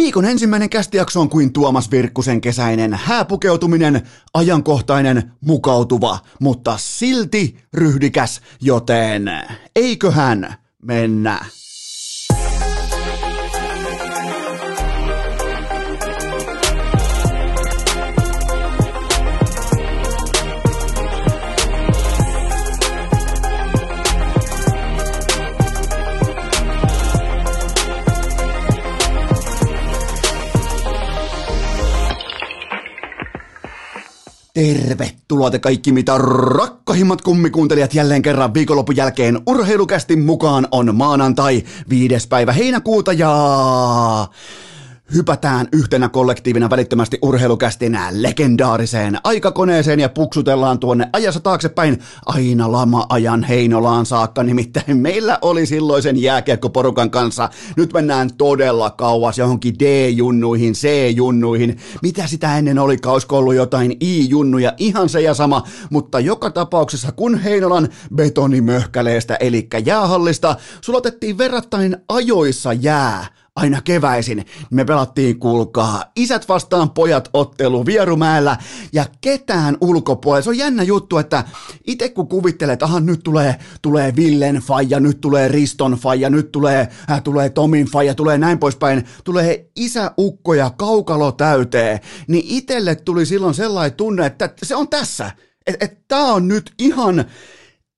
Viikon ensimmäinen kästijakso on kuin Tuomas Virkkusen kesäinen hääpukeutuminen, ajankohtainen, mukautuva, mutta silti ryhdikäs, joten eiköhän mennä. Tervetuloa te kaikki mitä rakkahimmat kummikuuntelijat jälleen kerran viikonlopun jälkeen. Urheilukästin mukaan on maanantai viides päivä heinäkuuta ja hypätään yhtenä kollektiivina välittömästi urheilukästin legendaariseen aikakoneeseen ja puksutellaan tuonne ajassa taaksepäin aina lama-ajan Heinolaan saakka. Nimittäin meillä oli silloisen jääkiekkoporukan kanssa. Nyt mennään todella kauas johonkin D-junnuihin, C-junnuihin. Mitä sitä ennen oli, olisiko ollut jotain I-junnuja, ihan se ja sama. Mutta joka tapauksessa kun Heinolan betonimöhkäleestä eli jäähallista sulatettiin verrattain ajoissa jää aina keväisin me pelattiin, kuulkaa, isät vastaan pojat ottelu Vierumäellä ja ketään ulkopuolella. Se on jännä juttu, että itse kun kuvittelee, että aha, nyt tulee, tulee Villen faija, nyt tulee Riston faija, nyt tulee, äh, tulee Tomin faija, tulee näin poispäin, tulee isäukko ja kaukalo täyteen, niin itelle tuli silloin sellainen tunne, että se on tässä. Että et, tää on nyt ihan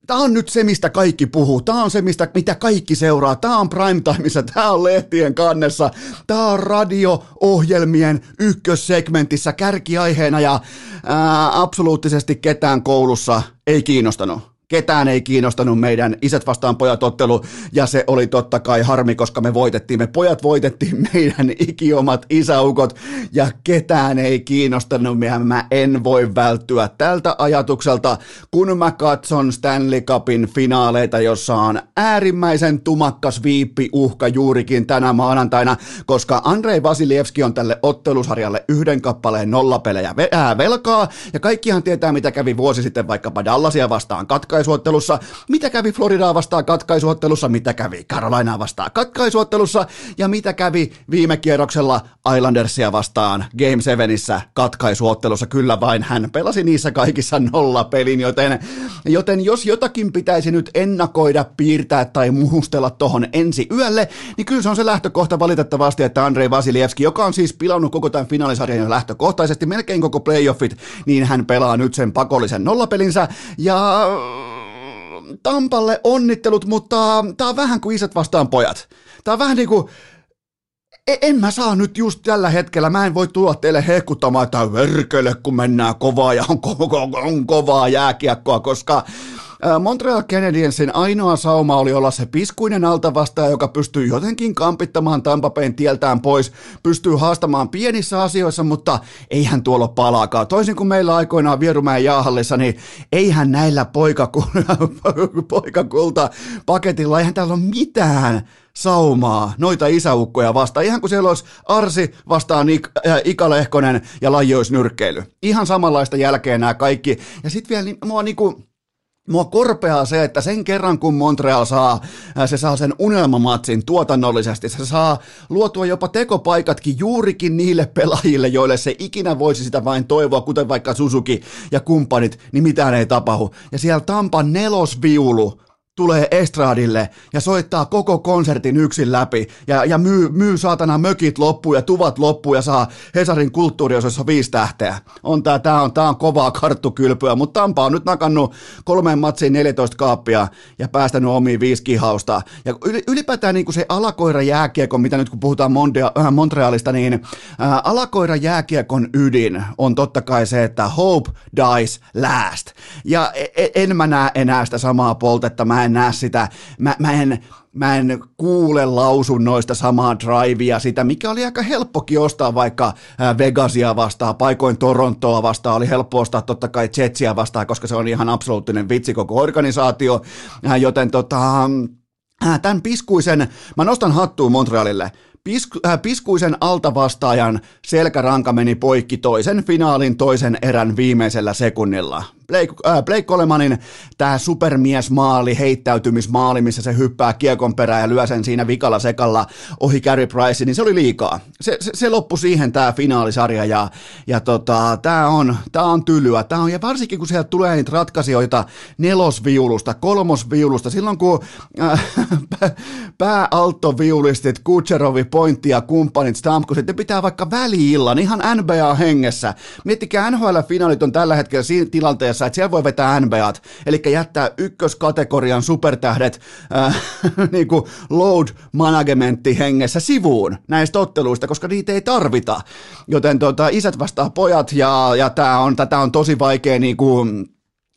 Tämä on nyt se, mistä kaikki puhuu. Tämä on se, mistä, mitä kaikki seuraa. Tämä on primetimeissa, tämä on lehtien kannessa. Tämä on radio-ohjelmien ykkössegmentissä kärkiaiheena ja ää, absoluuttisesti ketään koulussa ei kiinnostanut ketään ei kiinnostanut meidän isät vastaan pojat ottelu, ja se oli totta kai harmi, koska me voitettiin, me pojat voitettiin meidän ikiomat isäukot, ja ketään ei kiinnostanut, mä en voi välttyä tältä ajatukselta, kun mä katson Stanley Cupin finaaleita, jossa on äärimmäisen tumakkas viippi uhka juurikin tänä maanantaina, koska Andrei Vasilievski on tälle ottelusarjalle yhden kappaleen nollapelejä velkaa, ja kaikkihan tietää, mitä kävi vuosi sitten vaikkapa Dallasia vastaan katkaisuottelussa, katkaisuottelussa, mitä kävi Floridaa vastaan katkaisuottelussa, mitä kävi Carolinaa vastaan katkaisuottelussa? Ja mitä kävi viime kierroksella Islandersia vastaan Game 7 katkaisuottelussa. Kyllä vain hän pelasi niissä kaikissa nolla pelin, joten, joten jos jotakin pitäisi nyt ennakoida, piirtää tai muhustella tohon ensi yölle, niin kyllä se on se lähtökohta valitettavasti, että Andrei Vasilievski, joka on siis pilannut koko tämän finaalisarjan jo lähtökohtaisesti, melkein koko playoffit, niin hän pelaa nyt sen pakollisen nollapelinsä. Ja Tampalle onnittelut, mutta tää on vähän kuin isät vastaan pojat. Tää on vähän niin kuin, e, en mä saa nyt just tällä hetkellä, mä en voi tulla teille hehkuttamaan, että verkele, kun mennään kovaa ja on, ko- on kovaa jääkiekkoa, koska Montreal Canadiensin ainoa sauma oli olla se piskuinen altavastaaja, joka pystyy jotenkin kampittamaan Tampapeen tieltään pois, pystyy haastamaan pienissä asioissa, mutta eihän tuolla palaakaan. Toisin kuin meillä aikoinaan Vierumäen jaahallissa, niin eihän näillä poikakulta paketilla, eihän täällä ole mitään saumaa noita isäukkoja vastaan. Ihan kuin siellä olisi Arsi vastaan Ik- äh, Ika Lehkonen ja lajoisnyrkkeily. Ihan samanlaista jälkeen nämä kaikki. Ja sitten vielä niin, mua niinku, Mua korpeaa se, että sen kerran kun Montreal saa, se saa sen unelmamatsin tuotannollisesti, se saa luotua jopa tekopaikatkin juurikin niille pelaajille, joille se ikinä voisi sitä vain toivoa, kuten vaikka Suzuki ja kumppanit, niin mitään ei tapahdu. Ja siellä Tampan nelosviulu tulee estradille ja soittaa koko konsertin yksin läpi ja, ja myy, myy saatana mökit loppuun ja tuvat loppuun ja saa Hesarin kulttuuriosassa viisi tähteä. On tää, tää on, tää on kovaa karttukylpyä, mutta Tampa on nyt nakannut kolmeen matsiin 14 kaappia ja päästänyt omiin viisi kihausta. Ja ylipäätään niin kuin se alakoira jääkiekko, mitä nyt kun puhutaan Mondia, äh, Montrealista, niin äh, alakoira jääkiekon ydin on totta kai se, että hope dies last. Ja e, e, en mä näe enää sitä samaa poltetta, mä en näe sitä, mä, mä en, mä en kuule lausunnoista samaa drivea, sitä, mikä oli aika helppokin ostaa vaikka Vegasia vastaan, paikoin Torontoa vastaan, oli helppo ostaa totta kai Jetsia vastaan, koska se on ihan absoluuttinen vitsi koko organisaatio, joten tota, tämän piskuisen, mä nostan hattuun Montrealille, Pisku, äh, piskuisen altavastaajan selkäranka meni poikki toisen finaalin toisen erän viimeisellä sekunnilla. Blake, äh, Blake Colemanin tämä supermiesmaali, heittäytymismaali, missä se hyppää kiekon perään ja lyö sen siinä vikalla sekalla ohi Carey Price, niin se oli liikaa. Se, se, se loppui siihen tämä finaalisarja ja, ja tota, tämä on, tää on tylyä. Tää on, ja varsinkin kun sieltä tulee niitä ratkaisijoita nelosviulusta, kolmosviulusta, silloin kun äh, pääalttoviulistit, Kutserovi, Pointti ja kumppanit, Stamkosit, ne pitää vaikka väliillan ihan NBA-hengessä. Miettikää, NHL-finaalit on tällä hetkellä siinä tilanteessa, että siellä voi vetää NBAt, eli jättää ykköskategorian supertähdet äh, niin kuin load managementti hengessä sivuun näistä otteluista, koska niitä ei tarvita. Joten tota, isät vastaa pojat ja, ja tää on, tätä on tosi vaikea niin kuin,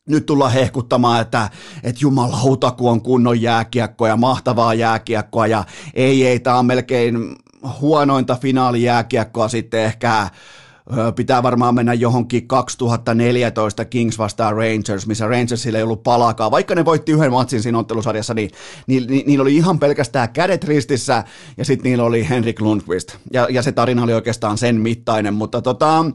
nyt tulla hehkuttamaan, että, että jumalauta, kun on kunnon jääkiekkoa ja mahtavaa jääkiekkoa ja ei, ei, tämä on melkein huonointa finaalijääkiekkoa sitten ehkä pitää varmaan mennä johonkin 2014 Kings vastaan Rangers, missä Rangersille ei ollut palakaan. Vaikka ne voitti yhden matsin siinä ottelusarjassa, niin, niin, niin niillä oli ihan pelkästään kädet ristissä ja sitten niillä oli Henrik Lundqvist. Ja, ja se tarina oli oikeastaan sen mittainen, mutta tota,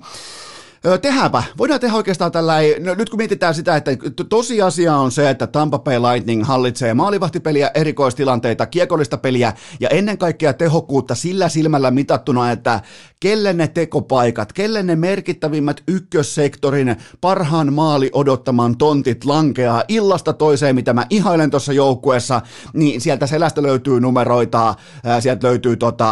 Tehdäänpä. Voidaan tehdä oikeastaan tällä, no, nyt kun mietitään sitä, että tosiasia on se, että Tampa Bay Lightning hallitsee maalivahtipeliä, erikoistilanteita, kiekollista peliä ja ennen kaikkea tehokkuutta sillä silmällä mitattuna, että kelle ne tekopaikat, kelle ne merkittävimmät ykkössektorin parhaan maali odottaman tontit lankeaa illasta toiseen, mitä mä ihailen tuossa joukkueessa, niin sieltä selästä löytyy numeroita, sieltä löytyy tota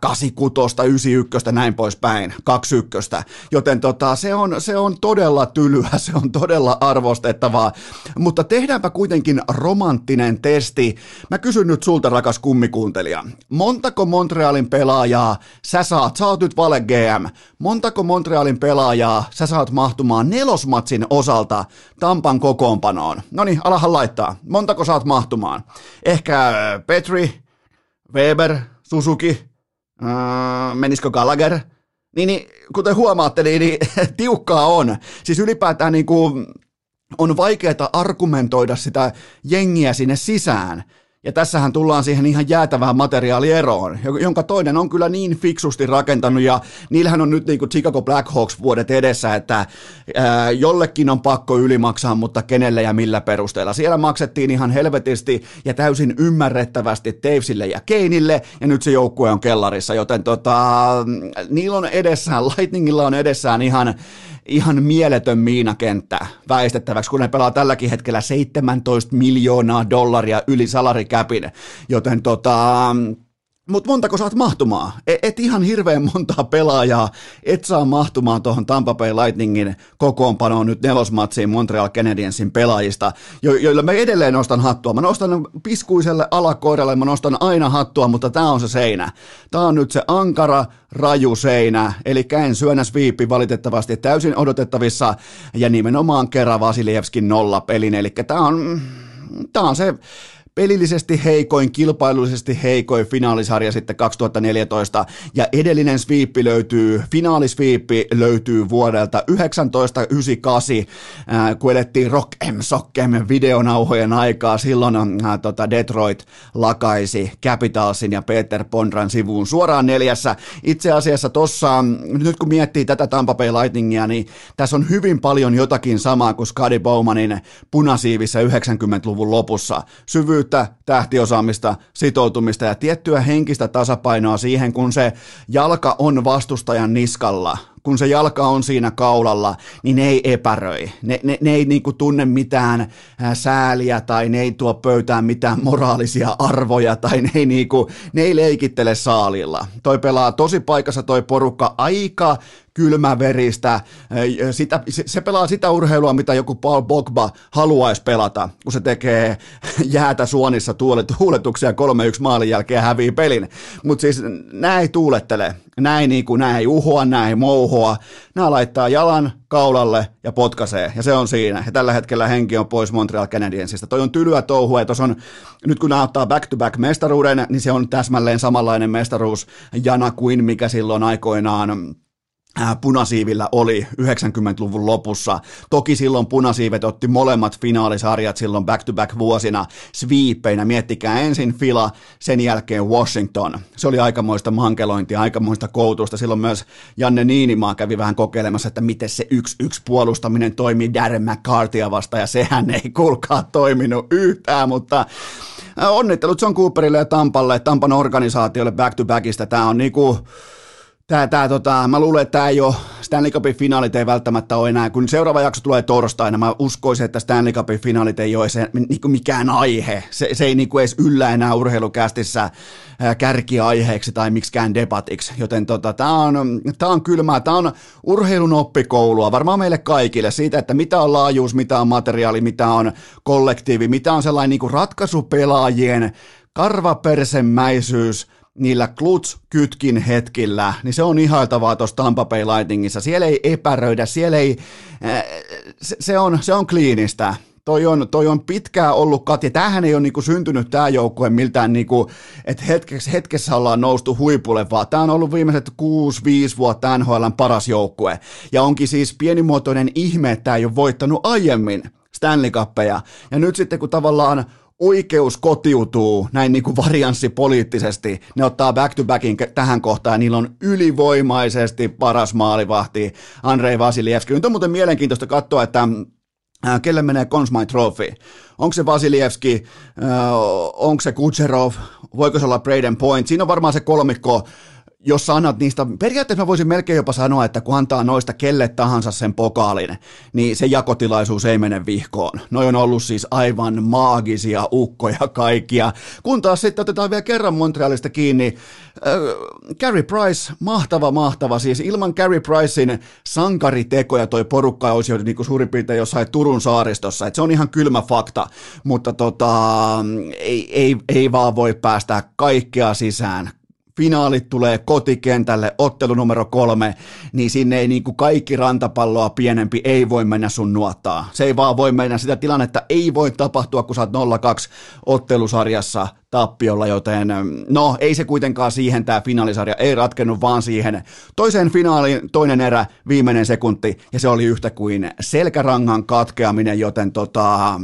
86, 91, näin poispäin, 21, joten tota, se, on, se on todella tylyä, se on todella arvostettavaa, mutta tehdäänpä kuitenkin romanttinen testi. Mä kysyn nyt sulta, rakas kummikuuntelija, montako Montrealin pelaajaa sä saat, sä oot nyt vale GM. Montako Montrealin pelaajaa sä saat mahtumaan nelosmatsin osalta Tampan kokoonpanoon? No niin, alahan laittaa. Montako saat mahtumaan? Ehkä äh, Petri, Weber, Suzuki, äh, menisikö Gallagher? Niin, niin kuten huomaatte, niin, niin tiukkaa on. Siis ylipäätään niin kuin, on vaikeaa argumentoida sitä jengiä sinne sisään. Ja tässähän tullaan siihen ihan jäätävään materiaalieroon, jonka toinen on kyllä niin fiksusti rakentanut, ja niillähän on nyt niin kuin Chicago Blackhawks vuodet edessä, että ää, jollekin on pakko ylimaksaa, mutta kenelle ja millä perusteella. Siellä maksettiin ihan helvetisti ja täysin ymmärrettävästi Tavesille ja Keinille, ja nyt se joukkue on kellarissa, joten tota, niillä on edessään, Lightningilla on edessään ihan ihan mieletön miinakenttä väistettäväksi, kun ne pelaa tälläkin hetkellä 17 miljoonaa dollaria yli salarikäpin, joten tota, mutta montako saat mahtumaan? Et, et ihan hirveän montaa pelaajaa et saa mahtumaan tuohon Tampa Bay Lightningin kokoonpanoon nyt nelosmatsiin Montreal Canadiensin pelaajista, jo, joilla mä edelleen nostan hattua. Mä nostan piskuiselle alakoiralle, mä nostan aina hattua, mutta tämä on se seinä. Tämä on nyt se ankara, raju seinä, eli käyn syönäs viipi valitettavasti täysin odotettavissa, ja nimenomaan kerran Vasilievskin nolla pelin, eli tämä on, tämä on se pelillisesti heikoin, kilpailullisesti heikoin finaalisarja sitten 2014, ja edellinen sviippi löytyy, finaalisviippi löytyy vuodelta 1998, äh, kun elettiin Rock M. Sockem videonauhojen aikaa, silloin äh, tota Detroit lakaisi Capitalsin ja Peter Pondran sivuun suoraan neljässä. Itse asiassa tossa, nyt kun miettii tätä Tampa Bay Lightningia, niin tässä on hyvin paljon jotakin samaa kuin Scotty Bowmanin punasiivissä 90-luvun lopussa. Syvyys syvyyttä, tähtiosaamista, sitoutumista ja tiettyä henkistä tasapainoa siihen, kun se jalka on vastustajan niskalla – kun se jalka on siinä kaulalla, niin ne ei epäröi. Ne, ne, ne ei niinku tunne mitään sääliä tai ne ei tuo pöytään mitään moraalisia arvoja tai ne ei, niinku, ne ei leikittele saalilla. Toi pelaa tosi paikassa toi porukka aika kylmäveristä, sitä, se pelaa sitä urheilua, mitä joku Paul Bogba haluaisi pelata, kun se tekee jäätä suonissa tuuletuksia 3-1 maalin jälkeen hävii pelin. Mutta siis näin ei tuulettele, näin, niin kuin, näin ei uhoa, näin ei mouhoa, nämä laittaa jalan kaulalle ja potkasee, ja se on siinä. Ja tällä hetkellä henki on pois Montreal Canadiensista. Toi on tylyä touhua, ja on, nyt kun nämä ottaa back-to-back mestaruuden, niin se on täsmälleen samanlainen mestaruus Jana kuin mikä silloin aikoinaan punasiivillä oli 90-luvun lopussa. Toki silloin punasiivet otti molemmat finaalisarjat silloin back-to-back vuosina sweepeinä. Miettikää ensin Fila, sen jälkeen Washington. Se oli aikamoista mankelointia, aikamoista koutusta. Silloin myös Janne Niinimaa kävi vähän kokeilemassa, että miten se yksi-yksi puolustaminen toimii Darren McCarthyä vastaan, ja sehän ei kulkaa toiminut yhtään, mutta onnittelut John Cooperille ja Tampalle, Tampan organisaatiolle back-to-backista. Tämä on niinku Tää, tää, tota, mä luulen, että tämä ei ole, Stanley Cupin finaalit ei välttämättä ole enää, kun seuraava jakso tulee torstaina, mä uskoisin, että Stanley Cupin finaalit ei ole se, niin mikään aihe. Se, se ei niin kuin edes yllä enää urheilukästissä kärkiaiheeksi tai miksikään debatiksi, joten tota, tämä on, tää on kylmää, tämä on urheilun oppikoulua, varmaan meille kaikille siitä, että mitä on laajuus, mitä on materiaali, mitä on kollektiivi, mitä on sellainen niin kuin ratkaisupelaajien karvapersemäisyys, niillä kluts-kytkin hetkillä, niin se on ihailtavaa tuossa Tampa Bay Lightningissa. Siellä ei epäröidä, siellä ei, äh, se, on, se on kliinistä. Toi on, toi on pitkään ollut Katja. Tämähän ei ole niinku syntynyt tämä joukkue miltään, niinku, että hetkessä, hetkessä ollaan noustu huipulle, vaan tämä on ollut viimeiset 6-5 vuotta NHLn paras joukkue. Ja onkin siis pienimuotoinen ihme, että tämä ei ole voittanut aiemmin Stanley Cuppeja. Ja nyt sitten kun tavallaan oikeus kotiutuu näin niin kuin varianssipoliittisesti. Ne ottaa back-to-backin tähän kohtaan ja niillä on ylivoimaisesti paras maalivahti Andrei Vasilievski. Nyt on muuten mielenkiintoista katsoa, että äh, kelle menee Consmite Trophy. Onko se Vasilievski, äh, onko se Kucherov, voiko se olla Braden Point. Siinä on varmaan se kolmikko jos sä annat niistä, periaatteessa mä voisin melkein jopa sanoa, että kun antaa noista kelle tahansa sen pokaalin, niin se jakotilaisuus ei mene vihkoon. Noi on ollut siis aivan maagisia ukkoja kaikkia. Kun taas sitten otetaan vielä kerran Montrealista kiinni, äh, Carey Price, mahtava, mahtava. Siis ilman Carey Pricein sankaritekoja toi porukka olisi jo niin kuin suurin piirtein jossain Turun saaristossa. Et se on ihan kylmä fakta, mutta tota, ei, ei, ei vaan voi päästää kaikkea sisään finaalit tulee kotikentälle, ottelu numero kolme, niin sinne ei niin kuin kaikki rantapalloa pienempi ei voi mennä sun nuottaa. Se ei vaan voi mennä, sitä tilannetta ei voi tapahtua, kun sä oot 0-2 ottelusarjassa tappiolla, joten no ei se kuitenkaan siihen tämä finaalisarja ei ratkennut, vaan siihen toiseen finaaliin toinen erä, viimeinen sekunti, ja se oli yhtä kuin selkärangan katkeaminen, joten tota...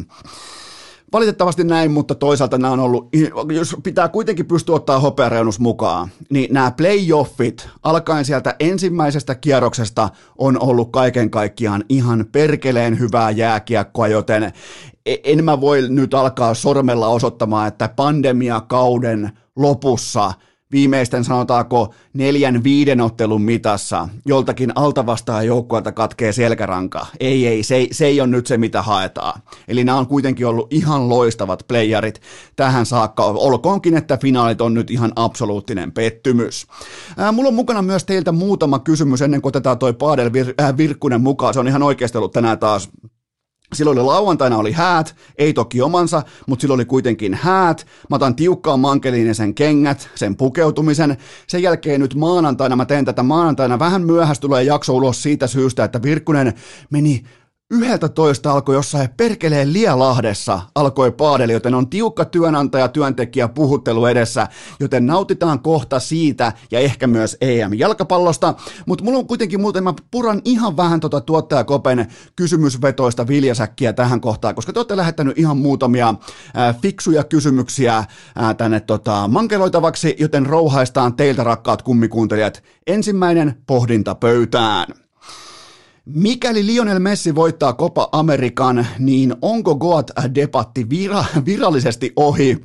Valitettavasti näin, mutta toisaalta nämä on ollut, jos pitää kuitenkin pystyä ottaa hopeareunus mukaan, niin nämä playoffit alkaen sieltä ensimmäisestä kierroksesta on ollut kaiken kaikkiaan ihan perkeleen hyvää jääkiekkoa, joten e- en mä voi nyt alkaa sormella osoittamaan, että pandemiakauden lopussa – viimeisten sanotaanko neljän viiden ottelun mitassa joltakin altavastaan joukkueelta katkee selkäranka. Ei, ei, se, se ei ole nyt se, mitä haetaan. Eli nämä on kuitenkin ollut ihan loistavat playerit tähän saakka. Olkoonkin, että finaalit on nyt ihan absoluuttinen pettymys. Ää, mulla on mukana myös teiltä muutama kysymys ennen kuin otetaan toi Paadel Vir- äh, Virkkunen mukaan. Se on ihan oikeasti ollut tänään taas Silloin oli lauantaina oli häät, ei toki omansa, mutta silloin oli kuitenkin häät. Mä otan tiukkaan mankelinen sen kengät, sen pukeutumisen. Sen jälkeen nyt maanantaina, mä teen tätä maanantaina, vähän myöhässä tulee jakso ulos siitä syystä, että Virkkunen meni Yhdeltä toista alkoi jossain perkeleen Lielahdessa alkoi paadeli, joten on tiukka työnantaja-työntekijä puhuttelu edessä, joten nautitaan kohta siitä ja ehkä myös EM-jalkapallosta. Mutta mulla on kuitenkin muuten, mä puran ihan vähän tota tuottajakopen kysymysvetoista viljasäkkiä tähän kohtaan, koska te olette lähettänyt ihan muutamia ää, fiksuja kysymyksiä ää, tänne tota, mankeloitavaksi, joten rouhaistaan teiltä rakkaat kummikuuntelijat. Ensimmäinen pohdinta pöytään. Mikäli Lionel Messi voittaa Copa Amerikan, niin onko Goat-debatti vira- virallisesti ohi?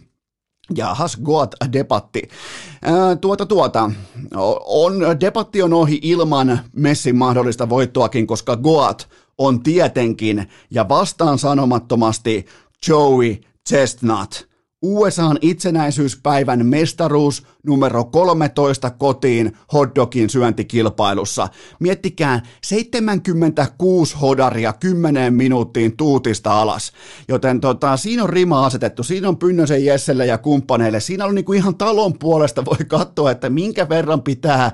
Jahas, Goat-debatti. tuota, tuota, on, debatti on ohi ilman Messin mahdollista voittoakin, koska Goat on tietenkin ja vastaan sanomattomasti Joey Chestnut. USAn itsenäisyyspäivän mestaruus numero 13 kotiin hotdogin syöntikilpailussa. Miettikää 76 hodaria 10 minuuttiin tuutista alas. Joten tota, siinä on rima asetettu, siinä on Pynnösen Jesselle ja kumppaneille. Siinä on niinku ihan talon puolesta voi katsoa, että minkä verran pitää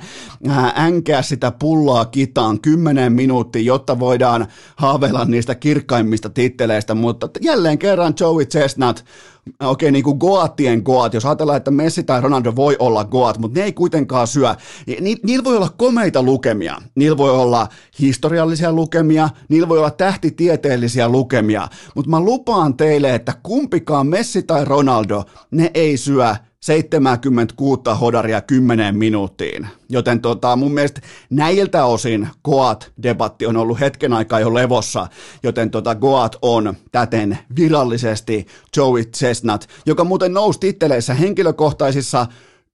ää, änkää sitä pulloa kitaan 10 minuuttia, jotta voidaan haaveilla niistä kirkkaimmista titteleistä. Mutta jälleen kerran Joey Chestnut, okei okay, niin kuin Goatien Goat, jos ajatellaan, että Messi tai Ronaldo voi olla Goat, mutta ne ei kuitenkaan syö. Ni, niillä voi olla komeita lukemia, niillä voi olla historiallisia lukemia, niillä voi olla tähtitieteellisiä lukemia, mutta mä lupaan teille, että kumpikaan Messi tai Ronaldo, ne ei syö 76 hodaria 10 minuuttiin. Joten tota, mun mielestä näiltä osin Goat-debatti on ollut hetken aikaa jo levossa, joten tota, Goat on täten virallisesti Joey Chestnut, joka muuten nousi titteleissä henkilökohtaisissa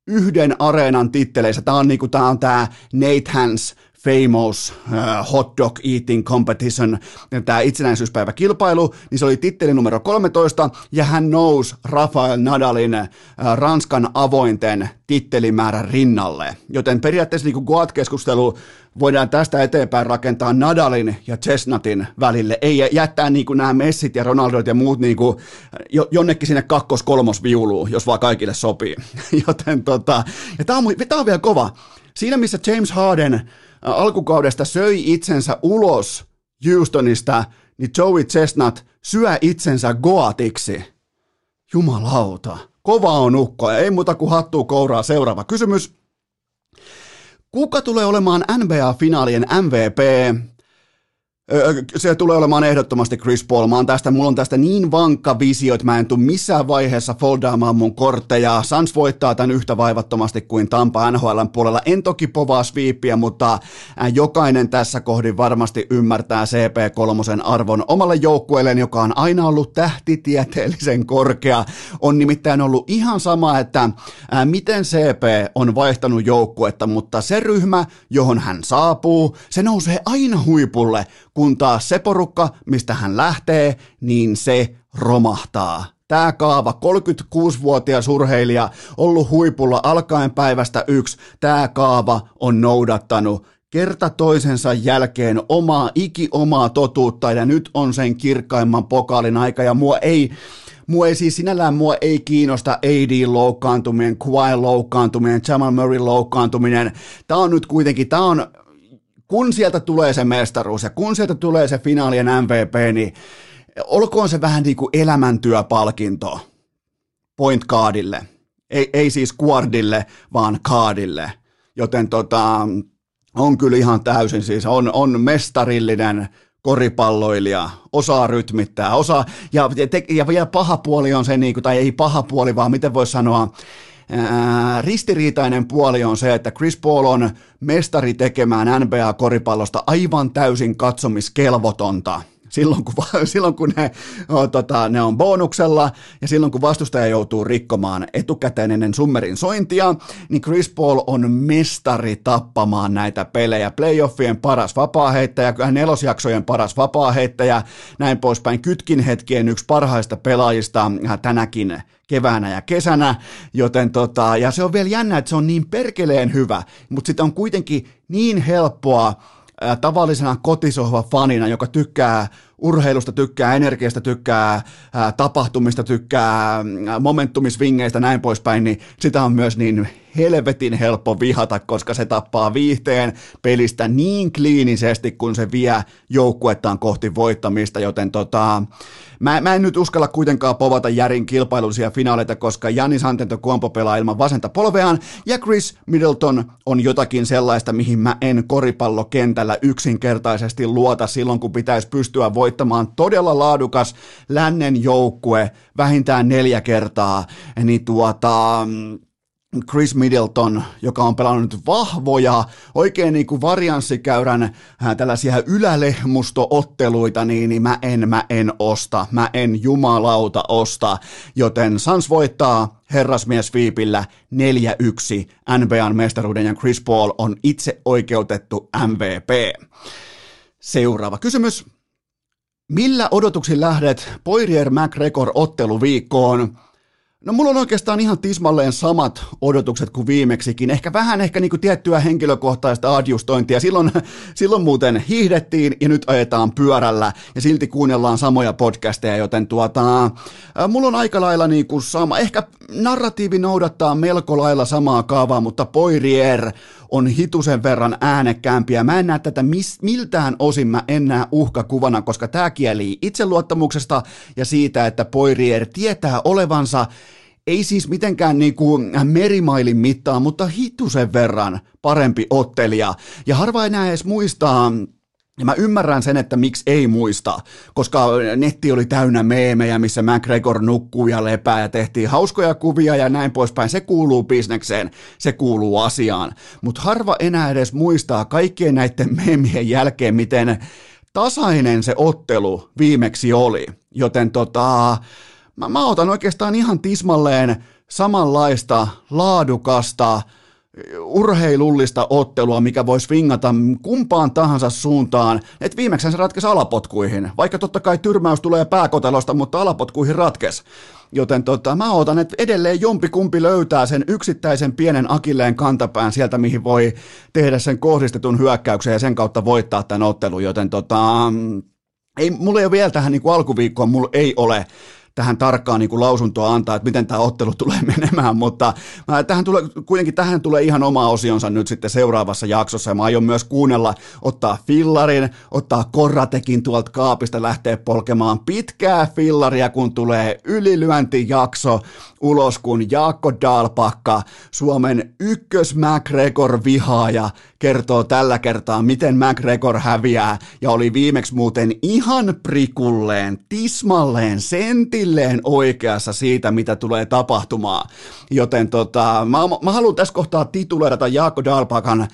yhden areenan titteleissä. Tämä on, niinku, tää on tää Nate Hans famous uh, hot dog eating competition, tämä itsenäisyyspäiväkilpailu, niin se oli titteli numero 13, ja hän nousi Rafael Nadalin uh, Ranskan avointen tittelimäärän rinnalle. Joten periaatteessa niin Goat-keskustelu voidaan tästä eteenpäin rakentaa Nadalin ja Chestnutin välille, ei jättää niin kuin nämä Messit ja Ronaldot ja muut niin kuin jonnekin sinne kakkos-kolmos viuluun, jos vaan kaikille sopii. Joten tota, ja tämä on, on vielä kova. Siinä missä James Harden alkukaudesta söi itsensä ulos Houstonista, niin Joey Chestnut syö itsensä goatiksi. Jumalauta, kova on ukko ja ei muuta kuin hattuu kouraa. Seuraava kysymys. Kuka tulee olemaan NBA-finaalien MVP? Se tulee olemaan ehdottomasti Chris Paul. Mä oon tästä, mulla on tästä niin vankka visio, että mä en tule missään vaiheessa foldaamaan mun kortteja. Sans voittaa tämän yhtä vaivattomasti kuin Tampa NHLn puolella. En toki povaa sviippiä, mutta jokainen tässä kohdin varmasti ymmärtää CP3 arvon omalle joukkueelleen, joka on aina ollut tähtitieteellisen korkea. On nimittäin ollut ihan sama, että miten CP on vaihtanut joukkuetta, mutta se ryhmä, johon hän saapuu, se nousee aina huipulle kun taas se porukka, mistä hän lähtee, niin se romahtaa. Tämä kaava, 36-vuotias urheilija, ollut huipulla alkaen päivästä yksi, tämä kaava on noudattanut kerta toisensa jälkeen omaa iki omaa totuutta ja nyt on sen kirkkaimman pokaalin aika ja mua ei, mua ei siis sinällään mua ei kiinnosta AD loukkaantuminen, Kawhi loukkaantuminen, Jamal Murray loukkaantuminen. Tämä on nyt kuitenkin, tämä on kun sieltä tulee se mestaruus ja kun sieltä tulee se finaalien MVP, niin olkoon se vähän niin kuin elämäntyöpalkinto point guardille. Ei, ei siis guardille, vaan kaadille. Joten tota, on kyllä ihan täysin siis, on, on mestarillinen koripalloilija, osaa rytmittää, osaa, ja, te, ja vielä paha puoli on se, niin kuin, tai ei paha puoli, vaan miten voisi sanoa, ristiriitainen puoli on se, että Chris Paul on mestari tekemään NBA-koripallosta aivan täysin katsomiskelvotonta silloin kun, silloin kun ne, o, tota, ne on bonuksella ja silloin kun vastustaja joutuu rikkomaan etukäteen ennen summerin sointia, niin Chris Paul on mestari tappamaan näitä pelejä. Playoffien paras vapaaheittäjä, nelosjaksojen paras vapaaheittäjä, näin poispäin. Kytkin hetkien yksi parhaista pelaajista tänäkin keväänä ja kesänä, joten tota, ja se on vielä jännä, että se on niin perkeleen hyvä, mutta sitten on kuitenkin niin helppoa tavallisena kotisohva-fanina, joka tykkää urheilusta, tykkää energiasta, tykkää tapahtumista, tykkää momentumisvingeistä näin poispäin, niin sitä on myös niin helvetin helppo vihata, koska se tappaa viihteen pelistä niin kliinisesti, kun se vie joukkuettaan kohti voittamista, joten tota, mä, mä en nyt uskalla kuitenkaan povata Järin kilpailullisia finaaleita, koska Janis Antetokounmpo pelaa ilman vasenta polveaan, ja Chris Middleton on jotakin sellaista, mihin mä en koripallokentällä yksinkertaisesti luota silloin, kun pitäisi pystyä voittamaan todella laadukas lännen joukkue vähintään neljä kertaa, niin tuota, Chris Middleton, joka on pelannut vahvoja, oikein niin kuin varianssikäyrän äh, tällaisia ylälehmustootteluita, niin, niin mä en, mä en osta, mä en jumalauta osta, joten Sans voittaa herrasmies Viipillä 4-1 NBAn mestaruuden ja Chris Paul on itse oikeutettu MVP. Seuraava kysymys. Millä odotuksin lähdet Poirier McGregor otteluviikkoon? No mulla on oikeastaan ihan tismalleen samat odotukset kuin viimeksikin. Ehkä vähän ehkä niinku tiettyä henkilökohtaista adjustointia. Silloin, silloin muuten hiihdettiin ja nyt ajetaan pyörällä ja silti kuunnellaan samoja podcasteja, joten tuota, mulla on aika lailla niinku sama. Ehkä narratiivi noudattaa melko lailla samaa kaavaa, mutta Poirier on hitusen verran äänekkäämpiä. Mä en näe tätä mis, miltään osin, mä en näe uhkakuvana, koska tämä kieli itseluottamuksesta ja siitä, että Poirier tietää olevansa ei siis mitenkään niin kuin merimailin mittaan, mutta hitusen verran parempi ottelija. Ja harva enää edes muistaa ja mä ymmärrän sen, että miksi ei muista, koska netti oli täynnä meemejä, missä McGregor nukkuu ja lepää ja tehtiin hauskoja kuvia ja näin poispäin. Se kuuluu bisnekseen, se kuuluu asiaan. Mutta harva enää edes muistaa kaikkien näiden meemien jälkeen, miten tasainen se ottelu viimeksi oli. Joten tota, mä, mä otan oikeastaan ihan tismalleen samanlaista laadukasta, urheilullista ottelua, mikä voisi vingata kumpaan tahansa suuntaan, että viimeksi se ratkesi alapotkuihin, vaikka totta kai tyrmäys tulee pääkotelosta, mutta alapotkuihin ratkesi. Joten tota, mä odotan, että edelleen jompi kumpi löytää sen yksittäisen pienen akilleen kantapään sieltä, mihin voi tehdä sen kohdistetun hyökkäyksen ja sen kautta voittaa tämän ottelun. Joten tota, ei, mulla ei ole vielä tähän niin kuin alkuviikkoon, mulla ei ole tähän tarkkaan niin kuin lausuntoa antaa, että miten tämä ottelu tulee menemään, mutta tähän tulee, kuitenkin tähän tulee ihan oma osionsa nyt sitten seuraavassa jaksossa, ja mä aion myös kuunnella, ottaa fillarin, ottaa korratekin tuolta kaapista, lähteä polkemaan pitkää fillaria, kun tulee ylilyöntijakso, ulos, kun Jaakko Dalpakka, Suomen ykkös McGregor-vihaaja, kertoo tällä kertaa, miten McGregor häviää, ja oli viimeksi muuten ihan prikulleen, tismalleen, sentilleen oikeassa siitä, mitä tulee tapahtumaan. Joten tota, mä, mä haluan tässä kohtaa tituleerata Jaakko Dalpakan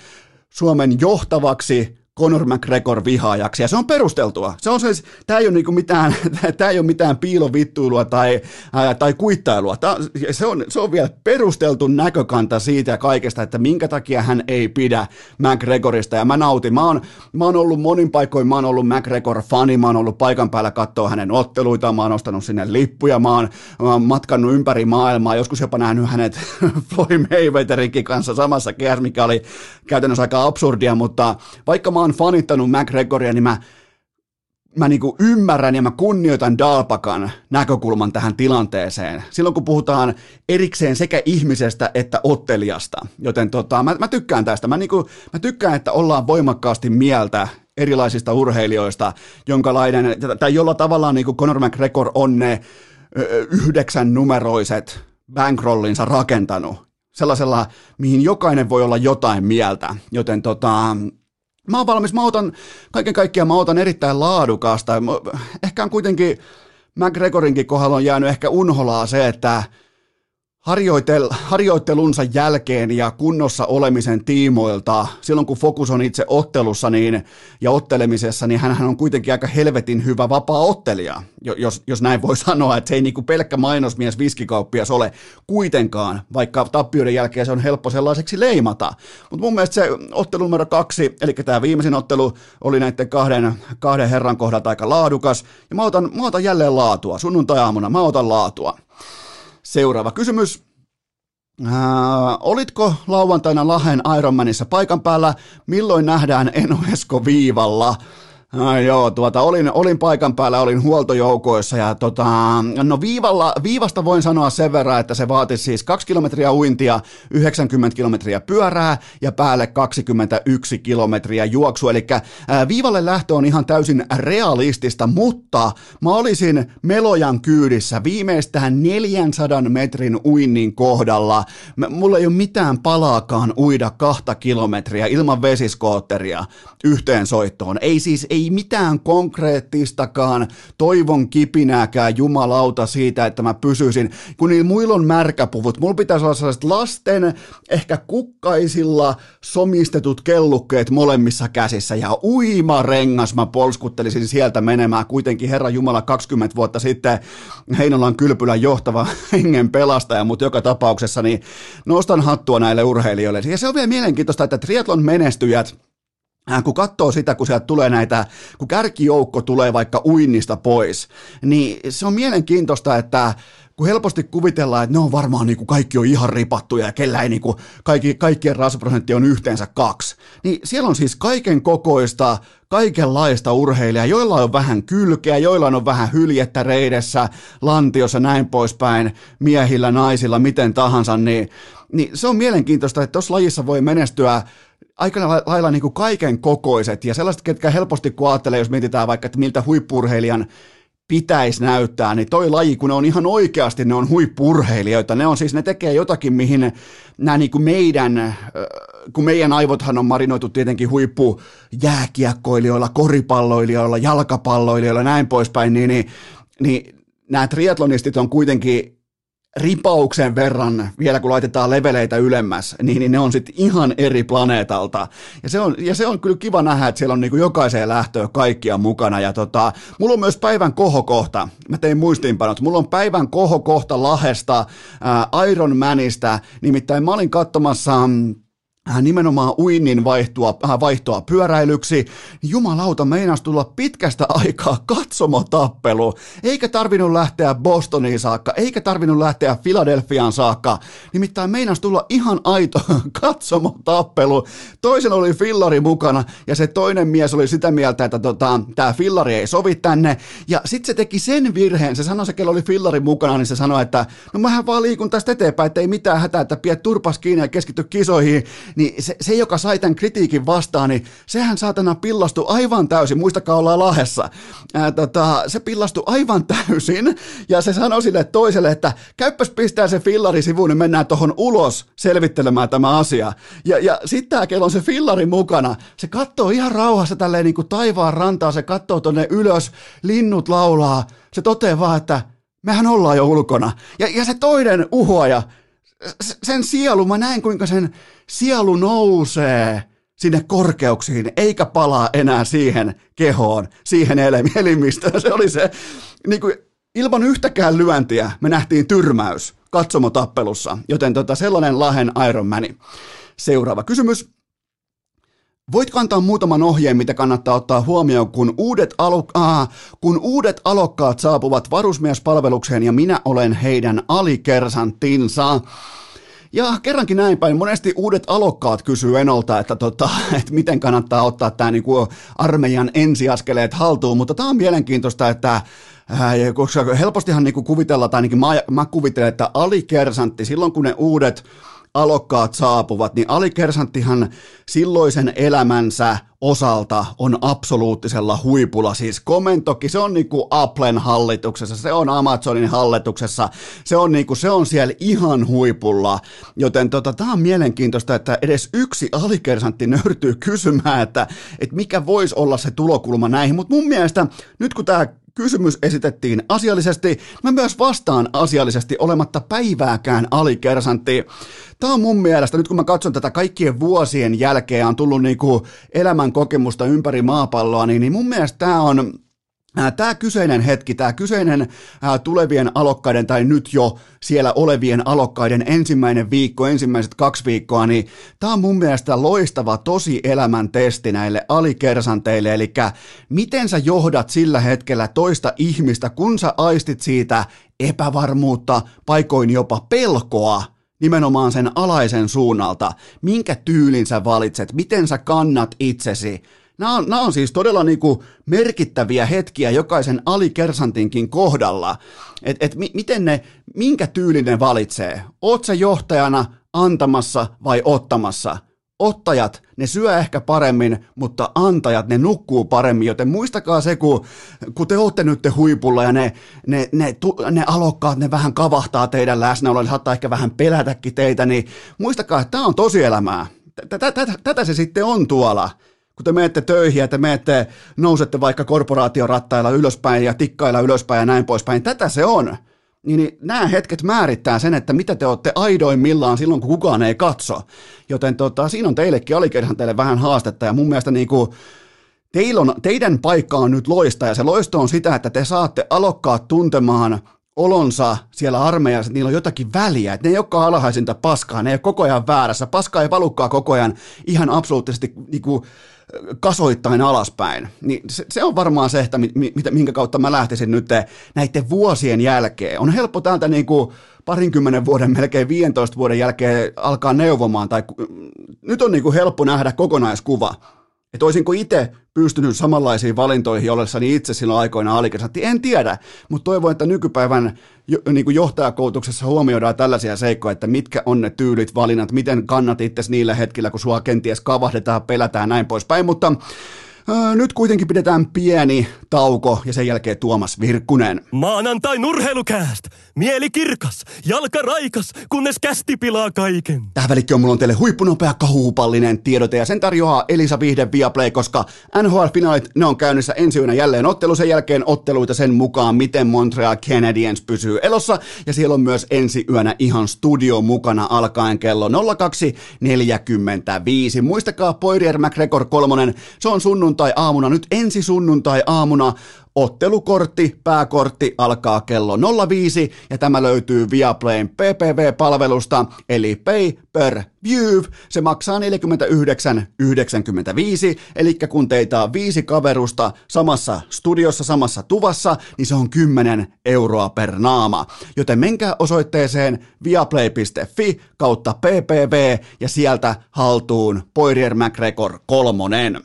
Suomen johtavaksi Conor McGregor vihaajaksi, ja se on perusteltua. Se on siis, tämä ei ole niinku mitään, tämä ei ole mitään piilovittuilua tai, ää, tai kuittailua. Tää, se, on, se on vielä perusteltu näkökanta siitä ja kaikesta, että minkä takia hän ei pidä McGregorista, ja mä nautin. Mä oon, mä oon ollut monin paikoin, mä oon ollut McGregor-fani, mä oon ollut paikan päällä katsoa hänen otteluita, mä oon ostanut sinne lippuja, mä oon, mä oon matkannut ympäri maailmaa, joskus jopa nähnyt hänet Floyd Mayweatherinkin kanssa samassa kehässä, mikä oli käytännössä aika absurdia, mutta vaikka mä oon fanittanut McGregoria, niin mä, mä niinku ymmärrän ja mä kunnioitan Dalpakan näkökulman tähän tilanteeseen. Silloin kun puhutaan erikseen sekä ihmisestä että ottelijasta. Joten tota, mä, mä tykkään tästä. Mä, niinku, mä tykkään, että ollaan voimakkaasti mieltä erilaisista urheilijoista, jonkalainen, tai jolla tavallaan niin kuin Conor McGregor on ne yhdeksän numeroiset bankrollinsa rakentanut. Sellaisella, mihin jokainen voi olla jotain mieltä. Joten tota, Mä oon valmis, mä otan, kaiken kaikkiaan mä otan erittäin laadukasta. Ehkä on kuitenkin McGregorinkin kohdalla on jäänyt ehkä unholaa se, että harjoitel, harjoittelunsa jälkeen ja kunnossa olemisen tiimoilta, silloin kun fokus on itse ottelussa niin, ja ottelemisessa, niin hän on kuitenkin aika helvetin hyvä vapaa-ottelija, jos, jos näin voi sanoa, että se ei niin kuin pelkkä mainosmies viskikauppias ole kuitenkaan, vaikka tappioiden jälkeen se on helppo sellaiseksi leimata. Mutta mun mielestä se ottelu numero kaksi, eli tämä viimeisin ottelu, oli näiden kahden, kahden herran kohdalta aika laadukas, ja mä otan, mä otan jälleen laatua, sunnuntai-aamuna mä otan laatua. Seuraava kysymys. Äh, olitko lauantaina Lahen Ironmanissa paikan päällä? Milloin nähdään Eno Esko viivalla? No joo, tuota, olin, olin paikan päällä, olin huoltojoukoissa ja tota, no viivalla, viivasta voin sanoa sen verran, että se vaati siis 2 kilometriä uintia, 90 kilometriä pyörää ja päälle 21 kilometriä juoksu, eli ää, viivalle lähtö on ihan täysin realistista, mutta mä olisin Melojan kyydissä viimeistään 400 metrin uinnin kohdalla. Mulla ei ole mitään palaakaan uida kahta kilometriä ilman vesiskootteria yhteen soittoon. Ei siis, ei ei mitään konkreettistakaan toivon kipinääkään jumalauta siitä, että mä pysyisin, kun niillä muilla on märkäpuvut. Mulla pitäisi olla sellaiset lasten, ehkä kukkaisilla somistetut kellukkeet molemmissa käsissä ja uima rengas mä polskuttelisin sieltä menemään. Kuitenkin Herra Jumala 20 vuotta sitten Heinolan kylpylän johtava hengen pelastaja, mutta joka tapauksessa niin nostan hattua näille urheilijoille. Ja se on vielä mielenkiintoista, että triatlon menestyjät kun katsoo sitä, kun sieltä tulee näitä, kun kärkijoukko tulee vaikka uinnista pois, niin se on mielenkiintoista, että kun helposti kuvitellaan, että ne on varmaan niin kuin kaikki on ihan ripattuja ja kellä ei niin kuin, kaikki, kaikkien rasvaprosentti on yhteensä kaksi, niin siellä on siis kaiken kokoista, kaikenlaista urheilijaa, joilla on vähän kylkeä, joilla on vähän hyljettä reidessä, lantiossa näin poispäin, miehillä, naisilla, miten tahansa, niin, niin se on mielenkiintoista, että tuossa lajissa voi menestyä aika lailla niin kuin kaiken kokoiset. Ja sellaiset, ketkä helposti kun ajattelee, jos mietitään vaikka, että miltä huippurheilijan pitäisi näyttää, niin toi laji, kun ne on ihan oikeasti, ne on huippurheilijoita, ne on siis, ne tekee jotakin, mihin nämä niin kuin meidän, kun meidän aivothan on marinoitu tietenkin huippu jääkiekkoilijoilla, koripalloilijoilla, jalkapalloilijoilla, näin poispäin, niin, niin, niin nämä triatlonistit on kuitenkin ripauksen verran, vielä kun laitetaan leveleitä ylemmäs, niin, niin ne on sitten ihan eri planeetalta. Ja se, on, ja se on kyllä kiva nähdä, että siellä on niinku jokaiseen lähtöön kaikkia mukana. Ja tota, mulla on myös päivän kohokohta. Mä tein muistiinpanot. Mulla on päivän kohokohta Lahesta, ää, Iron Manista. Nimittäin mä olin katsomassa mm, nimenomaan uinnin vaihtoa, äh, vaihtoa pyöräilyksi, niin jumalauta meinas tulla pitkästä aikaa katsomotappelu, eikä tarvinnut lähteä Bostoniin saakka, eikä tarvinnut lähteä Filadelfiaan saakka, nimittäin meinas tulla ihan aito katsomotappelu. Toisen oli fillari mukana ja se toinen mies oli sitä mieltä, että tota, tämä fillari ei sovi tänne. Ja sitten se teki sen virheen, se sanoi se, kello oli fillari mukana, niin se sanoi, että no mähän vaan liikun tästä eteenpäin, että ei mitään hätää, että piet turpas kiinni ja keskity kisoihin, niin se, se, joka sai tämän kritiikin vastaan, niin sehän saatana pillastui aivan täysin, muistakaa ollaan lahessa, ää, tota, se pillastui aivan täysin, ja se sanoi sille toiselle, että käyppäs pistää se fillari sivuun, niin mennään tuohon ulos selvittelemään tämä asia. Ja, ja sitten tämä, kello on se fillari mukana, se katsoo ihan rauhassa tälleen niin kuin taivaan rantaa, se katsoo tonne ylös, linnut laulaa, se toteaa vaan, että mehän ollaan jo ulkona. Ja, ja se toinen uhoaja, sen sielu, mä näen kuinka sen sielu nousee sinne korkeuksiin, eikä palaa enää siihen kehoon, siihen elimistöön. Se oli se, niin kuin, ilman yhtäkään lyöntiä me nähtiin tyrmäys katsomotappelussa, joten tota, sellainen Lahen Ironmani. Seuraava kysymys. Voitko antaa muutaman ohjeen, mitä kannattaa ottaa huomioon, kun uudet, alu- ah, kun uudet alokkaat saapuvat varusmiespalvelukseen ja minä olen heidän alikersantinsa? Ja kerrankin näin päin, monesti uudet alokkaat kysyy Enolta, että, tota, että miten kannattaa ottaa tämä niin kuin armeijan ensiaskeleet haltuun, mutta tämä on mielenkiintoista, että koska helpostihan niin kuvitella, tai ainakin mä, mä kuvittelen, että alikersantti, silloin kun ne uudet alokkaat saapuvat, niin alikersanttihan silloisen elämänsä osalta on absoluuttisella huipulla. Siis komentoki, se on niinku Applen hallituksessa, se on Amazonin hallituksessa, se on, niinku, se on siellä ihan huipulla. Joten tota, tämä on mielenkiintoista, että edes yksi alikersantti nörtyy kysymään, että, että mikä voisi olla se tulokulma näihin. Mutta mun mielestä nyt kun tämä kysymys esitettiin asiallisesti, mä myös vastaan asiallisesti olematta päivääkään alikersantti. Tämä on mun mielestä, nyt kun mä katson tätä kaikkien vuosien jälkeen, on tullut niinku elämän kokemusta ympäri maapalloa, niin, niin mun mielestä tämä on Tämä kyseinen hetki, tämä kyseinen tulevien alokkaiden tai nyt jo siellä olevien alokkaiden ensimmäinen viikko, ensimmäiset kaksi viikkoa, niin tämä on mun mielestä loistava tosi elämän testi näille alikersanteille, eli miten sä johdat sillä hetkellä toista ihmistä, kun sä aistit siitä epävarmuutta, paikoin jopa pelkoa, nimenomaan sen alaisen suunnalta, minkä tyylin sä valitset, miten sä kannat itsesi, Nämä on, nämä on siis todella niin kuin merkittäviä hetkiä jokaisen alikersantinkin kohdalla, että et mi, miten ne, minkä tyylin ne valitsee. Oot sä johtajana antamassa vai ottamassa? Ottajat, ne syö ehkä paremmin, mutta antajat, ne nukkuu paremmin, joten muistakaa se, kun, kun te olette nyt te huipulla ja ne, ne, ne, ne alokkaat, ne vähän kavahtaa teidän läsnäoloa, ne saattaa ehkä vähän pelätäkin teitä, niin muistakaa, että tämä on tosielämää. Tätä se sitten on tuolla kun te menette töihin ja te menette, nousette vaikka korporaatiorattailla ylöspäin ja tikkailla ylöspäin ja näin poispäin, tätä se on. Niin, niin nämä hetket määrittää sen, että mitä te olette aidoimmillaan silloin, kun kukaan ei katso. Joten tota, siinä on teillekin alikerhan teille vähän haastetta. Ja mun mielestä niin kuin, on, teidän paikka on nyt loista. Ja se loisto on sitä, että te saatte alokkaat tuntemaan olonsa siellä armeijassa, että niillä on jotakin väliä, että ne ei olekaan alhaisinta paskaa, ne ei ole koko ajan väärässä, paskaa ei valukkaa koko ajan ihan absoluuttisesti niin kuin, kasoittain alaspäin, niin se, se on varmaan se, että minkä kautta mä lähtisin nyt näiden vuosien jälkeen. On helppo täältä niin kuin parinkymmenen vuoden, melkein 15 vuoden jälkeen alkaa neuvomaan, tai nyt on niin kuin helppo nähdä kokonaiskuva. Että olisinko itse pystynyt samanlaisiin valintoihin ollessani itse silloin aikoina alikersantti, en tiedä, mutta toivon, että nykypäivän jo, niin kuin johtajakoulutuksessa huomioidaan tällaisia seikkoja, että mitkä on ne tyylit, valinnat, miten kannat itse niillä hetkillä, kun sua kenties kavahdetaan, pelätään näin poispäin, mutta nyt kuitenkin pidetään pieni tauko ja sen jälkeen Tuomas Virkkunen. Maanantai nurheilukääst! Mieli kirkas, jalka raikas, kunnes kästi pilaa kaiken. Tähän välikköön mulla on teille huippunopea kahuupallinen tiedote ja sen tarjoaa Elisa Vihde Viaplay, koska NHL-finaalit ne on käynnissä ensi yönä jälleen ottelu sen jälkeen otteluita sen mukaan, miten Montreal Canadiens pysyy elossa ja siellä on myös ensi yönä ihan studio mukana alkaen kello 02.45. Muistakaa Poirier McGregor kolmonen, se on sunnuntai-aamuna, nyt ensi sunnuntai-aamuna Ottelukortti, pääkortti alkaa kello 05 ja tämä löytyy Viaplayn PPV-palvelusta eli Pay Per View. Se maksaa 49,95 eli kun teitä on viisi kaverusta samassa studiossa, samassa tuvassa, niin se on 10 euroa per naama. Joten menkää osoitteeseen viaplay.fi kautta PPV ja sieltä haltuun Poirier McGregor kolmonen.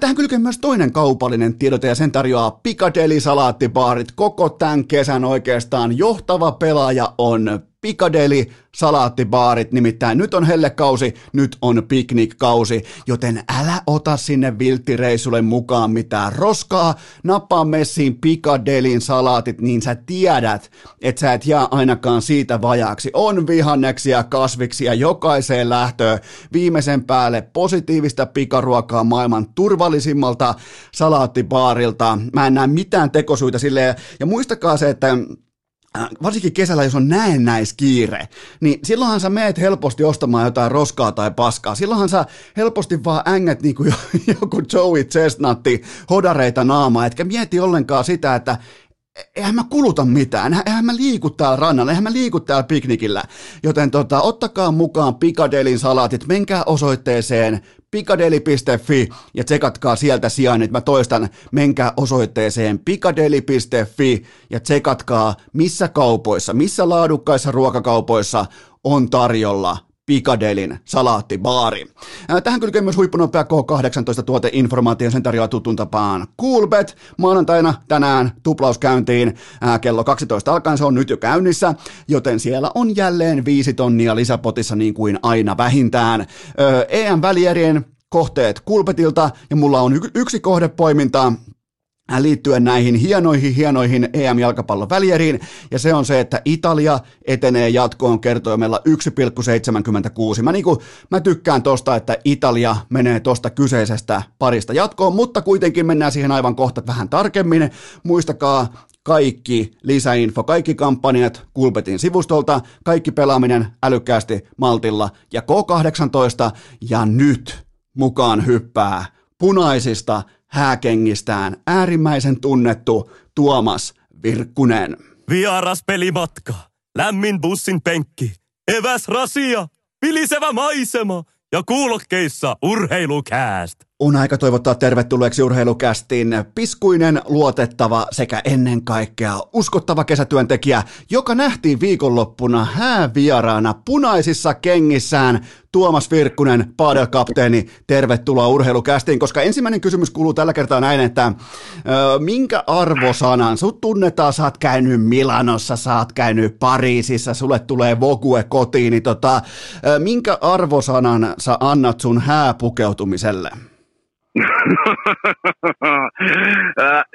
Tähän kylkee myös toinen kaupallinen tiedote ja sen tarjoaa Piccadilly salaattibaarit. Koko tämän kesän oikeastaan johtava pelaaja on Piccadilly salaattibaarit, nimittäin nyt on hellekausi, nyt on piknikkausi, joten älä ota sinne vilttireissulle mukaan mitään roskaa, nappaa messiin Piccadillyn salaatit, niin sä tiedät, että sä et jää ainakaan siitä vajaaksi. On vihanneksia, kasviksia jokaiseen lähtöön, viimeisen päälle positiivista pikaruokaa maailman turvallisimmalta salaattibaarilta. Mä en näe mitään tekosuita sille ja muistakaa se, että varsinkin kesällä, jos on näennäiskiire, niin silloinhan sä meet helposti ostamaan jotain roskaa tai paskaa. Silloinhan sä helposti vaan ängät niin kuin joku Joey Chestnutti hodareita naamaa, etkä mieti ollenkaan sitä, että eihän mä kuluta mitään, eihän mä liiku täällä rannalla, eihän mä liiku täällä piknikillä. Joten tota, ottakaa mukaan Pikadelin salaatit, menkää osoitteeseen pikadeli.fi ja tsekatkaa sieltä sijainnit. Mä toistan, menkää osoitteeseen pikadeli.fi ja tsekatkaa missä kaupoissa, missä laadukkaissa ruokakaupoissa on tarjolla Pikadelin salaattibaari. Tähän kylkee myös huippunopea K18 tuoteinformaatio, sen tarjoaa tutun tapaan Coolbet. Maanantaina tänään tuplauskäyntiin kello 12 alkaen, se on nyt jo käynnissä, joten siellä on jälleen viisi tonnia lisäpotissa niin kuin aina vähintään. EM-välierien kohteet Kulpetilta ja mulla on yksi kohdepoiminta liittyen näihin hienoihin, hienoihin EM-jalkapallon välieriin, ja se on se, että Italia etenee jatkoon kertoimella 1,76. Mä, niinku, mä tykkään tosta, että Italia menee tosta kyseisestä parista jatkoon, mutta kuitenkin mennään siihen aivan kohta vähän tarkemmin. Muistakaa kaikki lisäinfo, kaikki kampanjat Kulpetin sivustolta, kaikki pelaaminen älykkäästi Maltilla ja K18, ja nyt mukaan hyppää punaisista hääkengistään äärimmäisen tunnettu Tuomas Virkkunen. Vieras pelimatka, lämmin bussin penkki, eväs rasia, vilisevä maisema ja kuulokkeissa urheilukääst. On aika toivottaa tervetulleeksi urheilukästin piskuinen, luotettava sekä ennen kaikkea uskottava kesätyöntekijä, joka nähtiin viikonloppuna häävieraana punaisissa kengissään Tuomas Virkkunen, paadelkapteeni, tervetuloa urheilukästiin, koska ensimmäinen kysymys kuuluu tällä kertaa näin, että ö, minkä arvosanan, sut tunnetaan, sä oot käynyt Milanossa, sä oot käynyt Pariisissa, sulle tulee Vogue kotiin, niin tota, ö, minkä arvosanan sä annat sun hääpukeutumiselle?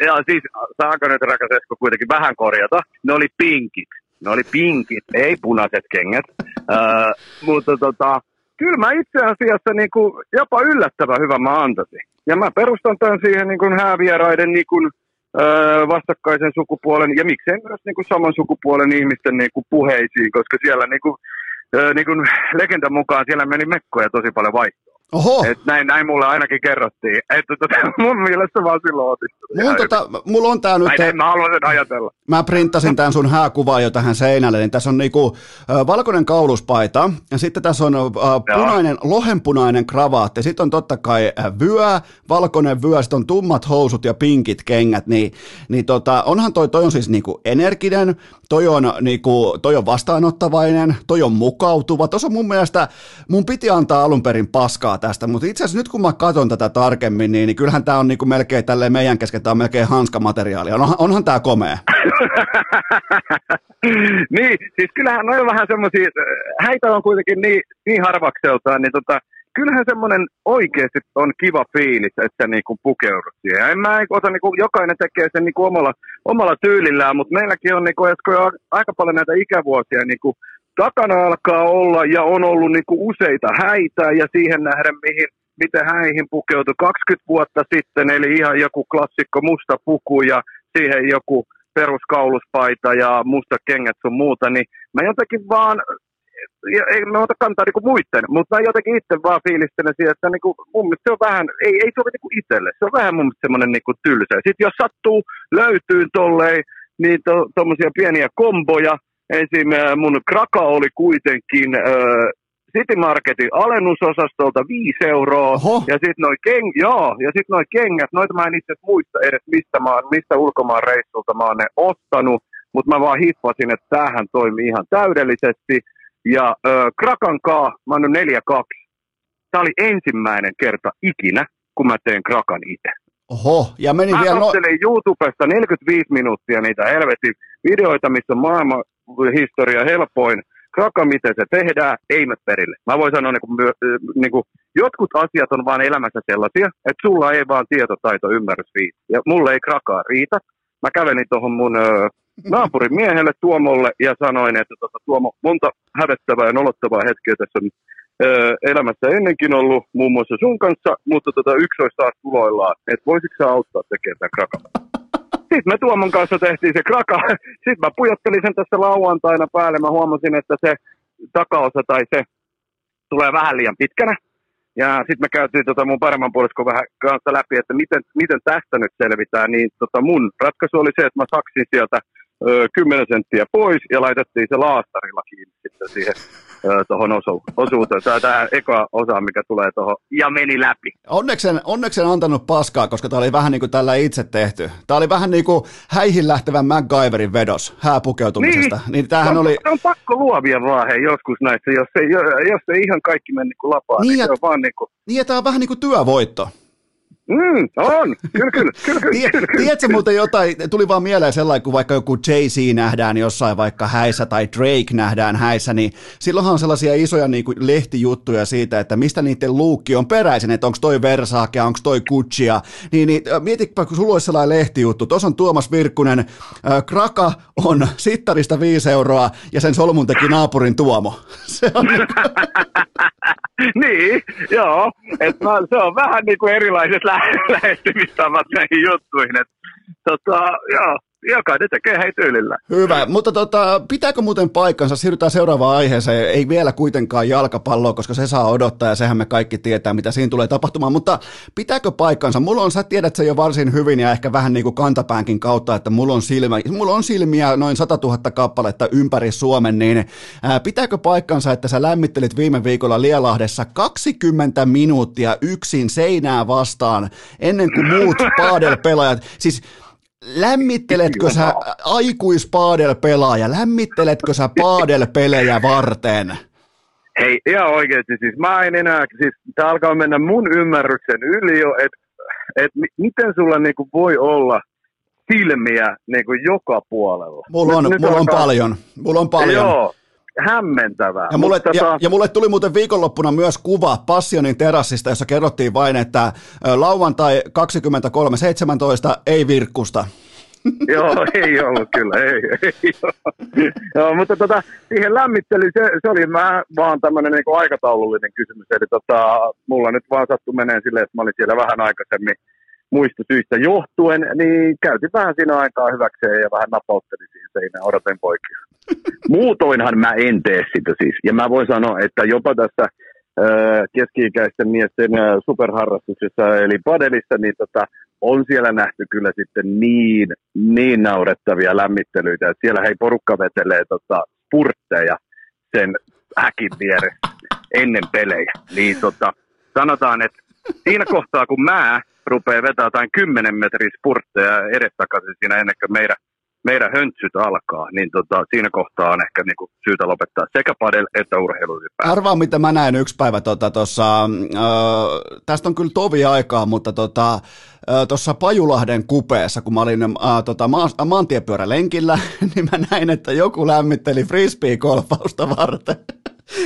ja siis saanko nyt rakas Esko kuitenkin vähän korjata? Ne oli pinkit. Ne oli pinkit, ei punaiset kengät. Mutta tota, kyllä mä itse asiassa niin kuin, jopa yllättävän hyvä mä antaisin. Ja mä perustan tämän siihen niin kuin häävieraiden niin kuin, vastakkaisen sukupuolen ja miksei myös niin kuin saman sukupuolen ihmisten niin kuin puheisiin, koska siellä niin kuin, niin kuin legendan mukaan siellä meni mekkoja tosi paljon vaihtoa. Oho. Et näin, näin mulle ainakin kerrottiin. Että tota, mun mielestä vaan silloin. Mun tota, mulla on tää nyt... Näin, he... mä haluan sen ajatella. Mä printtasin tämän sun hääkuvaa jo tähän seinälle, niin tässä on niinku äh, valkoinen kauluspaita, ja sitten tässä on äh, punainen, lohenpunainen kravaatti, sitten on totta kai äh, vyö, valkoinen vyö, sitten on tummat housut ja pinkit kengät, niin, niin tota, onhan toi, toi on siis niinku energinen, toi on, niinku, toi on vastaanottavainen, toi on mukautuva, tuossa mun mielestä, mun piti antaa alun perin paskaa tästä, mutta itse asiassa nyt kun mä katson tätä tarkemmin, niin, niin kyllähän tämä on niinku melkein tälleen meidän kesken, tämä on melkein hanskamateriaali. On, onhan tämä komea. niin, siis kyllähän on vähän semmoisia, häitä on kuitenkin niin, niin harvakseltaan, niin tota, kyllähän semmoinen oikeasti on kiva fiilis, että sä niinku pukeudut siihen. Ja en mä ota, niinku, jokainen tekee sen niinku omalla, omalla tyylillään, mutta meilläkin on niinku, jo aika paljon näitä ikävuosia niinku, takana alkaa olla ja on ollut niinku useita häitä ja siihen nähden, mihin, miten häihin pukeutui 20 vuotta sitten, eli ihan joku klassikko musta puku ja siihen joku peruskauluspaita ja musta kengät sun muuta, niin mä jotenkin vaan ja ei mä ota kantaa niinku muiden, mutta mä jotenkin itse vaan fiilistelen siihen, että niinku, mun mielestä se on vähän, ei, ei sovi niinku itselle, se on vähän mun mielestä semmoinen niinku tylsä. Sitten jos sattuu löytyy tollei, niin tuommoisia to, pieniä komboja, esim. mun kraka oli kuitenkin äh, City Marketin alennusosastolta 5 euroa, Oho. ja sitten noin keng, joo, ja sit noi kengät, noita mä en itse muista edes, mistä, mä, mistä ulkomaan reissulta mä oon ne ostanut, mutta mä vaan hiffasin, että tämähän toimii ihan täydellisesti. Ja äh, Krakankaa, mä oon 4-2. Tämä oli ensimmäinen kerta ikinä, kun mä teen Krakan itse. Oho, ja meni mä vielä... Mä no... YouTubesta 45 minuuttia niitä helvetin videoita, missä maailman historia helpoin kraka, miten se tehdään, ei me perille. Mä voin sanoa, niin kuin, niin kuin, jotkut asiat on vaan elämässä sellaisia, että sulla ei vaan tietotaito, ymmärrys riitä. Ja mulle ei krakaa riitä. Mä kävelin tuohon mun naapurin miehelle Tuomolle ja sanoin, että tota, Tuomo, monta hävettävää ja nolottavaa hetkeä tässä on elämässä ennenkin ollut, muun muassa sun kanssa, mutta tota, yksi olisi taas tuloillaan, että voisitko sä auttaa tekemään tämän krakan? Sitten me Tuomon kanssa tehtiin se kraka. Sitten mä pujottelin sen tässä lauantaina päälle. Mä huomasin, että se takaosa tai se tulee vähän liian pitkänä. Ja sitten me käytiin tota mun paremman puoliskon vähän kanssa läpi, että miten, miten tästä nyt selvitään. Niin tota mun ratkaisu oli se, että mä saksin sieltä 10 senttiä pois ja laitettiin se laastarilla kiinni sitten siihen tuohon osu, osuuteen. Tämä, tämä eka osa, mikä tulee tuohon, ja meni läpi. Onneksi en, onneksi en antanut paskaa, koska tämä oli vähän niin kuin tällä itse tehty. Tämä oli vähän niin kuin häihin lähtevän MacGyverin vedos hääpukeutumisesta. Niin, niin tämähän on, oli... on pakko luovia vaan hei, joskus näissä, jos ei, jos ei ihan kaikki mene niin kuin lapaa, niin, niin se on vaan niin kuin... Niin, ja tämä on vähän niin kuin työvoitto. Mm, on, kyllä, kyllä, kyllä, kyllä, kyllä. Tiedätkö muuten jotain, tuli vaan mieleen sellainen, kun vaikka joku Jay-Z nähdään jossain vaikka häissä tai Drake nähdään häissä, niin silloinhan on sellaisia isoja niin kuin lehtijuttuja siitä, että mistä niiden luukki on peräisin, että onko toi Versace, onko toi Guccia, niin, niin mietipä, kun sulla olisi sellainen lehtijuttu, tuossa on Tuomas Virkkunen, äh, Kraka on sittarista 5 euroa ja sen solmun teki naapurin Tuomo. Se on... niin, joo, että se on vähän niin kuin erilaiset lähestymistavat näihin juttuihin. Et, tota, joo, jokainen tekee hei tyylillä. Hyvä, mutta tota, pitääkö muuten paikkansa, siirrytään seuraavaan aiheeseen, ei vielä kuitenkaan jalkapalloa, koska se saa odottaa ja sehän me kaikki tietää, mitä siinä tulee tapahtumaan, mutta pitääkö paikkansa, mulla on, sä tiedät se jo varsin hyvin ja ehkä vähän niin kuin kantapäänkin kautta, että mulla on, silmä, mulla on silmiä noin 100 000 kappaletta ympäri Suomen, niin ää, pitääkö paikkansa, että sä lämmittelit viime viikolla Lielahdessa 20 minuuttia yksin seinää vastaan ennen kuin muut paadelpelaajat, siis Lämmitteletkö sä aikuispaadel-pelaaja, lämmitteletkö sä paadel-pelejä varten? Hei, ihan oikeasti, siis mä en enää, siis tää alkaa mennä mun ymmärryksen yli jo, että et miten sulla niinku voi olla silmiä niinku joka puolella. Mulla on, nyt, mulla on alkaa... paljon, mulla on paljon. Joo, hämmentävää. Ja mulle, ja, ja mulle tuli muuten viikonloppuna myös kuva Passionin terassista, jossa kerrottiin vain, että lauantai 23.17 ei virkkusta. Joo, ei ollut kyllä, ei, ei Joo, mutta tota, siihen lämmittelyyn, se, se oli mä, vaan tämmöinen niin aikataulullinen kysymys. Eli tota, mulla nyt vaan sattui menee silleen, että mä olin siellä vähän aikaisemmin muista syistä johtuen, niin käytin vähän siinä aikaa hyväkseen ja vähän napauttelin siihen seinään, odotin poikia. Muutoinhan mä en tee sitä siis. Ja mä voin sanoa, että jopa tässä keski-ikäisten miesten superharrastuksessa, eli padelissa, niin tota, on siellä nähty kyllä sitten niin, niin naurettavia lämmittelyitä, että siellä hei porukka vetelee tota, spurtteja sen häkin vieressä ennen pelejä. Niin tota, sanotaan, että siinä kohtaa kun mä rupeaa vetämään jotain 10 metrin spurtteja edestakaisin siinä ennen kuin meidän meidän höntsyt alkaa, niin tota, siinä kohtaa on ehkä niinku syytä lopettaa sekä padel että urheilu Arvaa, mitä mä näin yksi päivä tota, tossa, äh, tästä on kyllä tovi aikaa, mutta tota, tuossa Pajulahden kupeessa, kun mä olin äh, tota, ma- maantiepyörälenkillä, niin mä näin, että joku lämmitteli frisbee-golfausta varten.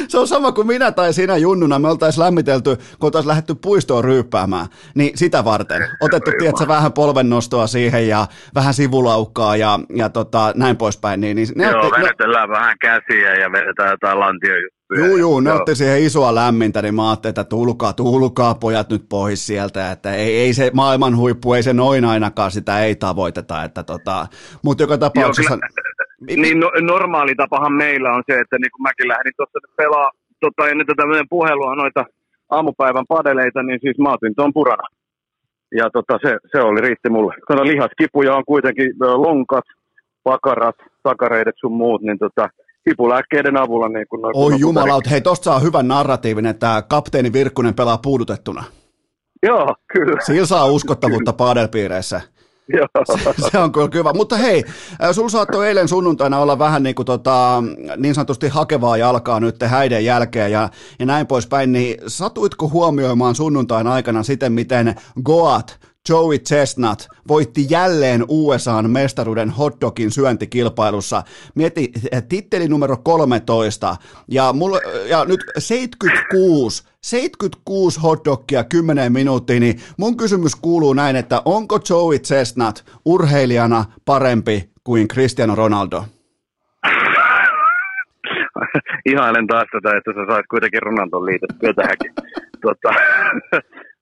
Se on sama kuin minä tai sinä junnuna, me oltaisiin lämmitelty, kun oltaisiin lähdetty puistoon ryyppäämään, niin sitä varten. Otettu, tiedätkö, vähän polvennostoa siihen ja vähän sivulaukkaa ja, ja tota, näin poispäin. Niin, niin ne Joo, otti, vedetellään ne... vähän käsiä ja vedetään jotain lantioja. Juu, juu, ne otti siihen isoa lämmintä, niin mä ajattelin, että tulkaa, tulkaa pojat nyt pois sieltä, että ei, ei se maailman huippu, ei se noin ainakaan sitä ei tavoiteta, että tota, mutta joka tapauksessa... Joo, kyllä, niin no, normaali tapahan meillä on se, että niin kuin mäkin lähdin tuossa pelaa tota, ennen tätä meidän puhelua noita aamupäivän padeleita, niin siis mä otin tuon purana. Ja tota, se, se oli riitti mulle. Kato, lihaskipuja on kuitenkin lonkat, pakarat, takareidet sun muut, niin tota, kipulääkkeiden avulla. Niin kun Oi jumalaut, hei tosta saa hyvän narratiivin, että kapteeni Virkkunen pelaa puudutettuna. Joo, kyllä. Sillä saa uskottavuutta padelpiireissä. Se, on kyllä hyvä. Mutta hei, sulla saattoi eilen sunnuntaina olla vähän niin, kuin tota, niin sanotusti hakevaa jalkaa nyt häiden jälkeen ja, ja näin poispäin, niin satuitko huomioimaan sunnuntain aikana siten, miten Goat Joey Chestnut voitti jälleen USAn mestaruuden hotdogin syöntikilpailussa. Mieti titteli numero 13 ja, mulla, ja nyt 76 76 hotdogia 10 minuuttia, niin mun kysymys kuuluu näin, että onko Joey Chestnut urheilijana parempi kuin Cristiano Ronaldo? Ihailen taas tätä, että sä sait kuitenkin Ronaldon liitettyä tähänkin. tota,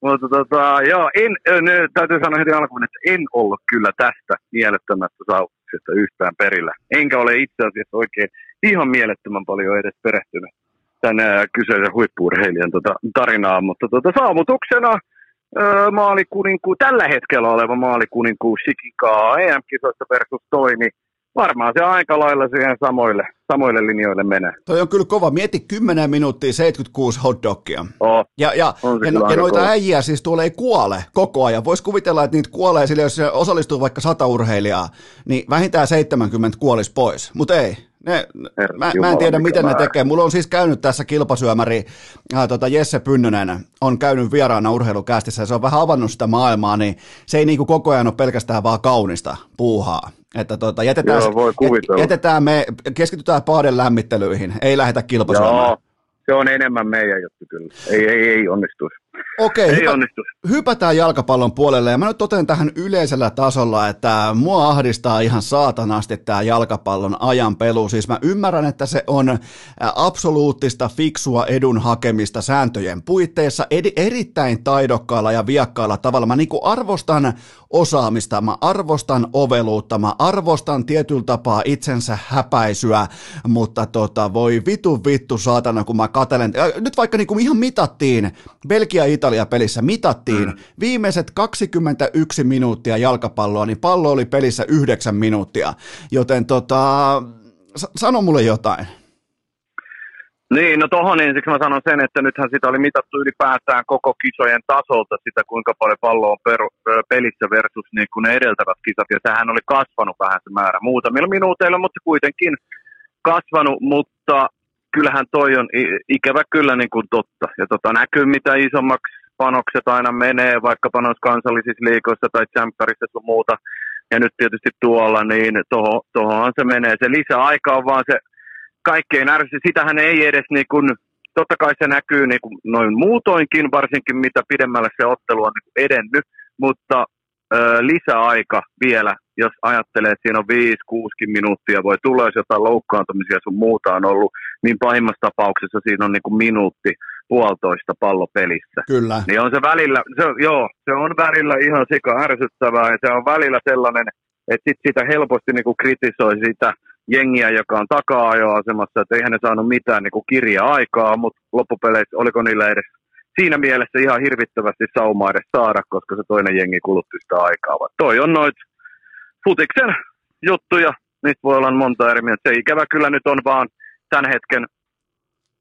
mutta tota, joo, en, ne, täytyy sanoa heti alkuun, että en ollut kyllä tästä mielettömästä saavutuksesta yhtään perillä. Enkä ole itse asiassa oikein ihan mielettömän paljon edes perehtynyt tämän kyseisen huippuurheilijan tota, tarinaan, mutta tota, saavutuksena maalikuninkuus, tällä hetkellä oleva maalikuninkuus Shikikaa EM-kisoissa versus toi, niin varmaan se aika lailla siihen samoille, samoille linjoille menee. Toi on kyllä kova. Mieti 10 minuuttia 76 hotdogia. Oh, ja, ja, ja, no- ja noita kova. äijiä siis tuolla ei kuole koko ajan. Voisi kuvitella, että niitä kuolee sille, jos osallistuu vaikka sata urheilijaa, niin vähintään 70 kuolisi pois. Mutta ei, ne, mä, mä en tiedä, miten määrä. ne tekee. Mulla on siis käynyt tässä kilpasyömäri, äh, tota Jesse Pynnönen on käynyt vieraana urheilukästissä ja se on vähän avannut sitä maailmaa, niin se ei niinku koko ajan ole pelkästään vaan kaunista puuhaa. Että tota, jätetään, Joo, voi jätetään me, keskitytään paaden lämmittelyihin, ei lähdetä kilpasyömään. Joo, se on enemmän meidän juttu kyllä. Ei, ei, ei onnistuisi. Okei, Ei hypä, hypätään jalkapallon puolelle ja mä nyt toten tähän yleisellä tasolla, että mua ahdistaa ihan saatanasti tämä jalkapallon ajan pelu. Siis mä ymmärrän, että se on absoluuttista fiksua edun hakemista sääntöjen puitteissa ed- erittäin taidokkaalla ja viakkaalla tavalla. Mä niinku arvostan osaamista, mä arvostan oveluutta, mä arvostan tietyllä tapaa itsensä häpäisyä, mutta tota, voi vitu vittu saatana, kun mä katelen. Nyt vaikka niinku ihan mitattiin Belgia Italia-pelissä mitattiin mm. viimeiset 21 minuuttia jalkapalloa, niin pallo oli pelissä 9 minuuttia. Joten tota, sano mulle jotain. Niin, no tohon ensiksi mä sanon sen, että nythän sitä oli mitattu ylipäätään koko kisojen tasolta sitä, kuinka paljon pallo on peru, pelissä versus niin kuin ne edeltävät kisat, ja sehän oli kasvanut vähän se määrä muutamilla minuuteilla, mutta kuitenkin kasvanut, mutta kyllähän toi on ikävä kyllä niin kuin totta. Ja tota, näkyy, mitä isommaksi panokset aina menee, vaikka panos kansallisissa liikoissa tai tsemppärissä sun muuta. Ja nyt tietysti tuolla, niin toho, se menee. Se lisäaika on vaan se kaikkein ärsyt. Sitähän ei edes niin kuin, totta kai se näkyy niin kuin noin muutoinkin, varsinkin mitä pidemmälle se ottelu on niin edennyt, mutta ö, lisäaika vielä, jos ajattelee, että siinä on 5-6 minuuttia, voi tulla, jos jotain loukkaantumisia sun muuta on ollut, niin pahimmassa tapauksessa siinä on niin kuin minuutti puolitoista pallopelissä. Kyllä. Niin on se välillä, se, joo, se on välillä ihan sika ärsyttävää ja se on välillä sellainen, että sit sitä helposti niin kuin kritisoi sitä jengiä, joka on taka-ajoasemassa, että eihän ne saanut mitään niin kuin kirja-aikaa, mutta loppupeleissä oliko niillä edes siinä mielessä ihan hirvittävästi saumaa edes saada, koska se toinen jengi kulutti sitä aikaa. Vaan toi on noit futiksen juttuja, niistä voi olla monta eri mieltä. Se ikävä kyllä nyt on vaan tämän hetken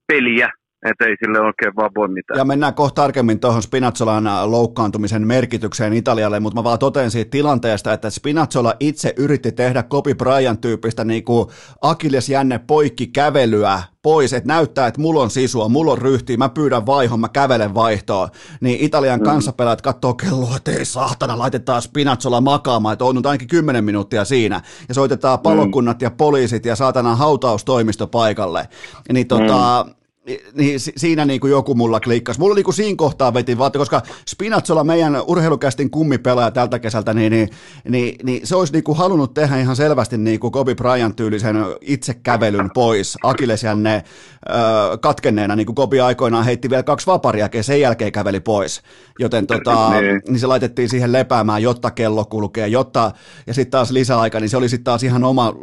peliä, että ei sille oikein vaan voi mitään. Ja mennään kohta tarkemmin tuohon Spinazzolan loukkaantumisen merkitykseen Italialle, mutta mä vaan totean siitä tilanteesta, että Spinazzola itse yritti tehdä Kopi Bryant tyyppistä niin kuin Akilles jänne poikki kävelyä pois, että näyttää, että mulla on sisua, mulla on ryhtiä, mä pyydän vaihon, mä kävelen vaihtoon, niin Italian mm. kanssapelaajat katsoo kelloa, että ei saatana, laitetaan Spinazzola makaamaan, että on nyt ainakin 10 minuuttia siinä, ja soitetaan palokunnat mm. ja poliisit ja saatana hautaustoimisto paikalle. Niin tota, mm niin siinä niin kuin joku mulla klikkasi. Mulla niin kuin siinä kohtaa veti vaatte, koska Spinazzola, meidän urheilukästin kummipelaaja tältä kesältä, niin, niin, niin, niin se olisi niin kuin halunnut tehdä ihan selvästi niin kuin Kobe Bryant tyylisen itsekävelyn pois Akilesjänne äh, katkenneena, niin kuin Kobe aikoinaan heitti vielä kaksi vaparia, ja sen jälkeen käveli pois. Joten tota, niin. niin se laitettiin siihen lepäämään, jotta kello kulkee, jotta, ja sitten taas lisäaika, niin se oli sitten taas ihan oma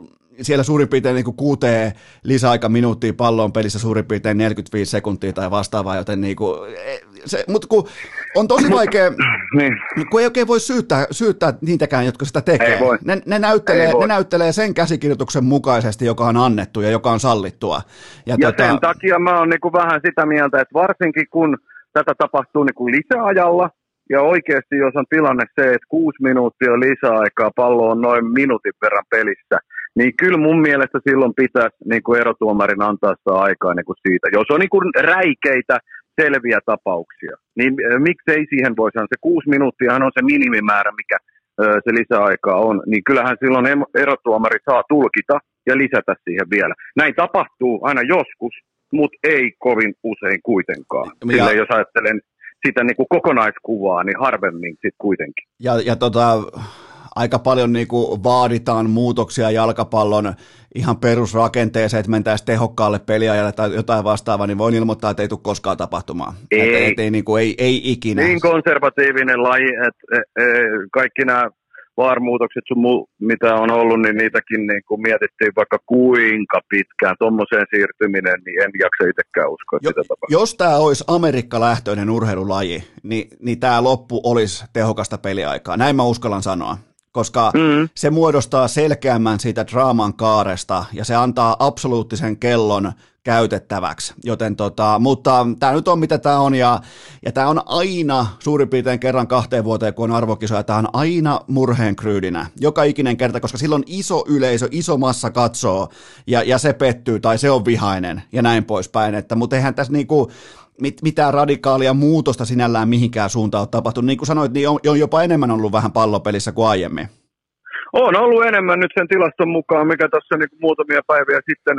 siellä suurin piirtein niin kuuteen lisäaika minuuttia pallon pelissä suurin piirtein 45 sekuntia tai vastaavaa, joten niin kuin, e, se, mutta kun on tosi vaikea, niin. kun ei oikein voi syyttää, syyttää niitäkään, jotka sitä tekee. Ne, ne, näyttelee, ne näyttelee sen käsikirjoituksen mukaisesti, joka on annettu ja joka on sallittua. Ja, ja tota... sen takia mä oon niin vähän sitä mieltä, että varsinkin kun tätä tapahtuu niin kuin lisäajalla, ja oikeasti, jos on tilanne se, että kuusi minuuttia lisäaikaa, pallo on noin minuutin verran pelissä, niin kyllä mun mielestä silloin pitäisi niin kuin erotuomarin antaa sitä aikaa niin kuin siitä. Jos on niin kuin räikeitä, selviä tapauksia, niin miksei siihen voisi Se kuusi minuuttia on se minimimäärä, mikä se lisäaika on, niin kyllähän silloin erotuomari saa tulkita ja lisätä siihen vielä. Näin tapahtuu aina joskus, mutta ei kovin usein kuitenkaan. Ja... Sillä jos ajattelen sitä niin kuin kokonaiskuvaa, niin harvemmin sitten kuitenkin. Ja, ja tota, aika paljon niin kuin vaaditaan muutoksia jalkapallon ihan perusrakenteeseen, että mentäisiin tehokkaalle peliajalle tai jotain vastaavaa, niin voin ilmoittaa, että ei tule koskaan tapahtumaan. Ei, et, et, ei, niin kuin, ei, ei ikinä. Niin konservatiivinen laji, että et, et, kaikki nämä vaarmuutokset, sun mitä on ollut, niin niitäkin niin kuin mietittiin vaikka kuinka pitkään. Tuommoiseen siirtyminen, niin en jaksa itsekään uskoa, että jo, sitä tapahtuu. Jos tämä olisi Amerikka-lähtöinen urheilulaji, niin, niin tämä loppu olisi tehokasta peliaikaa. Näin mä uskallan sanoa koska mm. se muodostaa selkeämmän siitä draaman kaaresta ja se antaa absoluuttisen kellon käytettäväksi. Joten tota, mutta tämä nyt on mitä tämä on ja, ja tämä on aina suurin piirtein kerran kahteen vuoteen, kun on arvokisoja, tämä on aina murheenkryydinä. Joka ikinen kerta, koska silloin iso yleisö, iso massa katsoo ja, ja se pettyy tai se on vihainen ja näin poispäin. Että, mutta eihän tässä niinku, mit, mitään radikaalia muutosta sinällään mihinkään suuntaan ole tapahtunut. Niin kuin sanoit, niin on, on jopa enemmän ollut vähän pallopelissä kuin aiemmin. On ollut enemmän nyt sen tilaston mukaan, mikä tässä niin muutamia päiviä sitten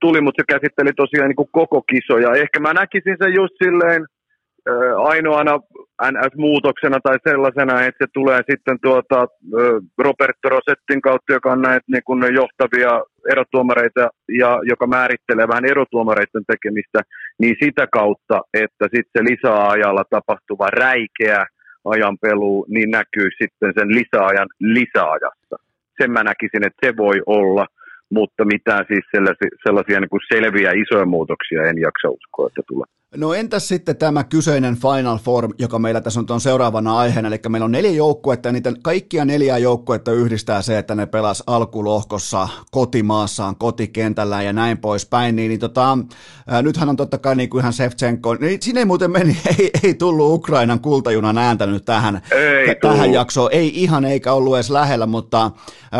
tuli, mutta se käsitteli tosiaan niin koko kisoja. Ehkä mä näkisin sen just silleen ainoana NS-muutoksena tai sellaisena, että se tulee sitten tuota Roberto Rosettin kautta, joka on näitä niin kuin johtavia erotuomareita ja joka määrittelee vähän erotuomareiden tekemistä, niin sitä kautta, että sitten se lisäajalla tapahtuva räikeä ajanpelu, niin näkyy sitten sen lisäajan lisäajassa. Sen mä näkisin, että se voi olla, mutta mitään siis sellaisia, sellaisia niin kuin selviä isoja muutoksia en jaksa uskoa, että tulee. No entäs sitten tämä kyseinen Final Four, joka meillä tässä on tuon seuraavana aiheena, eli meillä on neljä joukkuetta ja niitä kaikkia neljää joukkuetta yhdistää se, että ne pelas alkulohkossa kotimaassaan, kotikentällä ja näin poispäin, niin, niin tota, ää, nythän on totta kai niin kuin ihan Shevchenko, niin siinä ei muuten meni, ei, ei tullut Ukrainan kultajunan ääntänyt tähän, ei tähän jaksoon, ei ihan eikä ollut edes lähellä, mutta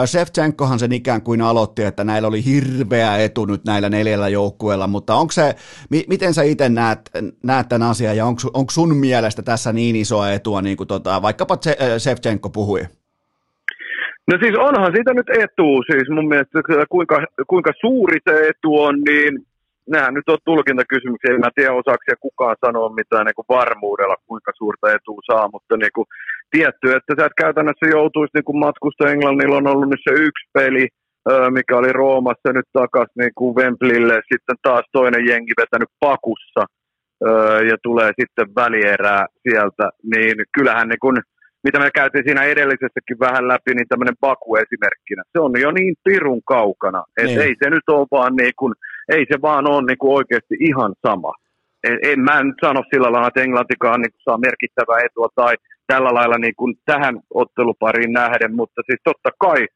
Shevchenkohan sen ikään kuin aloitti, että näillä oli hirveä etu nyt näillä neljällä joukkueella, mutta onko se, mi, miten sä itse näet, näet tämän asian ja onko sun mielestä tässä niin isoa etua, niin kuin tota, vaikkapa Shevchenko puhui? No siis onhan siitä nyt etu, siis mun mielestä kuinka, kuinka suuri se etu on, niin nämä nyt on tulkintakysymyksiä, en mä tiedä osaako kukaan sanoa mitään niin kuin varmuudella, kuinka suurta etua saa, mutta niin kuin, tietty, että sä et käytännössä joutuisi niin kuin matkusta Englannilla on ollut nyt se yksi peli, mikä oli Roomassa nyt takaisin niin kuin sitten taas toinen jengi vetänyt pakussa, ja tulee sitten välierää sieltä, niin kyllähän niin kun, mitä me käytiin siinä edellisessäkin vähän läpi, niin tämmöinen Baku esimerkkinä, se on jo niin pirun kaukana, että niin. ei se nyt ole vaan niin kun, ei se vaan ole niin kuin oikeasti ihan sama. En, en mä nyt sano sillä lailla, että Englantikaan niin saa merkittävää etua tai tällä lailla niin kuin tähän ottelupariin nähden, mutta siis totta kai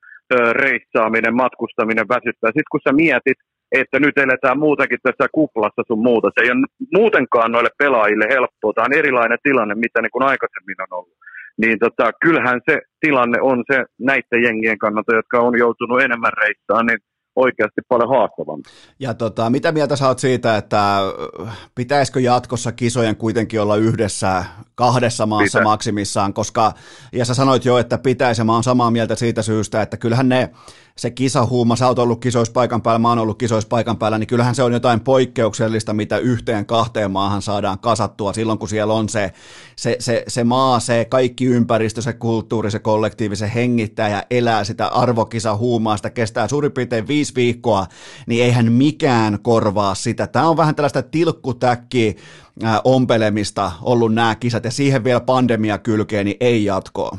reissaaminen, matkustaminen väsyttää. Sitten kun sä mietit, että nyt eletään muutenkin tässä kuplassa sun muuta. Se ei ole muutenkaan noille pelaajille helppoa. Tämä on erilainen tilanne, mitä niin kuin aikaisemmin on ollut. Niin tota, kyllähän se tilanne on se näiden jengien kannalta, jotka on joutunut enemmän reissaan, niin oikeasti paljon haastavampi. Ja tota, mitä mieltä sä oot siitä, että pitäisikö jatkossa kisojen kuitenkin olla yhdessä kahdessa maassa Pitä. maksimissaan, koska, ja sä sanoit jo, että pitäisi, mä oon samaa mieltä siitä syystä, että kyllähän ne, se kisahuuma, sä oot ollut kisoissa paikan päällä, mä oon ollut kisoissa paikan päällä, niin kyllähän se on jotain poikkeuksellista, mitä yhteen kahteen maahan saadaan kasattua silloin, kun siellä on se, se, se, se maa, se kaikki ympäristö, se kulttuuri, se kollektiivi, se hengittää ja elää sitä arvokisahuumaa, sitä kestää suurin piirtein viisi viikkoa, niin eihän mikään korvaa sitä. Tämä on vähän tällaista tilkkutäkkiä, ompelemista ollut nämä kisat ja siihen vielä pandemia kylkeen, niin ei jatkoa.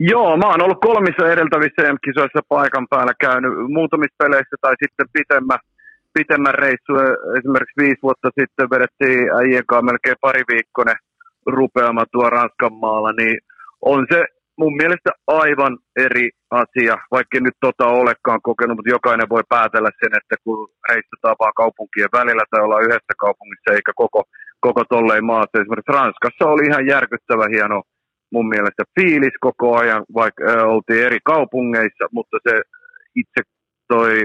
Joo, mä oon ollut kolmissa edeltävissä EM-kisoissa paikan päällä käynyt muutamissa peleissä tai sitten pitemmä, pitemmän reissu. Esimerkiksi viisi vuotta sitten vedettiin äijien melkein pari viikkoinen rupeama tuo Ranskan maalla, niin on se mun mielestä aivan eri asia, vaikka nyt tota olekaan kokenut, mutta jokainen voi päätellä sen, että kun reissutaan vaan kaupunkien välillä tai ollaan yhdessä kaupungissa eikä koko, koko tolleen maassa. Esimerkiksi Ranskassa oli ihan järkyttävä hieno mun mielestä fiilis koko ajan, vaikka ä, oltiin eri kaupungeissa, mutta se itse toi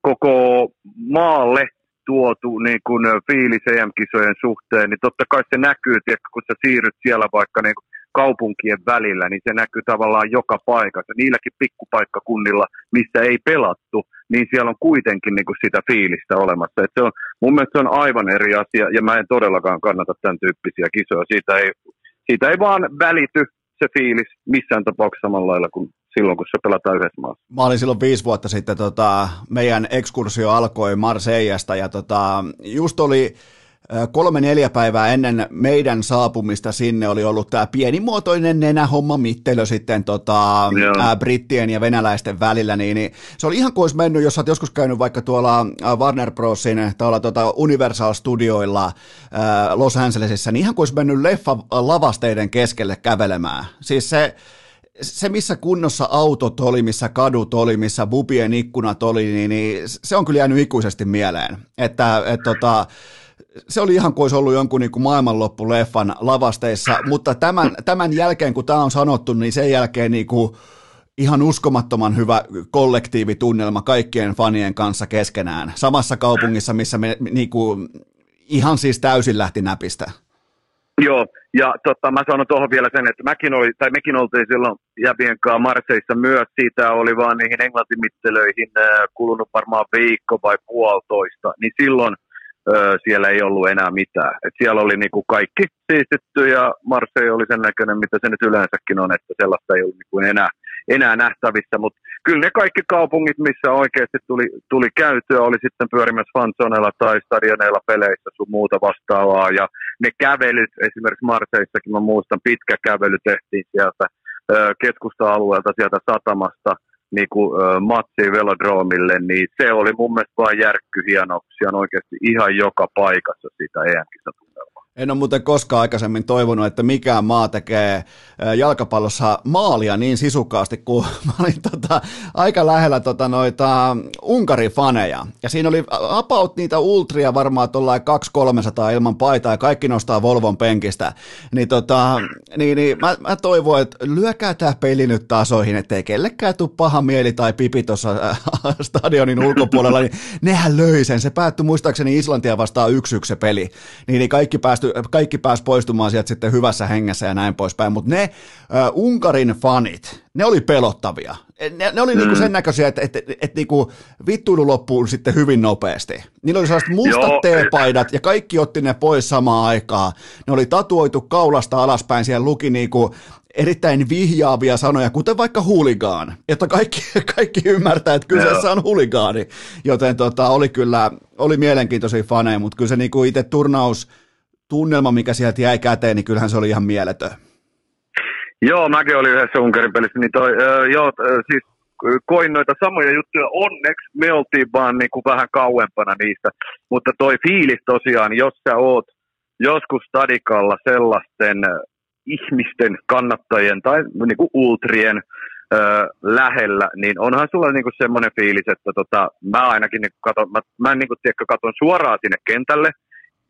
koko maalle tuotu niin kun fiilis EM-kisojen suhteen, niin totta kai se näkyy, tiedätkö, kun sä siirryt siellä vaikka niin kaupunkien välillä, niin se näkyy tavallaan joka paikassa. Niilläkin pikkupaikkakunnilla, missä ei pelattu, niin siellä on kuitenkin niin kuin sitä fiilistä olemassa. Et se on, mun mielestä se on aivan eri asia, ja mä en todellakaan kannata tämän tyyppisiä kisoja. Siitä ei, siitä ei vaan välity se fiilis missään tapauksessa samalla lailla kuin silloin, kun se pelataan yhdessä maassa. Mä olin silloin viisi vuotta sitten, tota, meidän ekskursio alkoi Marseillasta ja tota, just oli kolme-neljä päivää ennen meidän saapumista sinne oli ollut tämä pienimuotoinen nenähomma mittelö sitten tota, ää, brittien ja venäläisten välillä, niin, niin se oli ihan kuin olisi mennyt, jos olet joskus käynyt vaikka tuolla Warner Brosin tuolla tota Universal Studioilla ää, Los Angelesissa, niin ihan kuin olisi mennyt leffa lavasteiden keskelle kävelemään. Siis se, se, missä kunnossa autot oli, missä kadut oli, missä bubien ikkunat oli, niin, niin se on kyllä jäänyt ikuisesti mieleen. Että et, tota, se oli ihan kuin olisi ollut jonkun niin kuin maailmanloppuleffan lavasteissa, mutta tämän, tämän jälkeen, kun tämä on sanottu, niin sen jälkeen niin kuin ihan uskomattoman hyvä kollektiivitunnelma kaikkien fanien kanssa keskenään. Samassa kaupungissa, missä me niin kuin, ihan siis täysin lähti näpistä. Joo, ja totta, mä sanon tuohon vielä sen, että mäkin oli, tai mekin oltiin silloin Jäbien kanssa Marseissa myös, siitä oli vaan niihin englantimittelöihin äh, kulunut varmaan viikko vai puolitoista, niin silloin siellä ei ollut enää mitään. Et siellä oli niinku kaikki siistitty ja Marseille oli sen näköinen, mitä se nyt yleensäkin on, että sellaista ei ollut niinku enää, enää nähtävissä. Mutta kyllä ne kaikki kaupungit, missä oikeasti tuli, tuli käytyä, oli sitten pyörimässä fanzoneilla tai stadioneilla peleissä sun muuta vastaavaa. Ja ne kävelyt, esimerkiksi Marseissakin mä muistan, pitkä kävely tehtiin sieltä keskusta-alueelta, sieltä satamasta – niin kuin, matsiin velodroomille, niin se oli mun mielestä vain järkkyhienoksia oikeasti ihan joka paikassa sitä EM-kisatunnelmaa. En ole muuten koskaan aikaisemmin toivonut, että mikään maa tekee jalkapallossa maalia niin sisukkaasti, kuin mä olin tota, aika lähellä tota, noita Unkari-faneja. Ja siinä oli about niitä ultria varmaan tuollain 200-300 ilman paitaa ja kaikki nostaa Volvon penkistä. Niin, tota, niin, niin mä, mä toivon, että lyökää tämä peli nyt tasoihin, ettei kellekään tule paha mieli tai pipi tuossa stadionin ulkopuolella. Niin nehän löi sen. Se päättyi muistaakseni Islantia vastaan yksi yksi se peli. Niin, niin kaikki päästy päästy, kaikki pääsi poistumaan sieltä sitten hyvässä hengessä ja näin poispäin, mutta ne uh, Unkarin fanit, ne oli pelottavia. Ne, ne oli niinku mm. niinku sen näköisiä, että, että, että, että niinku vittuilu loppuu sitten hyvin nopeasti. Niillä oli sellaiset mustat Joo. teepaidat ja kaikki otti ne pois samaan aikaan. Ne oli tatuoitu kaulasta alaspäin, siellä luki niinku erittäin vihjaavia sanoja, kuten vaikka huligaan, että kaikki, kaikki ymmärtää, että kyseessä on huligaani. Joten tota, oli kyllä, oli mielenkiintoisia faneja, mutta kyllä se niinku itse turnaus, tunnelma, mikä sieltä jäi käteen, niin kyllähän se oli ihan mieletön. Joo, mäkin olin yhdessä Unkarin pelissä, niin toi, äh, joo, siis koin noita samoja juttuja. Onneksi me oltiin vaan niin kuin vähän kauempana niistä. Mutta toi fiilis tosiaan, jos sä oot joskus stadikalla sellaisten ihmisten, kannattajien tai niin kuin ultrien ö, lähellä, niin onhan sulla niinku semmoinen fiilis, että tota, mä ainakin niinku katon, mä, mä niinku, tiedätkö, katon suoraan sinne kentälle,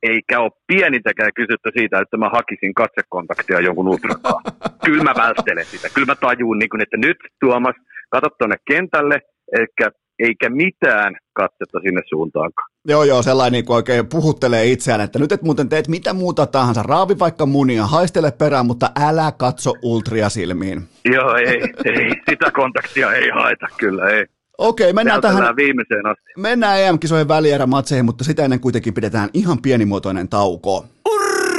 eikä ole pienintäkään kysyttä siitä, että mä hakisin katsekontaktia jonkun ultrakaan. Kyllä mä välttelen sitä. Kyllä mä tajuun, niin kuin, että nyt Tuomas, katso tuonne kentälle, eli eikä mitään katsetta sinne suuntaankaan. Joo, joo, sellainen niin kuin oikein puhuttelee itseään, että nyt et muuten teet mitä muuta tahansa, raavi vaikka munia, haistele perään, mutta älä katso ultria silmiin. Joo, ei, ei, sitä kontaktia ei haeta kyllä, ei. Okei, mennään tähän. viimeiseen asti. Mennään EM-kisojen välierämatseihin, mutta sitä ennen kuitenkin pidetään ihan pienimuotoinen tauko.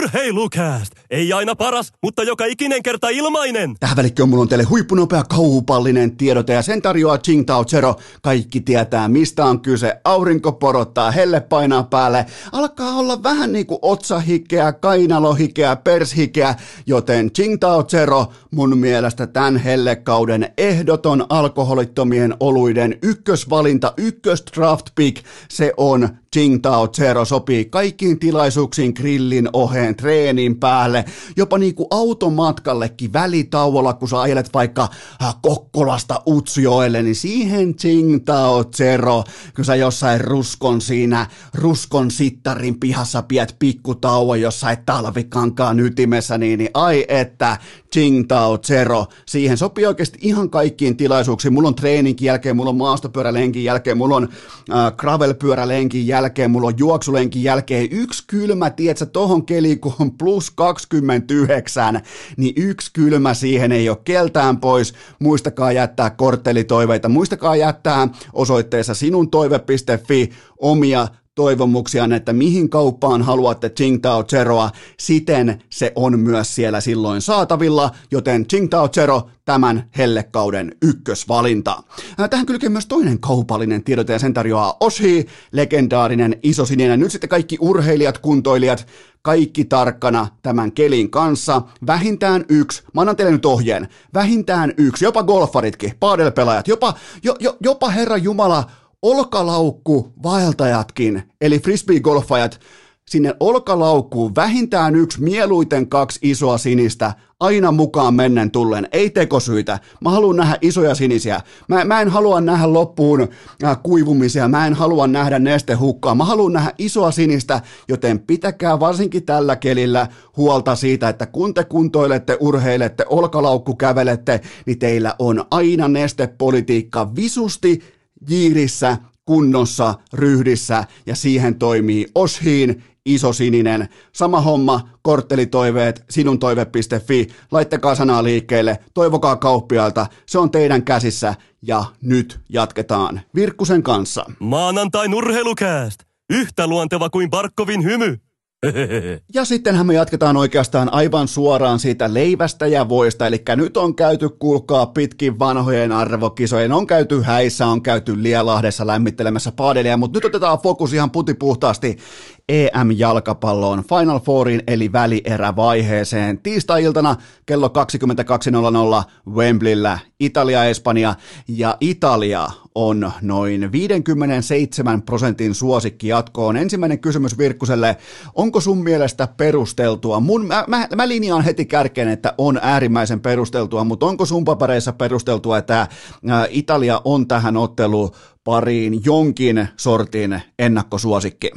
Urheilukääst! Ei aina paras, mutta joka ikinen kerta ilmainen! Tähän välikköön mulla on teille huippunopea kauhupallinen tiedote ja sen tarjoaa Tsingtao Zero. Kaikki tietää mistä on kyse. Aurinko porottaa, helle painaa päälle. Alkaa olla vähän niinku otsahikeä, kainalohikeä, pershikeä, joten Tsingtao Zero mun mielestä tämän hellekauden ehdoton alkoholittomien oluiden ykkösvalinta, ykkös draft pick, se on Tsingtao Zero sopii kaikkiin tilaisuuksiin grillin oheen, treenin päälle, jopa niinku automatkallekin välitauolla, kun sä ajelet vaikka äh, Kokkolasta Utsjoelle, niin siihen Tsingtao Zero, kun sä jossain ruskon siinä, ruskon sittarin pihassa piet pikkutauon jossain talvikankaan ytimessä, niin, niin ai että Tsingtao Zero, siihen sopii oikeasti ihan kaikkiin tilaisuuksiin. Mulla on treeninkin jälkeen, mulla on maastopyörälenkin jälkeen, mulla on äh, gravelpyörälenkin jälkeen, mulla on juoksulenkin jälkeen. Yksi kylmä, tietsä, tohon keliin, kun on plus 29, niin yksi kylmä siihen ei ole keltään pois. Muistakaa jättää korttelitoiveita, muistakaa jättää osoitteessa sinuntoive.fi omia toivomuksia, että mihin kauppaan haluatte Tsingtao Zeroa, siten se on myös siellä silloin saatavilla, joten Tsingtao Zero tämän hellekauden ykkösvalinta. Tähän kylkee myös toinen kaupallinen tiedote ja sen tarjoaa Oshi, legendaarinen isosininen. Nyt sitten kaikki urheilijat, kuntoilijat, kaikki tarkkana tämän kelin kanssa. Vähintään yksi, mä annan teille nyt ohjeen, vähintään yksi, jopa golfaritkin, paadelpelaajat, jopa, jo, jo, jopa Herra Jumala, olkalaukku vaeltajatkin, eli frisbee-golfajat, sinne olkalaukkuun vähintään yksi, mieluiten kaksi isoa sinistä, aina mukaan mennen tullen, ei tekosyitä. Mä haluan nähdä isoja sinisiä. Mä, mä en halua nähdä loppuun äh, kuivumisia, mä en halua nähdä nestehukkaa. Mä haluan nähdä isoa sinistä, joten pitäkää varsinkin tällä kelillä huolta siitä, että kun te kuntoilette, urheilette, olkalaukku kävelette, niin teillä on aina nestepolitiikka visusti jiirissä, kunnossa, ryhdissä ja siihen toimii Oshiin iso sininen. Sama homma, korttelitoiveet, sinuntoive.fi. Laittakaa sanaa liikkeelle, toivokaa kauppialta, se on teidän käsissä ja nyt jatketaan Virkkusen kanssa. Maanantai urheilukääst, yhtä luonteva kuin Barkovin hymy. Ja sittenhän me jatketaan oikeastaan aivan suoraan siitä leivästä ja voista, eli nyt on käyty, kuulkaa, pitkin vanhojen arvokisojen, on käyty häissä, on käyty Lielahdessa lämmittelemässä padelia, mutta nyt otetaan fokus ihan putipuhtaasti EM-jalkapalloon Final Fourin eli välierävaiheeseen. Tiistai-iltana kello 22.00 Wembleyllä Italia-Espanja ja Italia on noin 57 prosentin suosikki jatkoon. Ensimmäinen kysymys Virkkuselle, onko sun mielestä perusteltua? Mun, mä, mä, mä linjaan heti kärkeen, että on äärimmäisen perusteltua, mutta onko sun papereissa perusteltua, että Italia on tähän ottelu pariin jonkin sortin ennakkosuosikki?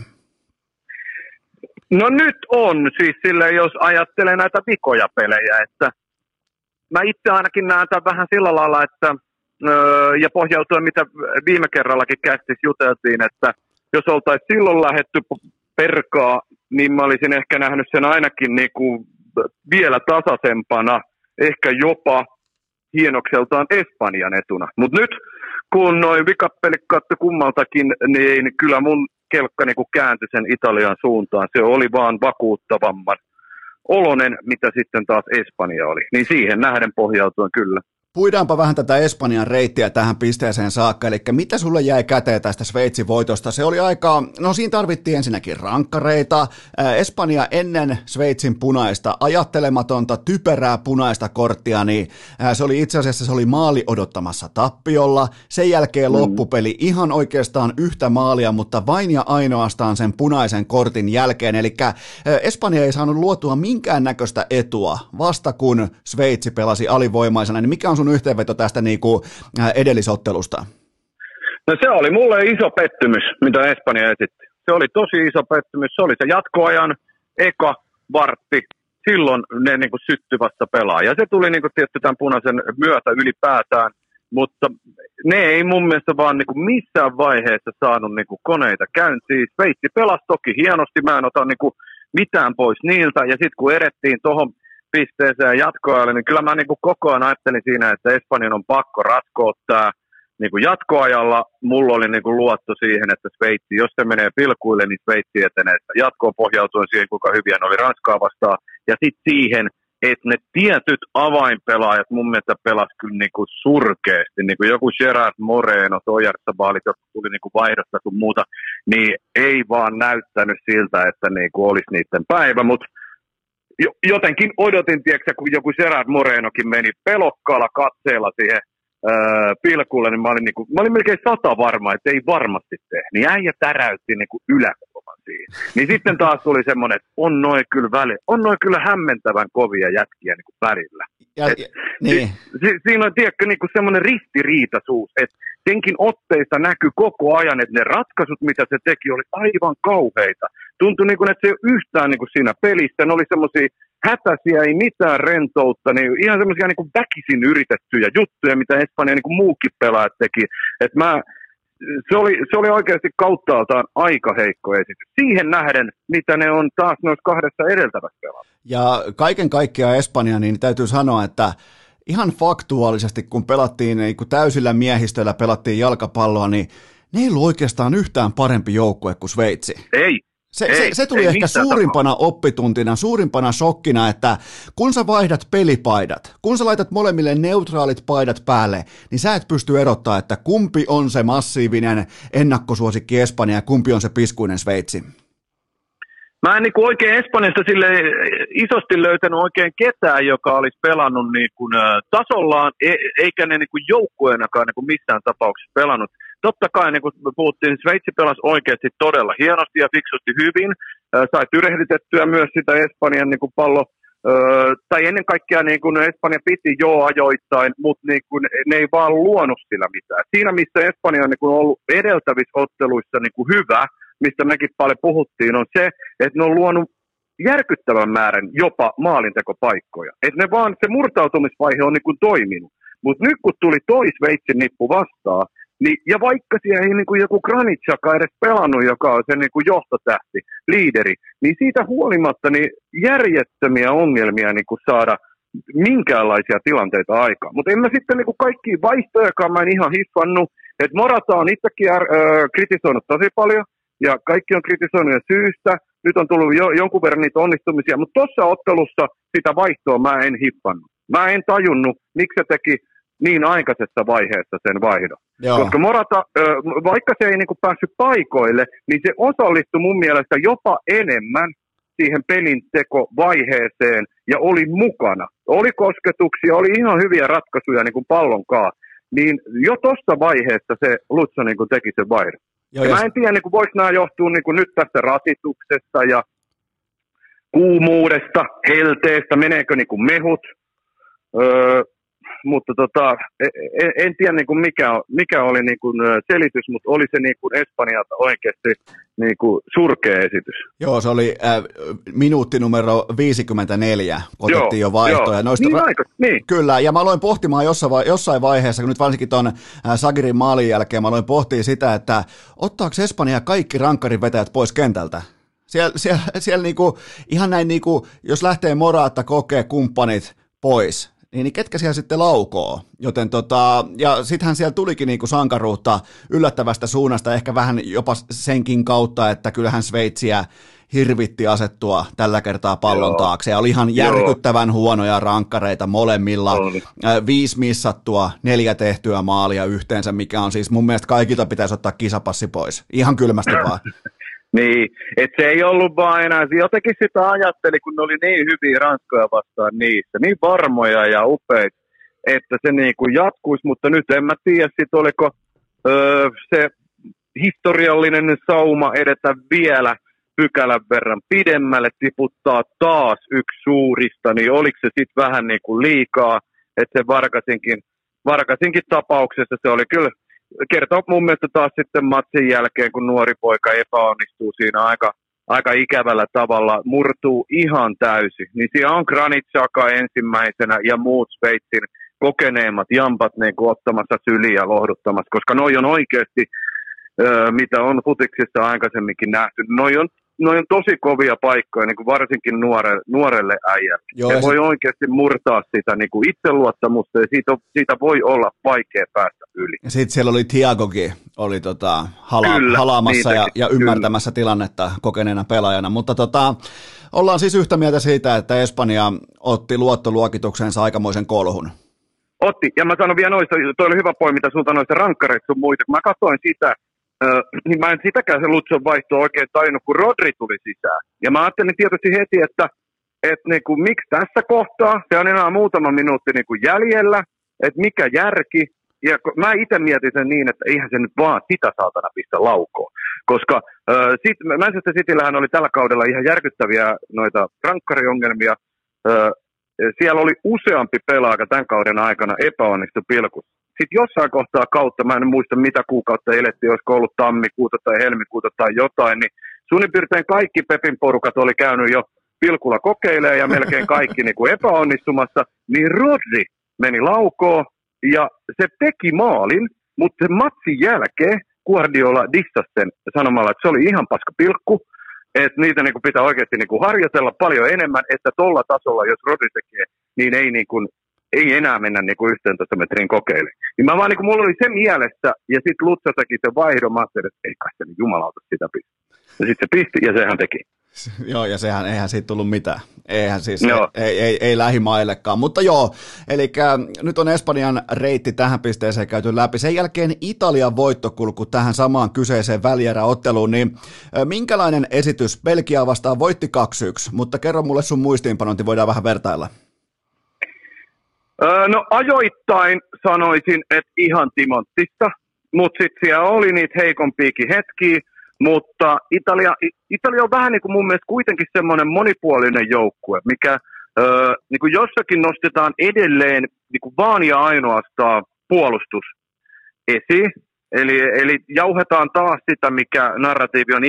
No nyt on, siis sille jos ajattelee näitä vikoja pelejä, että mä itse ainakin näen tämän vähän sillä lailla, että ja pohjautuen mitä viime kerrallakin kästis juteltiin, että jos oltaisiin silloin lähetty perkaa, niin mä olisin ehkä nähnyt sen ainakin niin kuin vielä tasaisempana, ehkä jopa hienokseltaan Espanjan etuna. Mutta nyt kun noin vikappelit katto kummaltakin, niin kyllä mun kelkka niin kääntyi sen Italian suuntaan. Se oli vaan vakuuttavamman olonen, mitä sitten taas Espanja oli. Niin siihen nähden pohjautuen kyllä. Puidaanpa vähän tätä Espanjan reittiä tähän pisteeseen saakka, eli mitä sulle jäi käteen tästä Sveitsin voitosta? Se oli aika, no siinä tarvittiin ensinnäkin rankkareita, Espanja ennen Sveitsin punaista, ajattelematonta, typerää punaista korttia, niin se oli itse asiassa se oli maali odottamassa tappiolla, sen jälkeen mm. loppupeli ihan oikeastaan yhtä maalia, mutta vain ja ainoastaan sen punaisen kortin jälkeen, eli Espanja ei saanut luotua minkäännäköistä etua vasta kun Sveitsi pelasi alivoimaisena, niin mikä on sun yhteenveto tästä niin kuin äh, edellisottelusta? No se oli mulle iso pettymys, mitä Espanja esitti. Se oli tosi iso pettymys. Se oli se jatkoajan eka vartti. Silloin ne niin kuin sytty vasta pelaa. Ja se tuli niin kuin tietty tämän punaisen myötä ylipäätään. mutta ne ei mun mielestä vaan niin kuin missään vaiheessa saanut niin kuin koneita käyntiin. Sveitsi pelasi toki hienosti, mä en ota niin kuin mitään pois niiltä, ja sitten kun erettiin tuohon pisteeseen jatkoajalle, niin kyllä mä niin kuin koko ajan ajattelin siinä, että Espanjan on pakko ratkoa tämä niin kuin jatkoajalla. Mulla oli niin kuin luotto siihen, että Sveitsi, jos se menee pilkuille, niin Sveitsi etenee jatkoon pohjautuen siihen, kuinka hyviä ne oli Ranskaa vastaan. Ja sitten siihen, että ne tietyt avainpelaajat mun mielestä pelasi kyllä niin kuin surkeasti, niin kuin joku Gerard Moreno, Toijarsabaalit, jotka tuli niin kuin vaihdosta sun muuta, niin ei vaan näyttänyt siltä, että niin kuin olisi niiden päivä, mutta jotenkin odotin, tiedätkö, kun joku Gerard Morenokin meni pelokkaalla katseella siihen öö, pilkulle, niin mä olin, niin kuin, mä olin melkein sata varma, että ei varmasti tee. Niin äijä täräytti niin kuin yläkulman siihen. Niin sitten taas tuli semmoinen, että on noin kyllä väli, on noin kyllä hämmentävän kovia jätkiä niin kuin värillä. Ja, et, niin. si, si, siinä on tiedätkö, niin kuin semmoinen ristiriitaisuus, että senkin otteista näkyy koko ajan, että ne ratkaisut, mitä se teki, oli aivan kauheita. Tuntui niin kuin, että se ei ole yhtään niin kuin siinä pelissä. Ne oli semmoisia hätäisiä, ei mitään rentoutta, niin ihan semmoisia niin väkisin yritettyjä juttuja, mitä Espanja niin kuin muukin pelaajat teki. Et mä, se, oli, se oli oikeasti kauttaaltaan aika heikko esitys. Siihen nähden, mitä ne on taas noissa kahdessa edeltävässä pelassa. Ja kaiken kaikkiaan Espanja, niin täytyy sanoa, että ihan faktuaalisesti, kun pelattiin niin kun täysillä miehistöllä pelattiin jalkapalloa, niin ne ei ollut oikeastaan yhtään parempi joukkue kuin Sveitsi. Ei, se, ei, se, se tuli ehkä suurimpana tapaa. oppituntina, suurimpana shokkina, että kun sä vaihdat pelipaidat, kun sä laitat molemmille neutraalit paidat päälle, niin sä et pysty erottaa, että kumpi on se massiivinen ennakkosuosikki Espanja ja kumpi on se piskuinen Sveitsi. Mä en niin oikein Espanjasta sille isosti löytänyt oikein ketään, joka olisi pelannut niin kuin, tasollaan, e, eikä ne niin kuin joukkueenakaan niin kuin missään tapauksessa pelannut totta kai, niin kuin puhuttiin, Sveitsi pelasi oikeasti todella hienosti ja fiksusti hyvin. Sai tyrehdytettyä myös sitä Espanjan niin kuin pallo, tai ennen kaikkea niin kuin Espanja piti jo ajoittain, mutta niin kuin, ne ei vaan luonut sillä mitään. Siinä, missä Espanja on niin kuin ollut edeltävissä otteluissa niin kuin hyvä, mistä mekin paljon puhuttiin, on se, että ne on luonut järkyttävän määrän jopa maalintekopaikkoja. Et ne vaan, se murtautumisvaihe on niin kuin toiminut. Mutta nyt kun tuli toi Sveitsin nippu vastaan, niin, ja vaikka siellä ei niin kuin joku Granitsaka edes pelannut, joka on se niin kuin johtotähti, liideri, niin siitä huolimatta niin järjettömiä ongelmia niin kuin saada minkäänlaisia tilanteita aikaan. Mutta en mä sitten niin kuin kaikki vaihtojakaan mä en ihan hiffannut, että Morata on itsekin äh, kritisoinut tosi paljon, ja kaikki on kritisoinut jo syystä. Nyt on tullut jo, jonkun verran niitä onnistumisia, mutta tuossa ottelussa sitä vaihtoa mä en hiffannut. Mä en tajunnut, miksi se teki niin aikaisessa vaiheessa sen vaihdon. Joo. Koska Morata, vaikka se ei niin kuin päässyt paikoille, niin se osallistui mun mielestä jopa enemmän siihen pelin tekovaiheeseen ja oli mukana. Oli kosketuksia, oli ihan hyviä ratkaisuja niin kuin pallonkaan. Niin jo tuossa vaiheessa se Lutso niin kuin teki sen vaihdon. Joo, ja mä en tiedä, niin kuin voiko nämä johtua niin kuin nyt tästä rasituksesta ja kuumuudesta, helteestä, meneekö niin kuin mehut. Öö, mutta tota, en, e, en tiedä niin kuin mikä, mikä oli niin kuin selitys, mutta oli se niin kuin Espanjalta oikeasti niin kuin surkea esitys. Joo, se oli äh, minuutti numero 54, otettiin joo, jo vaihtoja. Joo. Noista, niin, aika, niin. Kyllä, ja mä aloin pohtimaan jossain, jossain vaiheessa, kun nyt varsinkin tuon äh, Sagirin maalin jälkeen, mä aloin pohtia sitä, että ottaako Espanja kaikki rankkarin vetäjät pois kentältä? Siellä, siellä, siellä niinku, ihan näin, niinku, jos lähtee Moraatta kokee kumppanit pois, niin, niin ketkä siellä sitten laukoo. Joten tota, ja sittenhän siellä tulikin niinku sankaruutta yllättävästä suunnasta, ehkä vähän jopa senkin kautta, että kyllähän Sveitsiä hirvitti asettua tällä kertaa pallon Joo. taakse. Ja oli ihan järkyttävän Joo. huonoja rankkareita molemmilla. Oli. Viisi missattua, neljä tehtyä maalia yhteensä, mikä on siis mun mielestä kaikilta pitäisi ottaa kisapassi pois. Ihan kylmästi vaan. Niin, että se ei ollut vaan enää, jotenkin sitä ajatteli, kun ne oli niin hyviä Ranskoja vastaan niissä, niin varmoja ja upeita, että se niin kuin jatkuisi, mutta nyt en mä tiedä sit oliko öö, se historiallinen sauma edetä vielä pykälän verran pidemmälle, tiputtaa taas yksi suurista, niin oliko se sitten vähän niin kuin liikaa, että se Varkasinkin, Varkasinkin tapauksessa se oli kyllä kertoo mun mielestä taas sitten matsin jälkeen, kun nuori poika epäonnistuu siinä aika, aika ikävällä tavalla, murtuu ihan täysin. Niin siellä on Granit Xhaka ensimmäisenä ja muut Sveitsin kokeneemmat jampat niin kuin ottamassa syliä ja lohduttamassa, koska noi on oikeasti, mitä on futiksissa aikaisemminkin nähty, noi on noi on tosi kovia paikkoja, niin kuin varsinkin nuore, nuorelle äijälle. Joo, Se voi sit... oikeasti murtaa sitä niin kuin itseluottamusta ja siitä, siitä voi olla vaikea päästä yli. Ja sitten siellä oli Tiagokin, oli tota, hala, kyllä, halaamassa ja, ja ymmärtämässä kyllä. tilannetta kokeneena pelaajana, mutta tota, ollaan siis yhtä mieltä siitä, että Espanja otti luottoluokituksensa aikamoisen kolhun. Otti, ja mä sanon vielä noista, toi oli hyvä pointti, mitä sulta noista rankkareista sun muita. Mä katsoin sitä, Niin mä en sitäkään se Lutson vaihto oikein tajunnut, kun Rodri tuli sisään. Ja mä ajattelin tietysti heti, että, että niin kuin, miksi tässä kohtaa, se on enää muutama minuutti niin kuin jäljellä, että mikä järki. Ja mä itse mietin sen niin, että eihän se nyt vaan sitä saatana pistä laukoon. Koska äh, sit, Manchester Cityllähän oli tällä kaudella ihan järkyttäviä noita rankkariongelmia. Äh, siellä oli useampi pelaaja tämän kauden aikana epäonnistu pilkussa sitten jossain kohtaa kautta, mä en muista mitä kuukautta elettiin, olisiko ollut tammikuuta tai helmikuuta tai jotain, niin suunnin piirtein kaikki Pepin porukat oli käynyt jo pilkulla kokeilemaan ja melkein kaikki niin kuin epäonnistumassa, niin Rodri meni laukoon ja se teki maalin, mutta se matsin jälkeen Guardiola dissasi sanomalla, että se oli ihan paska pilkku, että niitä niin kuin pitää oikeasti niin kuin harjoitella paljon enemmän, että tuolla tasolla, jos Rodri tekee, niin ei niin kuin ei enää mennä niin kuin 11 metrin kokeille. Niin mä vaan, niin kuin, mulla oli se mielessä, ja sitten Lutsa teki se vaihdon, mä ajattelin, että ei kai se niin jumalauta sitä pisti. Ja sitten se pisti, ja sehän teki. Joo, ja sehän eihän siitä tullut mitään. Eihän siis, joo. ei, ei, ei lähimaillekaan. Mutta joo, eli nyt on Espanjan reitti tähän pisteeseen käyty läpi. Sen jälkeen Italian voittokulku tähän samaan kyseiseen välieräotteluun, niin minkälainen esitys Belgia vastaan voitti 2-1, mutta kerro mulle sun muistiinpanot, niin voidaan vähän vertailla. Öö, no ajoittain sanoisin, että ihan timanttista, mutta sitten siellä oli niitä heikompiakin hetkiä, mutta Italia, Italia on vähän niin kuin mun mielestä kuitenkin semmoinen monipuolinen joukkue, mikä öö, niin kuin jossakin nostetaan edelleen niin kuin vaan ja ainoastaan puolustus esiin. Eli, eli jauhetaan taas sitä, mikä narratiivi on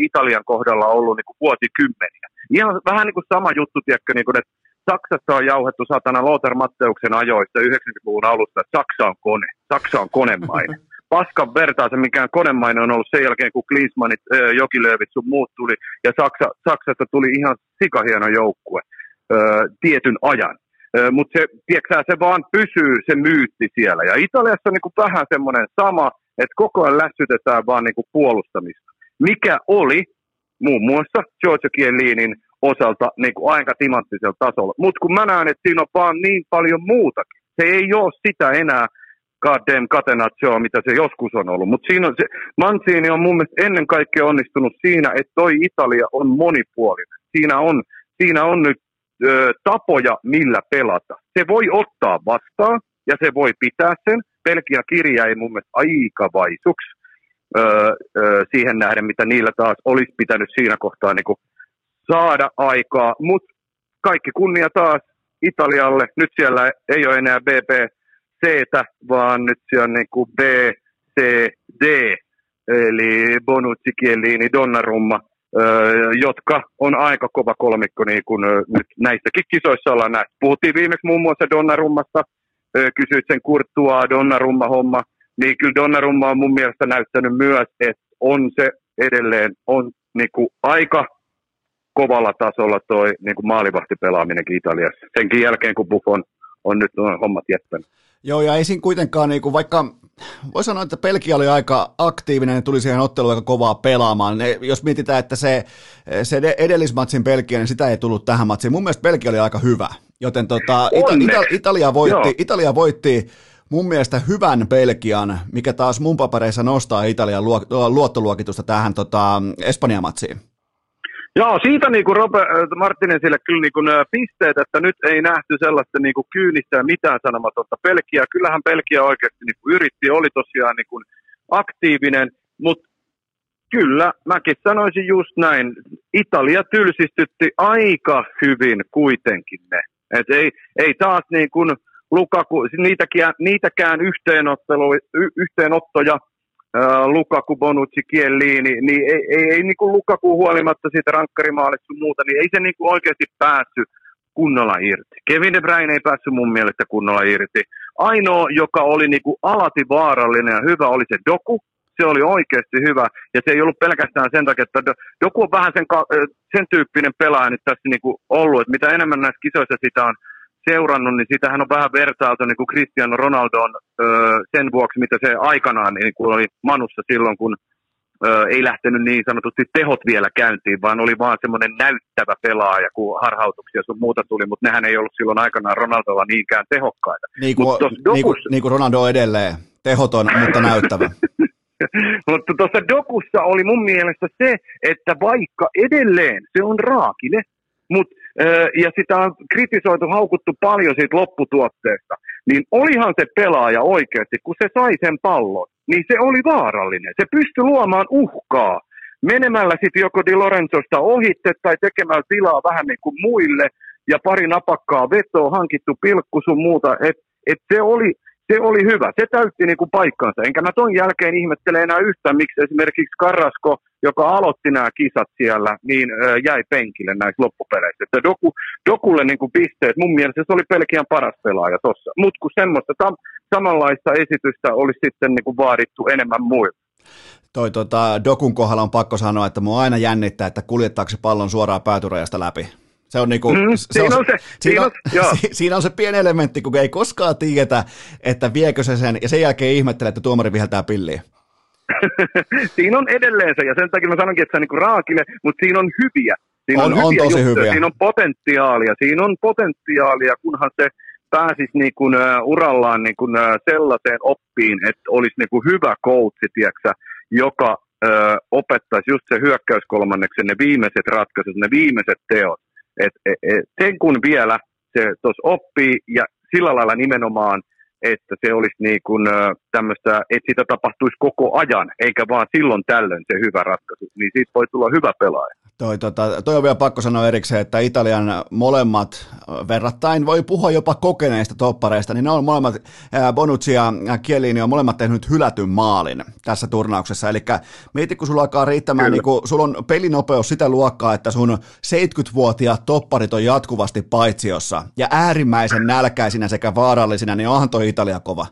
Italian kohdalla ollut niin kuin vuosikymmeniä. Ihan vähän niin kuin sama juttu, tiedätkö, niin kuin, että Saksassa on jauhettu satana Lothar Matteuksen ajoista 90-luvun alusta, että Saksa on kone. Saksa on konemainen. Paskan vertaa se, mikään konemainen on ollut sen jälkeen, kun Klinsmanit, Jokilöövit sun muut tuli, ja Saksa, Saksasta tuli ihan sikahieno joukkue tietyn ajan. Mutta se, tiedätkö, se vaan pysyy se myytti siellä. Ja Italiassa on niinku vähän semmoinen sama, että koko ajan lässytetään vaan niinku puolustamista. Mikä oli muun muassa Giorgio Chiellinin osalta niin kuin aika timanttisella tasolla. Mutta kun mä näen, että siinä on vaan niin paljon muutakin. Se ei ole sitä enää goddamn Catenaccio, mitä se joskus on ollut. Mutta siinä on se, Mancini on mun mielestä ennen kaikkea onnistunut siinä, että toi Italia on monipuolinen. Siinä on, siinä on nyt ö, tapoja, millä pelata. Se voi ottaa vastaan ja se voi pitää sen. Pelkiä kirja ei mun mielestä aika vaisuksi ö, ö, siihen nähden, mitä niillä taas olisi pitänyt siinä kohtaa niin kuin saada aikaa, mutta kaikki kunnia taas Italialle. Nyt siellä ei ole enää BBC, vaan nyt siellä on niin kuin B, C, D, eli Bonucci, Chiellini, Donnarumma, jotka on aika kova kolmikko, niin kuin nyt näissäkin kisoissa ollaan nähty. Puhuttiin viimeksi muun muassa Donnarummasta, kysyit sen Kurttua Donnarumma-homma, niin kyllä Donnarumma on mun mielestä näyttänyt myös, että on se edelleen on niin kuin aika kovalla tasolla toi niin kuin maalivahtipelaaminenkin Italiassa. Senkin jälkeen, kun Buffon on nyt on hommat jättänyt. Joo, ja ei siinä kuitenkaan, niin kuin vaikka voi sanoa, että Pelki oli aika aktiivinen ja tuli siihen otteluun aika kovaa pelaamaan. Ne, jos mietitään, että se, se edellismatsin Pelkiä, niin sitä ei tullut tähän matsiin. Mun mielestä Pelki oli aika hyvä, joten tota, Ita, Ita, Italia, voitti, Italia voitti mun mielestä hyvän Belgian, mikä taas mun papereissa nostaa Italian luottoluokitusta tähän tota, Espanjan matsiin. Joo, siitä niin kuin Robert äh, Martinezille kyllä niin kuin, pisteet, että nyt ei nähty sellaista niin kuin kyynistä mitään sanomatonta Pelkiä. Kyllähän Pelkiä oikeasti niin kuin yritti, oli tosiaan niin kuin aktiivinen, mutta kyllä, mäkin sanoisin just näin. Italia tylsistytti aika hyvin kuitenkin ne. Et ei, ei taas niin kuin Lukaku, niitäkään, niitäkään yhteenottoja Lukaku, Bonucci, Kielliini, niin ei, ei, ei niin kuin Lukaku huolimatta siitä rankkarimaalista muuta, niin ei se niin kuin oikeasti päässyt kunnolla irti. Kevin De Bruyne ei päässyt mun mielestä kunnolla irti. Ainoa, joka oli niinku alati vaarallinen ja hyvä, oli se Doku. Se oli oikeasti hyvä. Ja se ei ollut pelkästään sen takia, että Doku on vähän sen, sen tyyppinen pelaaja nyt tässä niinku ollut. Että mitä enemmän näissä kisoissa sitä on seurannut, niin sitähän on vähän vertailtu niin kuin Cristiano Ronaldoon sen vuoksi, mitä se aikanaan niin kuin oli Manussa silloin, kun ei lähtenyt niin sanotusti tehot vielä käyntiin, vaan oli vaan semmoinen näyttävä pelaaja, kun harhautuksia sun muuta tuli, mutta nehän ei ollut silloin aikanaan Ronaldolla niinkään tehokkaita. Niin kuin, Mut dokus... niin kuin, niin kuin Ronaldo edelleen, tehoton, mutta näyttävä. mutta tuossa dokussa oli mun mielestä se, että vaikka edelleen se on raakile, mutta ja sitä on kritisoitu, haukuttu paljon siitä lopputuotteesta, niin olihan se pelaaja oikeasti, kun se sai sen pallon, niin se oli vaarallinen. Se pystyi luomaan uhkaa menemällä sitten joko Di Lorenzosta ohitte tai tekemällä tilaa vähän niin kuin muille ja pari napakkaa vetoa, hankittu pilkku sun muuta. Et, et se oli, se oli hyvä. Se täytti niin kuin paikkansa. Enkä mä ton jälkeen ihmettele enää yhtään, miksi esimerkiksi Karrasko, joka aloitti nämä kisat siellä, niin jäi penkille näissä loppupeleissä. Että Doku, Dokulle niin kuin pisteet, mun mielestä se oli pelkiän paras pelaaja tuossa. Mutta kun semmoista tam, samanlaista esitystä olisi sitten niin kuin vaadittu enemmän muilta. Toi tota, Dokun kohdalla on pakko sanoa, että mua aina jännittää, että kuljettaako se pallon suoraan päätyrajasta läpi. Se on niinku, mm, se siinä, on, se, siinä, on, on, siinä on se pieni elementti, kun ei koskaan tiedetä, että viekö se sen, ja sen jälkeen ihmettelee, että tuomari viheltää pilliä. siinä on edelleen se, ja sen takia mä sanonkin, että se on niinku raakille, mutta siinä on hyviä. Siinä on, on, hyviä on tosi juttuja, hyviä. Siinä on potentiaalia, siinä on potentiaalia, kunhan se pääsisi niin kuin, uh, urallaan niin kuin, uh, sellaiseen oppiin, että olisi niin kuin hyvä coachi, tiiäksä, joka uh, opettaisi just se hyökkäyskolmanneksen, ne viimeiset ratkaisut, ne viimeiset teot. Et, et, et, sen kun vielä se tuossa oppii ja sillä lailla nimenomaan, että se olisi niin kuin, tämmöistä, että sitä tapahtuisi koko ajan, eikä vaan silloin tällöin se hyvä ratkaisu, niin siitä voi tulla hyvä pelaaja. Toi, tota, toi on vielä pakko sanoa erikseen, että Italian molemmat verrattain, voi puhua jopa kokeneista toppareista, niin ne on molemmat, Bonucci ja Chiellini on molemmat tehnyt hylätyn maalin tässä turnauksessa. Eli mieti, kun sulla alkaa riittämään, niin kun, sulla on pelinopeus sitä luokkaa, että sun 70-vuotiaat topparit on jatkuvasti paitsiossa ja äärimmäisen nälkäisinä sekä vaarallisina, niin onhan toi Italia kova.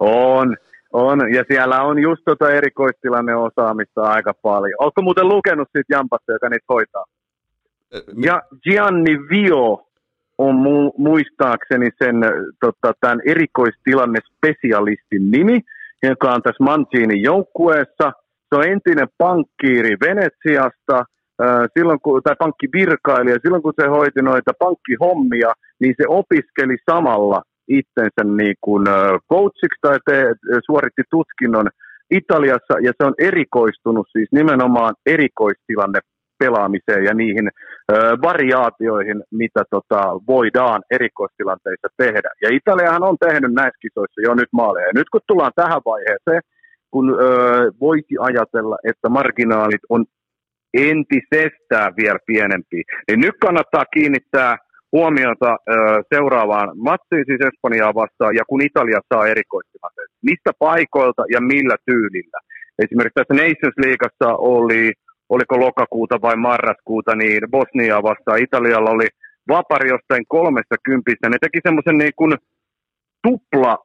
On, on, ja siellä on just tuota erikoistilanneosaamista aika paljon. Oletko muuten lukenut siitä Jampasta, joka niitä hoitaa? Ja Gianni Vio on mu- muistaakseni sen tota, tämän erikoistilanne spesialistin nimi, joka on tässä Mancinin joukkueessa. Se on entinen pankkiiri Venetsiasta, silloin kun, tai pankkivirkailija. Silloin kun se hoiti noita pankkihommia, niin se opiskeli samalla itsensä niin kuin coachiksi tai te, suoritti tutkinnon Italiassa ja se on erikoistunut siis nimenomaan erikoistilanne pelaamiseen ja niihin ö, variaatioihin, mitä tota, voidaan erikoistilanteissa tehdä. Ja Italiahan on tehnyt näissä kisoissa jo nyt maaleja. Ja nyt kun tullaan tähän vaiheeseen, kun ö, voisi ajatella, että marginaalit on entisestään vielä pienempi, niin nyt kannattaa kiinnittää huomiota ö, seuraavaan matsiin, siis Espanjaa vastaan, ja kun Italia saa erikoistilanteet. Mistä paikoilta ja millä tyylillä? Esimerkiksi tässä Nations Leagueassa oli, oliko lokakuuta vai marraskuuta, niin Bosnia vastaan Italialla oli vapari jostain kolmesta kympistä. Ne teki semmoisen niin kuin tupla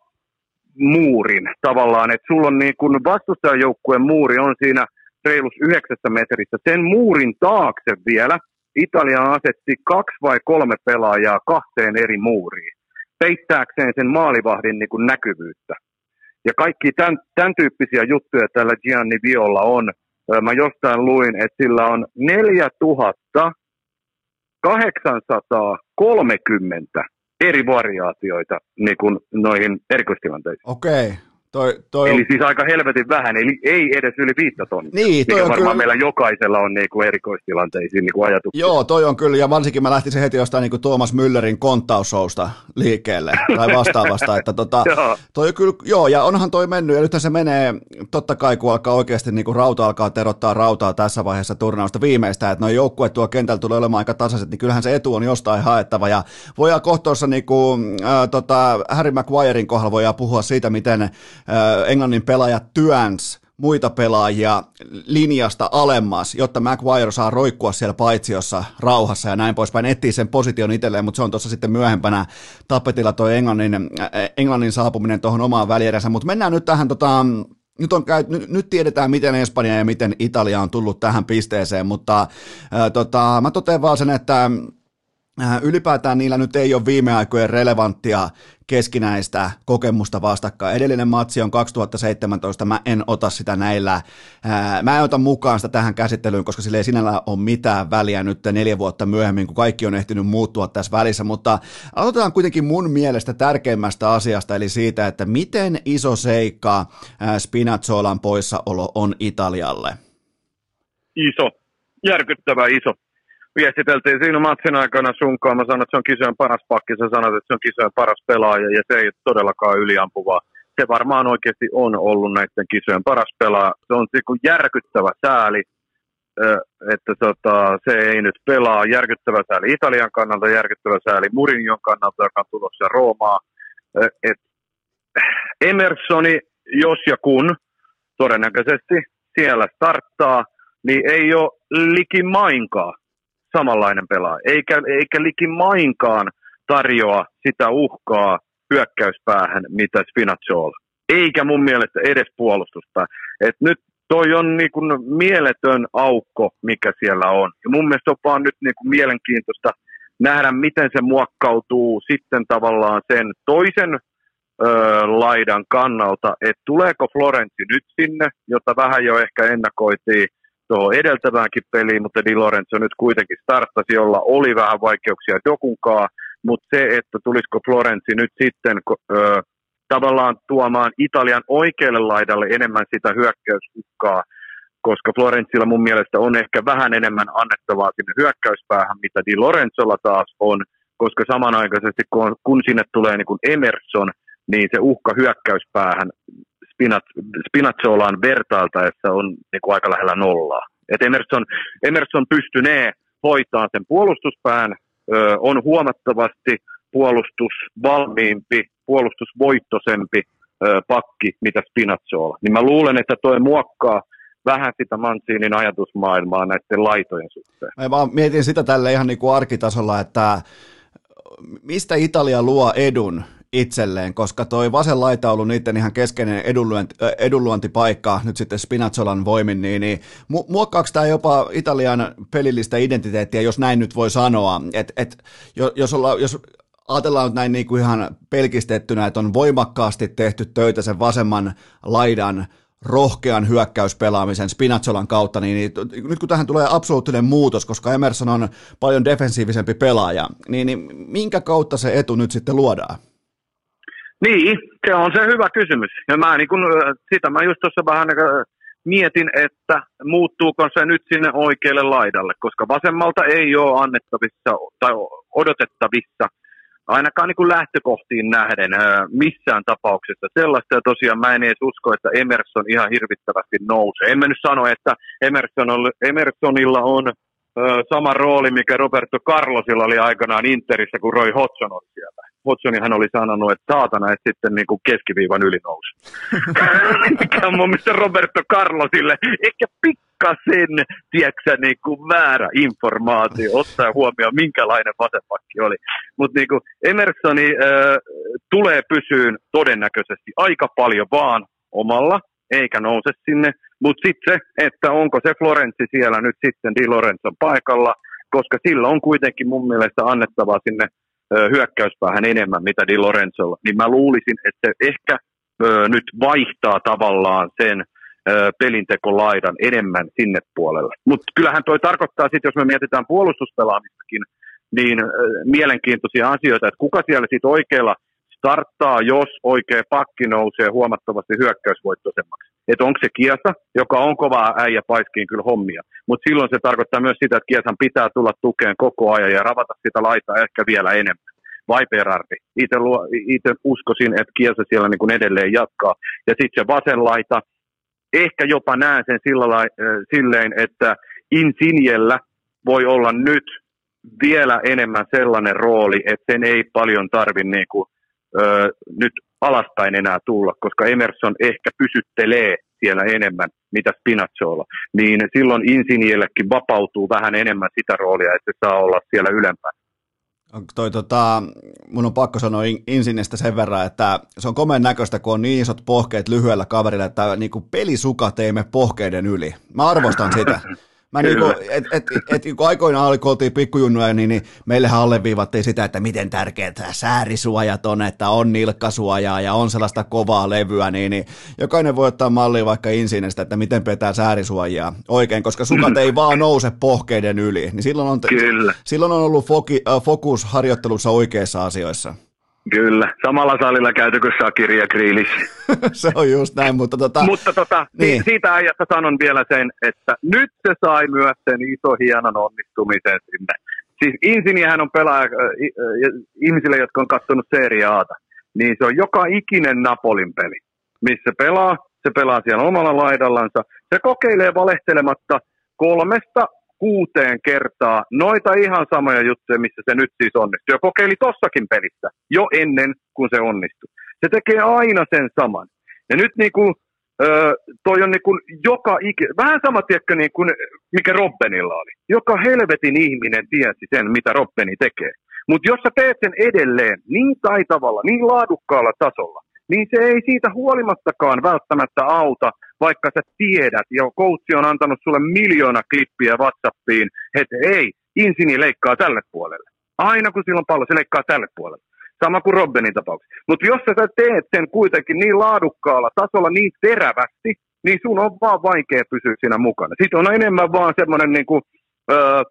muurin tavallaan, että sulla on niin kuin vastustajajoukkueen muuri on siinä reilus yhdeksässä metrissä. Sen muurin taakse vielä – Italia asetti kaksi vai kolme pelaajaa kahteen eri muuriin, peittääkseen sen maalivahdin niin kuin näkyvyyttä. Ja kaikki tämän, tämän tyyppisiä juttuja tällä Gianni Violla on. Mä jostain luin, että sillä on 4830 eri variaatioita niin kuin noihin erikoistilanteisiin. Okei. Toi, toi eli on... siis aika helvetin vähän, eli ei edes yli viittä tonnia. Niin, toi on varmaan kyllä... meillä jokaisella on niinku erikoistilanteisiin niinku ajatuksia. Joo, toi on kyllä, ja varsinkin mä lähtisin heti jostain niinku Tuomas Müllerin konttaussousta liikkeelle, tai vastaavasta, että tota, toi kyllä, joo, ja onhan toi mennyt, ja nythän se menee, totta kai kun alkaa oikeasti niinku rauta alkaa terottaa rautaa tässä vaiheessa turnausta viimeistä, että noin joukkueet tuo kentällä tulee olemaan aika tasaiset, niin kyllähän se etu on jostain haettava, ja voidaan kohtoissa niinku, äh, tota, Harry Maguirein kohdalla voidaan puhua siitä, miten Englannin pelaajat työns muita pelaajia linjasta alemmas, jotta Maguire saa roikkua siellä paitsiossa rauhassa ja näin poispäin, etsii sen position itselleen, mutta se on tuossa sitten myöhempänä tapetilla toi Englannin, Englannin saapuminen tuohon omaan välieränsä, mutta mennään nyt tähän tota, nyt, on käy, nyt, nyt tiedetään, miten Espanja ja miten Italia on tullut tähän pisteeseen, mutta ää, tota, mä totean vaan sen, että ylipäätään niillä nyt ei ole viime aikojen relevanttia keskinäistä kokemusta vastakkain. Edellinen matsi on 2017, mä en ota sitä näillä, mä en ota mukaan sitä tähän käsittelyyn, koska sillä ei sinällä ole mitään väliä nyt neljä vuotta myöhemmin, kun kaikki on ehtinyt muuttua tässä välissä, mutta aloitetaan kuitenkin mun mielestä tärkeimmästä asiasta, eli siitä, että miten iso seikka Spinazzolan poissaolo on Italialle. Iso, järkyttävä iso viestiteltiin siinä matsin aikana sunkaan. Mä sanoin, että se on kisojen paras pakki. Sä sanoit, että se on kisojen paras pelaaja ja se ei ole todellakaan yliampuvaa. Se varmaan oikeasti on ollut näiden kisojen paras pelaaja. Se on niin järkyttävä sääli, että tota, se ei nyt pelaa. Järkyttävä sääli Italian kannalta, järkyttävä sääli Murinion kannalta, joka on tulossa Roomaa. Et Emersoni, jos ja kun todennäköisesti siellä starttaa, niin ei ole likimainkaan samanlainen pelaaja, eikä, eikä liki mainkaan tarjoa sitä uhkaa hyökkäyspäähän, mitä Spinazzola. Eikä mun mielestä edes puolustusta. Et nyt toi on niin kuin mieletön aukko, mikä siellä on. Ja mun mielestä on vaan nyt niin kuin mielenkiintoista nähdä, miten se muokkautuu sitten tavallaan sen toisen ö, laidan kannalta, että tuleeko Florenssi nyt sinne, jota vähän jo ehkä ennakoitiin, tuohon edeltäväänkin peliin, mutta Di Lorenzo nyt kuitenkin starttasi, jolla oli vähän vaikeuksia Dokunkaa, mutta se, että tulisiko Florenzi nyt sitten ö, tavallaan tuomaan Italian oikealle laidalle enemmän sitä hyökkäysuhkaa, koska Florenzilla mun mielestä on ehkä vähän enemmän annettavaa sinne hyökkäyspäähän, mitä Di Lorenzolla taas on, koska samanaikaisesti kun, kun sinne tulee niin kuin Emerson, niin se uhka hyökkäyspäähän Spinazzolaan vertailtaessa on niin kuin aika lähellä nollaa. Et Emerson, Emerson pystynee hoitaa sen puolustuspään, ö, on huomattavasti puolustusvalmiimpi, puolustusvoittosempi ö, pakki, mitä Spinazzola. Niin mä luulen, että toi muokkaa vähän sitä Mancinin ajatusmaailmaa näiden laitojen suhteen. Mä mietin sitä tälle ihan niin kuin arkitasolla, että mistä Italia luo edun itselleen, koska toi vasen laita on ollut niiden ihan keskeinen edunluonti, edunluontipaikka nyt sitten Spinazzolan voimin, niin, niin muokkaako tämä jopa Italian pelillistä identiteettiä, jos näin nyt voi sanoa, että et, jos, olla, jos ajatellaan näin niin kuin ihan pelkistettynä, että on voimakkaasti tehty töitä sen vasemman laidan rohkean hyökkäyspelaamisen Spinazzolan kautta, niin, niin nyt kun tähän tulee absoluuttinen muutos, koska Emerson on paljon defensiivisempi pelaaja, niin, niin minkä kautta se etu nyt sitten luodaan? Niin, se on se hyvä kysymys. Ja mä niin kun, sitä mä just tuossa vähän mietin, että muuttuuko se nyt sinne oikealle laidalle, koska vasemmalta ei ole annettavissa tai odotettavissa ainakaan niin lähtökohtiin nähden missään tapauksessa sellaista. Ja tosiaan mä en edes usko, että Emerson ihan hirvittävästi nousee. En mä nyt sano, että Emerson on, Emersonilla on sama rooli, mikä Roberto Carlosilla oli aikanaan Interissä, kun Roy Hodgson oli siellä. Hän oli sanonut, että saatana, että sitten niin kuin keskiviivan yli nousi. mikä on mun mielestä Roberto Carlosille ehkä pikkasen, tiedätkö, niin kuin väärä informaatio, ottaa huomioon, minkälainen vasempakki oli. Mutta niin kuin Emersoni äh, tulee pysyyn todennäköisesti aika paljon vaan omalla, eikä nouse sinne mutta sitten se, että onko se Florenssi siellä nyt sitten Di Lorenzon paikalla, koska sillä on kuitenkin mun mielestä annettavaa sinne hyökkäyspäähän enemmän, mitä Di Lorenzolla. Niin mä luulisin, että se ehkä nyt vaihtaa tavallaan sen pelintekolaidan enemmän sinne puolelle. Mutta kyllähän toi tarkoittaa sitten, jos me mietitään puolustuspelaamistakin, niin mielenkiintoisia asioita, että kuka siellä sitten oikealla – starttaa, jos oikea pakki nousee huomattavasti hyökkäysvoittoisemmaksi. Että onko se Kiesa, joka on kova äijä paiskiin kyllä hommia. Mutta silloin se tarkoittaa myös sitä, että Kiesan pitää tulla tukeen koko ajan ja ravata sitä laitaa ehkä vielä enemmän. Vai Perardi. Itse uskoisin, että Kiesa siellä niin kuin edelleen jatkaa. Ja sitten se vasen laita, ehkä jopa näen sen sillä lai, äh, silleen, että Insinjellä voi olla nyt vielä enemmän sellainen rooli, että sen ei paljon tarvi niin ö, nyt alaspäin enää tulla, koska Emerson ehkä pysyttelee siellä enemmän, mitä Spinazzola, niin silloin Insigniellekin vapautuu vähän enemmän sitä roolia, että se saa olla siellä ylempänä. Toi, tota, mun on pakko sanoa Insinestä sen verran, että se on komeen näköistä, kun on niin isot pohkeet lyhyellä kaverilla, että niin kuin pelisuka teemme pohkeiden yli. Mä arvostan sitä. Mä niinku, et, et, et, kun aikoinaan oli, kun oltiin pikkujunnuja, niin, niin meillehän alleviivattiin sitä, että miten tärkeät säärisuojat on, että on nilkkasuojaa ja on sellaista kovaa levyä, niin, niin jokainen voi ottaa mallia vaikka Insinestä, että miten petää säärisuojaa oikein, koska sukat ei vaan nouse pohkeiden yli. Niin silloin on, Kyllä. silloin on ollut foki, äh, fokus harjoittelussa oikeissa asioissa. Kyllä, samalla salilla käyty kuin Shakiri ja Grealish. se on just näin, mutta tota... Mutta tota, niin. siitä äijästä sanon vielä sen, että nyt se sai myös sen iso hienon onnistumisen sinne. Siis Insiniähän on pelaaja äh, ihmisille, jotka on katsonut Serie Ata, niin se on joka ikinen Napolin peli, missä pelaa, se pelaa siellä omalla laidallansa, se kokeilee valehtelematta kolmesta kuuteen kertaa noita ihan samoja juttuja, missä se nyt siis onnistui. Ja kokeili tossakin pelissä jo ennen kuin se onnistui. Se tekee aina sen saman. Ja nyt niin kuin, öö, toi on niin kuin joka ikä, vähän sama tiedätkö, niin kuin, mikä Robbenilla oli. Joka helvetin ihminen tiesi sen, mitä Robbeni tekee. Mutta jos sä teet sen edelleen niin taitavalla, niin laadukkaalla tasolla, niin se ei siitä huolimattakaan välttämättä auta, vaikka sä tiedät, ja coachi on antanut sulle miljoona klippiä WhatsAppiin, että ei, Insini leikkaa tälle puolelle. Aina kun silloin pallo, se leikkaa tälle puolelle. Sama kuin Robbenin tapauksessa. Mutta jos sä teet sen kuitenkin niin laadukkaalla tasolla, niin terävästi, niin sun on vaan vaikea pysyä siinä mukana. Sitten on enemmän vaan semmoinen niin kuin, öö,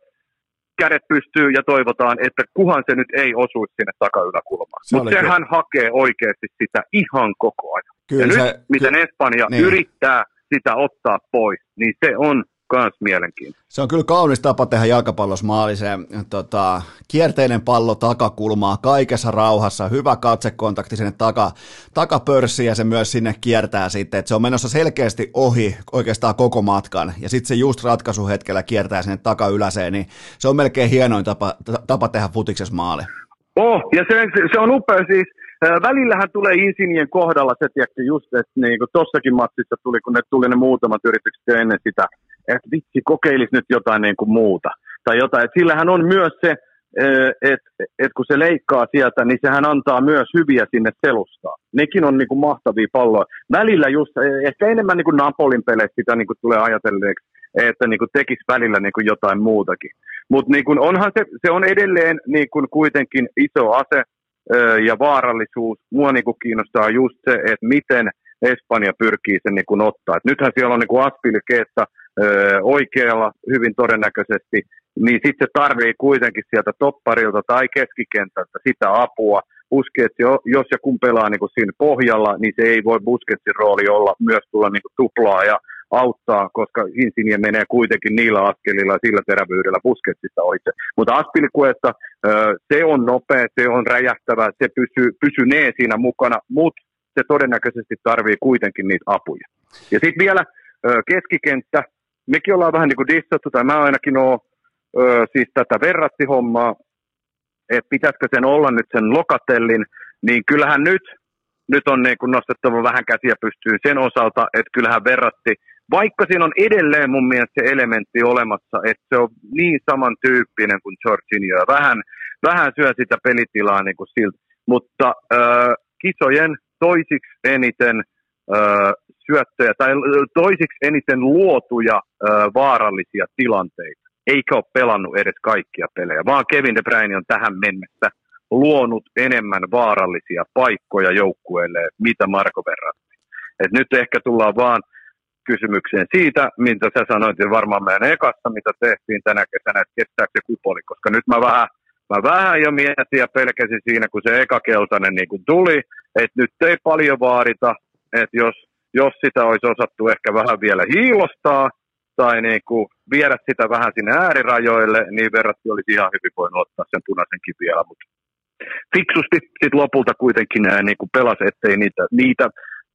kädet pystyy ja toivotaan, että kuhan se nyt ei osuisi sinne takayläkulmaan. Se Mutta sehän kyllä. hakee oikeasti sitä ihan koko ajan. Kyllä ja se, nyt, miten ky- Espanja niin. yrittää sitä ottaa pois, niin se on myös mielenkiintoista. Se on kyllä kaunis tapa tehdä jalkapallossa maali, se tota, kierteinen pallo takakulmaa kaikessa rauhassa, hyvä katsekontakti sinne taka, takapörssiin ja se myös sinne kiertää sitten, että se on menossa selkeästi ohi oikeastaan koko matkan. Ja sitten se just ratkaisuhetkellä kiertää sinne takayläseen, niin se on melkein hienoin tapa, tapa tehdä futiksessa maali. Oh, ja se, se on upea. Siis, Välillähän tulee Insinien kohdalla se, tiedätkö, just, että niin kuin tossakin matsissa tuli, kun ne tuli ne muutamat yritykset ennen sitä, että vitsi, kokeilisi nyt jotain niin kuin muuta. Tai jotain. Et sillähän on myös se, että et kun se leikkaa sieltä, niin sehän antaa myös hyviä sinne selustaa. Nekin on niin kuin mahtavia palloja. Välillä just, e, ehkä enemmän kuin Napolin peleissä sitä kuin tulee ajatelleeksi, että niin kuin tekisi välillä kuin jotain muutakin. Mutta niin onhan se, se on edelleen niin kuin kuitenkin iso ase ja vaarallisuus. Mua niin kuin kiinnostaa just se, että miten Espanja pyrkii sen niin kuin ottaa. Et nythän siellä on niin kuin oikealla hyvin todennäköisesti, niin sitten se tarvii kuitenkin sieltä topparilta tai keskikentältä sitä apua. Busquets, jos ja kun pelaa niin kuin siinä pohjalla, niin se ei voi Busquetsin rooli olla myös tulla niin kuin tuplaa ja auttaa, koska Insigne menee kuitenkin niillä askelilla ja sillä terävyydellä Busquetsista oitse. Mutta Aspilkuessa se on nopea, se on räjähtävä, se pysyy, pysynee siinä mukana, mutta se todennäköisesti tarvii kuitenkin niitä apuja. Ja sitten vielä keskikenttä, mekin ollaan vähän niin kuin dissattu, tai mä ainakin oon siis tätä verrattihommaa, että pitäisikö sen olla nyt sen lokatellin, niin kyllähän nyt, nyt on niin kuin nostettava vähän käsiä pystyyn sen osalta, että kyllähän verratti, vaikka siinä on edelleen mun mielestä se elementti olemassa, että se on niin samantyyppinen kuin Jorginho, ja vähän, vähän syö sitä pelitilaa niin kuin siltä, mutta äh, kisojen toisiksi eniten äh, syöttöjä tai toisiksi eniten luotuja äh, vaarallisia tilanteita. Eikä ole pelannut edes kaikkia pelejä, vaan Kevin De Bruyne on tähän mennessä luonut enemmän vaarallisia paikkoja joukkueelle, mitä Marko verratti. Et nyt ehkä tullaan vaan kysymykseen siitä, mitä sä sanoit varmaan meidän ekassa, mitä tehtiin tänä kesänä, että kestääkö se kupoli, koska nyt mä vähän, mä vähän jo mietin ja pelkäsin siinä, kun se eka keltainen niin kuin tuli, että nyt ei paljon vaadita, että jos, jos sitä olisi osattu ehkä vähän vielä hiilostaa, tai niin kuin viedä sitä vähän sinne äärirajoille, niin verratti olisi ihan hyvin voinut ottaa sen punaisenkin vielä, mutta fiksusti sitten lopulta kuitenkin niin kuin pelasi, ettei niitä, niitä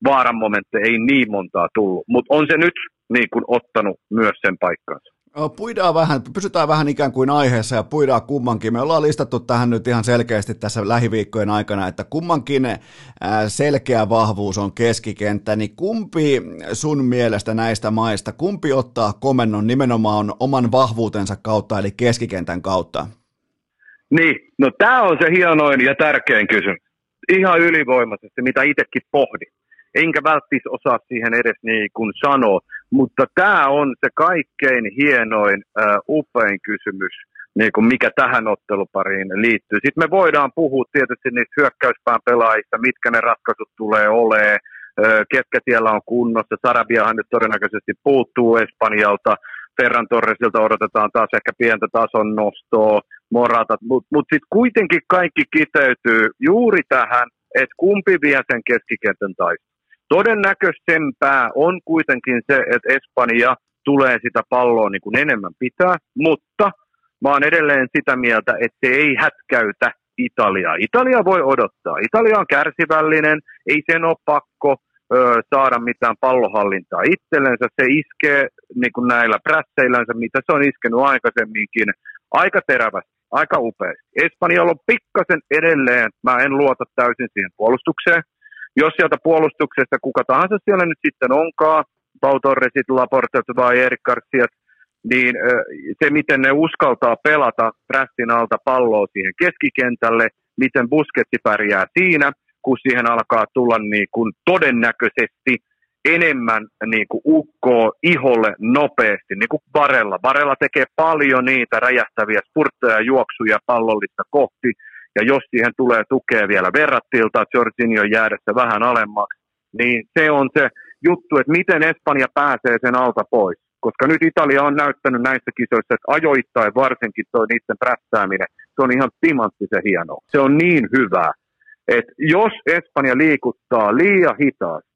vaaran momentteja ei niin montaa tullut, mutta on se nyt niin kuin ottanut myös sen paikkansa. Puidaan vähän, pysytään vähän ikään kuin aiheessa ja puidaan kummankin. Me ollaan listattu tähän nyt ihan selkeästi tässä lähiviikkojen aikana, että kummankin selkeä vahvuus on keskikenttä, niin kumpi sun mielestä näistä maista, kumpi ottaa komennon nimenomaan oman vahvuutensa kautta, eli keskikentän kautta? Niin, no tämä on se hienoin ja tärkein kysymys. Ihan ylivoimaisesti, mitä itsekin pohdin. Enkä välttis osaa siihen edes niin kuin sanoa, mutta tämä on se kaikkein hienoin, äh, upein kysymys, niin kuin mikä tähän ottelupariin liittyy. Sitten me voidaan puhua tietysti niistä hyökkäyspään pelaajista, mitkä ne ratkaisut tulee olemaan, ketkä siellä on kunnossa. Sarabiahan nyt todennäköisesti puuttuu Espanjalta, Ferran Torresilta odotetaan taas ehkä pientä tason nostoa, moratat, mutta mut sitten kuitenkin kaikki kiteytyy juuri tähän, että kumpi vie sen keskikentän taistelun. Todennäköisempää on kuitenkin se, että Espanja tulee sitä palloa niin kuin enemmän pitää, mutta mä oon edelleen sitä mieltä, että se ei hätkäytä Italiaa. Italia voi odottaa. Italia on kärsivällinen, ei sen ole pakko ö, saada mitään pallohallintaa itsellensä. Se iskee niin kuin näillä prässeillänsä, mitä se on iskenut aikaisemminkin, aika terävästi, aika upeasti. Espanjalla on pikkasen edelleen, mä en luota täysin siihen puolustukseen, jos sieltä puolustuksesta kuka tahansa siellä nyt sitten onkaan, Pau Torresit, Laportet vai Erik Garciat, niin se, miten ne uskaltaa pelata prästin alta palloa siihen keskikentälle, miten Busketti pärjää siinä, kun siihen alkaa tulla niin kuin todennäköisesti enemmän niin kuin ukkoa iholle nopeasti, niin kuin Barella. Barella tekee paljon niitä räjähtäviä spurtteja, juoksuja pallollista kohti, ja jos siihen tulee tukea vielä verrattilta, Jorginho jäädessä vähän alemmaksi, niin se on se juttu, että miten Espanja pääsee sen alta pois. Koska nyt Italia on näyttänyt näissä kisoissa, että ajoittain varsinkin toi niiden prässääminen, se on ihan timanttisen hienoa. Se on niin hyvää, että jos Espanja liikuttaa liian hitaasti,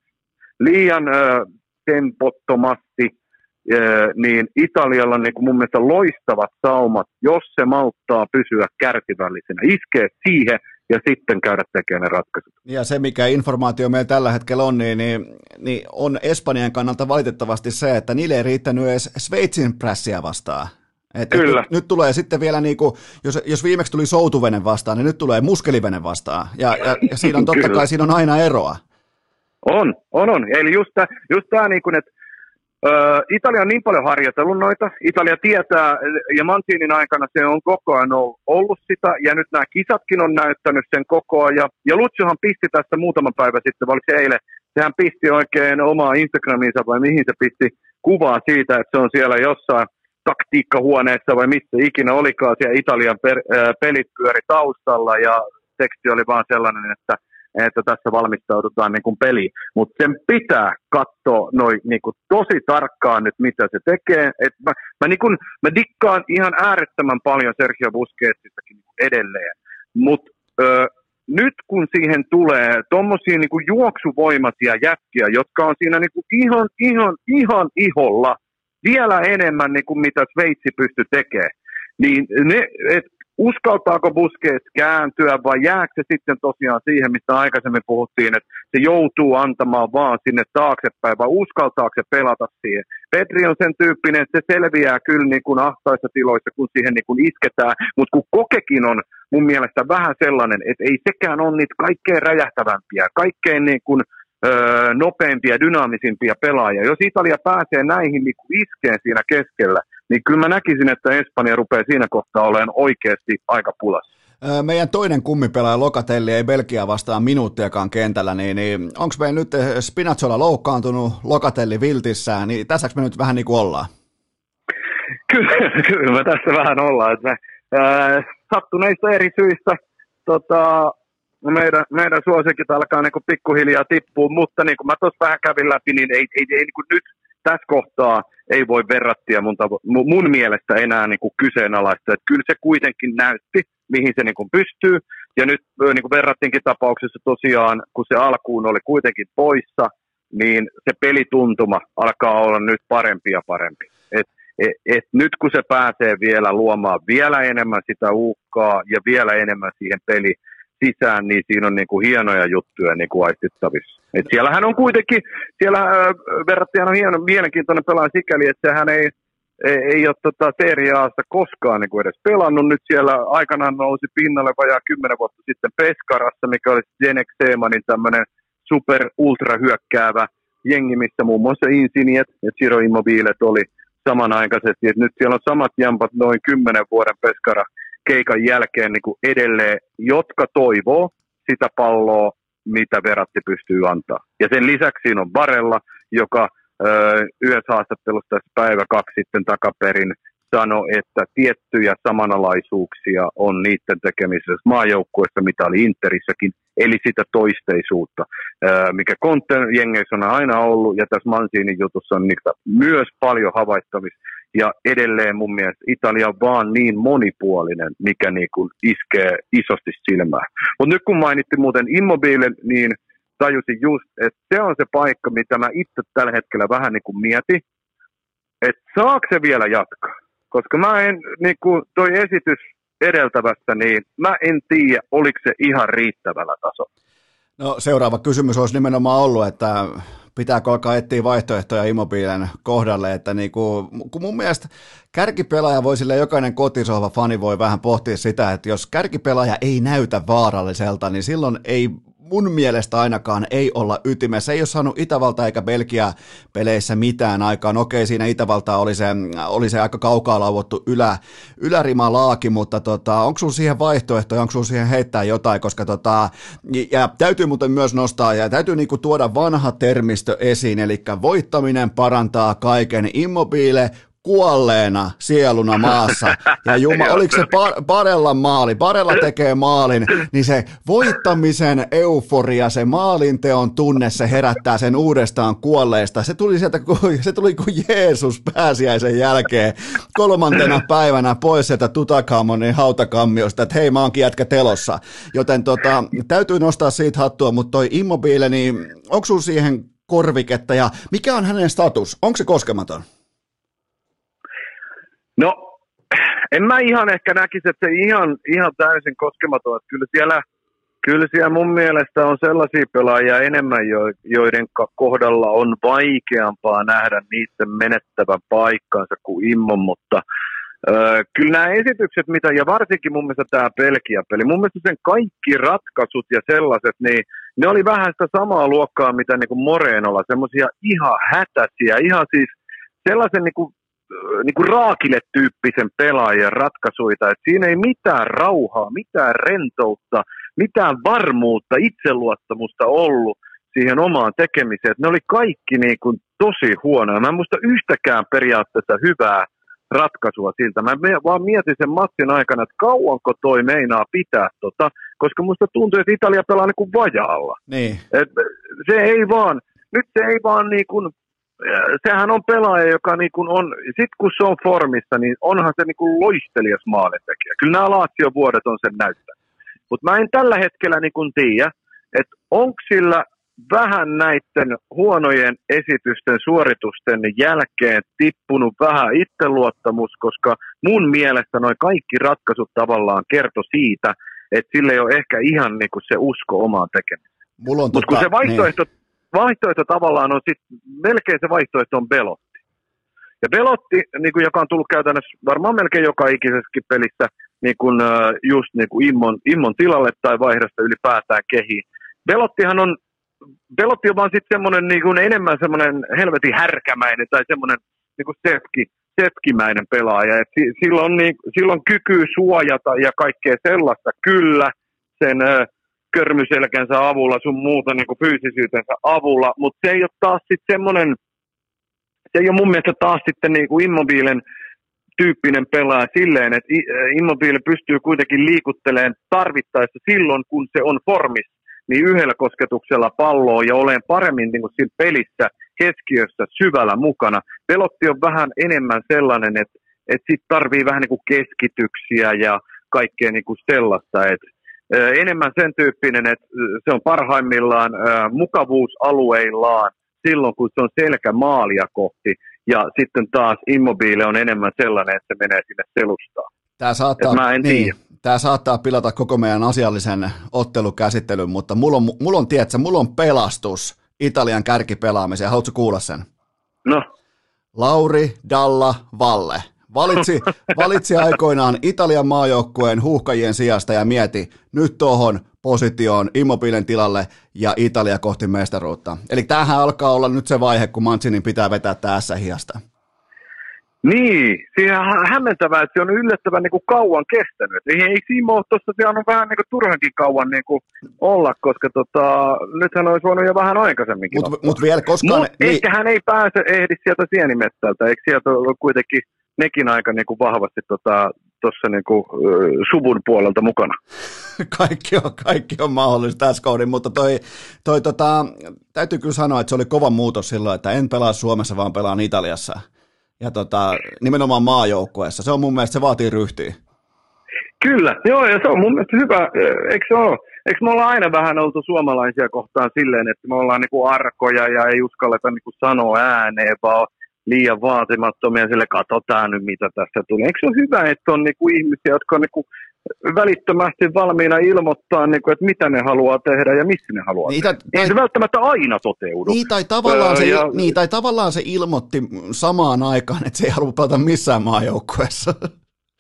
liian ö, tempottomasti, niin Italialla on niin kuin mun mielestä loistavat saumat, jos se malttaa pysyä kärsivällisenä. Iskee siihen ja sitten käydä tekemään ne ratkaisut. Ja se, mikä informaatio meillä tällä hetkellä on, niin, niin, niin on Espanjan kannalta valitettavasti se, että niille ei riittänyt edes Sveitsin prässiä vastaan. Että Kyllä. Nyt, nyt tulee sitten vielä, niin kuin, jos, jos viimeksi tuli soutuvenen vastaan, niin nyt tulee muskelivenen vastaan. Ja, ja, ja siinä on totta kai siinä on aina eroa. On, on, on. Eli just tämä, just tämä niin kuin, että Italia on niin paljon harjoitellut noita. Italia tietää, ja Mancinin aikana se on koko ajan ollut sitä, ja nyt nämä kisatkin on näyttänyt sen koko ajan. Ja, Lutsuhan pisti tästä muutama päivä sitten, vai se eilen, sehän pisti oikein omaa Instagraminsa, vai mihin se pisti kuvaa siitä, että se on siellä jossain taktiikkahuoneessa, vai missä ikinä olikaan siellä Italian per, äh, pelit pyöri taustalla, ja teksti oli vaan sellainen, että – että tässä valmistaudutaan niin kuin peliin. Mutta sen pitää katsoa noin niin kuin tosi tarkkaan nyt, mitä se tekee. Et mä, mä, niin kuin, mä dikkaan ihan äärettömän paljon Sergio Busquetsistakin niin edelleen. Mutta nyt kun siihen tulee tuommoisia niin juoksuvoimaisia jätkiä, jotka on siinä niin kuin ihan, ihan, ihan iholla vielä enemmän niin kuin mitä Sveitsi pystyy tekemään, niin ne, et uskaltaako Busquets kääntyä vai jääkö se sitten tosiaan siihen, mistä aikaisemmin puhuttiin, että se joutuu antamaan vaan sinne taaksepäin vai uskaltaako se pelata siihen. Petri on sen tyyppinen, että se selviää kyllä niin kuin ahtaissa tiloissa, kun siihen niin kuin isketään, mutta kun kokekin on mun mielestä vähän sellainen, että ei sekään ole niitä kaikkein räjähtävämpiä, kaikkein niin kuin, öö, nopeimpia, dynaamisimpia pelaajia. Jos Italia pääsee näihin niin iskeen siinä keskellä, niin kyllä mä näkisin, että Espanja rupeaa siinä kohtaa olemaan oikeasti aika pulassa. Meidän toinen kummipelaaja Lokatelli ei Belgia vastaan minuuttiakaan kentällä, niin, niin onko me nyt Spinazzola loukkaantunut, Lokatelli viltissään, niin tässä me nyt vähän niin kuin ollaan? Kyllä, kyllä me tässä vähän ollaan, että me ää, sattuneista eri syistä tota, meidän, meidän suosikit alkaa niin pikkuhiljaa tippua, mutta niin kuin mä tuossa vähän kävin läpi, niin ei, ei, ei niin kuin nyt tässä kohtaa ei voi verrattia mun, tavo- mun mielestä enää niin kuin kyseenalaista. Että kyllä se kuitenkin näytti, mihin se niin kuin pystyy. Ja nyt niin kuin verrattiinkin tapauksessa tosiaan, kun se alkuun oli kuitenkin poissa, niin se pelituntuma alkaa olla nyt parempi ja parempi. Et, et, et nyt kun se pääsee vielä luomaan vielä enemmän sitä uhkaa ja vielä enemmän siihen peli, sisään, niin siinä on niin kuin hienoja juttuja niin kuin aistittavissa. Et siellähän on kuitenkin, siellä verrattiin on hieno, mielenkiintoinen pelaaja sikäli, että sehän ei, ei, ei ole tota seriaassa koskaan niin kuin edes pelannut. Nyt siellä aikanaan nousi pinnalle vajaa kymmenen vuotta sitten Peskarassa, mikä oli Jenek Seemanin tämmöinen super ultra hyökkäävä jengi, missä muun muassa Insigniet ja Ciro Immobilet oli samanaikaisesti. Et nyt siellä on samat jampat noin kymmenen vuoden Peskara keikan jälkeen niin kuin edelleen, jotka toivoo sitä palloa, mitä Veratti pystyy antaa. Ja sen lisäksi siinä on Barella, joka yhdessä haastattelussa tässä päivä kaksi sitten takaperin sanoi, että tiettyjä samanalaisuuksia on niiden tekemisessä maajoukkueessa, mitä oli Interissäkin, eli sitä toisteisuutta, mikä Conten jengeissä on aina ollut, ja tässä Mansinin jutussa on myös paljon havaittavissa, ja edelleen mun mielestä Italia on vaan niin monipuolinen, mikä niin kuin iskee isosti silmään. Mutta nyt kun mainittiin muuten Immobile, niin – tajusin just, että se on se paikka, mitä mä itse tällä hetkellä vähän niin kuin mietin, että saako se vielä jatkaa. Koska mä en, niin kuin toi esitys edeltävästä, niin mä en tiedä, oliko se ihan riittävällä tasolla. No seuraava kysymys olisi nimenomaan ollut, että pitääkö alkaa etsiä vaihtoehtoja Immobilen kohdalle, että niin kuin, kun mun mielestä kärkipelaaja voi sille jokainen kotisohva fani voi vähän pohtia sitä, että jos kärkipelaaja ei näytä vaaralliselta, niin silloin ei mun mielestä ainakaan ei olla ytimessä. Ei ole saanut Itävalta eikä Belgia peleissä mitään aikaan. Okei, siinä Itävalta oli se, oli se aika kaukaa lauottu ylä, ylärima laaki, mutta tota, onko sulla siihen vaihtoehtoja, onko sulla siihen heittää jotain, koska tota, ja täytyy muuten myös nostaa ja täytyy niinku tuoda vanha termistö esiin, eli voittaminen parantaa kaiken. Immobile kuolleena sieluna maassa. Ja Juma, oliko se Parella maali? Parella tekee maalin, niin se voittamisen euforia, se maalinteon tunne, se herättää sen uudestaan kuolleesta. Se tuli sieltä, se tuli kuin Jeesus pääsiäisen jälkeen kolmantena päivänä pois sieltä Tutakamonin hautakammiosta, että hei mä oonkin jätkä telossa. Joten tota, täytyy nostaa siitä hattua, mutta toi Immobile, niin onko siihen korviketta ja mikä on hänen status? Onko se koskematon? No, en mä ihan ehkä näkisi, että se ihan, ihan täysin koskematon. Että kyllä siellä, kyllä siellä mun mielestä on sellaisia pelaajia enemmän, joiden kohdalla on vaikeampaa nähdä niiden menettävän paikkansa kuin Immon, mutta Öö, kyllä nämä esitykset, mitä, ja varsinkin mun mielestä tämä Belgia-peli, mun mielestä sen kaikki ratkaisut ja sellaiset, niin ne oli vähän sitä samaa luokkaa, mitä niin kuin Morenolla, semmoisia ihan hätäisiä, ihan siis sellaisen niin kuin niin kuin raakile-tyyppisen pelaajan ratkaisuita, että siinä ei mitään rauhaa, mitään rentoutta, mitään varmuutta, itseluottamusta ollut siihen omaan tekemiseen. Että ne oli kaikki niin kuin tosi huonoja. Mä en muista yhtäkään periaatteessa hyvää ratkaisua siltä. Mä vaan mietin sen matsin aikana, että kauanko toi meinaa pitää tota, koska musta tuntuu, että Italia pelaa niin kuin vajaalla. Niin. Et se ei vaan, nyt se ei vaan niin kuin sehän on pelaaja, joka niin kuin on, sit kun se on formissa, niin onhan se niin kuin loistelias maalintekijä. Kyllä nämä Laatsio vuodet on sen näyttänyt. Mutta mä en tällä hetkellä niin kuin tiedä, että onko sillä vähän näiden huonojen esitysten, suoritusten jälkeen tippunut vähän itseluottamus, koska mun mielestä noin kaikki ratkaisut tavallaan kertoi siitä, että sille ei ole ehkä ihan niin kuin se usko omaan tekemiseen. Mutta tota, kun se vaihtoehto, niin vaihtoehto tavallaan on sitten, melkein se vaihtoehto on Belotti. Ja Belotti, niin kuin, joka on tullut käytännössä varmaan melkein joka ikisessäkin pelissä, niin kuin, just niin kuin Immon, Immon tilalle tai vaihdosta ylipäätään kehiin. Belottihan on, Belotti on vaan sitten semmoinen niin kuin enemmän semmoinen helvetin härkämäinen tai semmoinen niin kuin sefki, sefkimäinen pelaaja. Et silloin, niin, silloin kyky suojata ja kaikkea sellaista kyllä sen körmyselkänsä avulla, sun muuta niin kuin fyysisyytensä avulla, mutta se ei ole taas sitten semmoinen, se ei ole mun mielestä taas sitten niin kuin immobiilen tyyppinen pelaaja silleen, että Immobile pystyy kuitenkin liikuttelemaan tarvittaessa silloin, kun se on formissa, niin yhdellä kosketuksella palloa ja olen paremmin niin kuin siinä pelissä keskiössä syvällä mukana. Pelotti on vähän enemmän sellainen, että, että sit tarvii vähän niin kuin keskityksiä ja kaikkea niin kuin sellaista, että enemmän sen tyyppinen, että se on parhaimmillaan mukavuusalueillaan silloin, kun se on selkä maalia kohti, ja sitten taas Immobile on enemmän sellainen, että se menee sinne selustaan. Tämä saattaa, mä en niin, tämä saattaa pilata koko meidän asiallisen ottelukäsittelyn, mutta mulla on, mulla on, tiedätkö, mulla on pelastus Italian kärkipelaamiseen. Haluatko kuulla sen? No. Lauri Dalla Valle valitsi, valitsi aikoinaan Italian maajoukkueen huuhkajien sijasta ja mieti nyt tuohon positioon Immobilen tilalle ja Italia kohti mestaruutta. Eli tämähän alkaa olla nyt se vaihe, kun Mancinin pitää vetää tässä hiasta. Niin, siihen hämmentävää, että se on yllättävän niin kuin kauan kestänyt. Ei, ei Simo se on vähän niin kuin turhankin kauan niin kuin olla, koska tota, nythän olisi voinut jo vähän aikaisemminkin Mutta mut vielä koskaan... Mut niin... ehkä hän ei pääse, ehdi sieltä sienimetsältä, eikö sieltä ole kuitenkin nekin aika niin kuin vahvasti tota, tuossa niin kuin, suvun puolelta mukana. kaikki, on, kaikki on mahdollista tässä kohdin, mutta toi, toi tota, täytyy kyllä sanoa, että se oli kova muutos silloin, että en pelaa Suomessa, vaan pelaan Italiassa. Ja tota, nimenomaan maajoukkueessa. Se on mun mielestä, se vaatii ryhtiä. Kyllä, joo, ja se on mun mielestä hyvä. Eikö se ole? Eikö me olla aina vähän oltu suomalaisia kohtaan silleen, että me ollaan niinku arkoja ja ei uskalleta niinku sanoa ääneen, vaan liian vaatimattomia, sille katsotaan nyt mitä tässä tulee. Eikö se ole hyvä, että on niinku ihmisiä, jotka on niinku välittömästi valmiina ilmoittaa, niin kuin, että mitä ne haluaa tehdä ja missä ne haluaa niin, tehdä. Tai, Ei se välttämättä aina toteudu. Niin tai, tavallaan öö, se, ja, niin, tai tavallaan se ilmoitti samaan aikaan, että se ei halua pelata missään maajoukkueessa.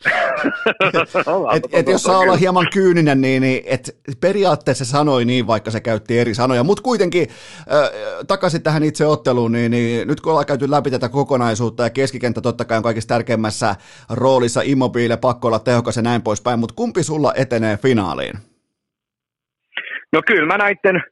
et, et jos saa olla hieman kyyninen, niin, niin et periaatteessa se sanoi niin, vaikka se käytti eri sanoja. Mutta kuitenkin äh, takaisin tähän itse otteluun, niin, niin nyt kun ollaan käyty läpi tätä kokonaisuutta ja keskikenttä totta kai on kaikista tärkeimmässä roolissa, immobiile, pakko olla tehokas ja näin poispäin, mutta kumpi sulla etenee finaaliin? No kyllä mä näiden,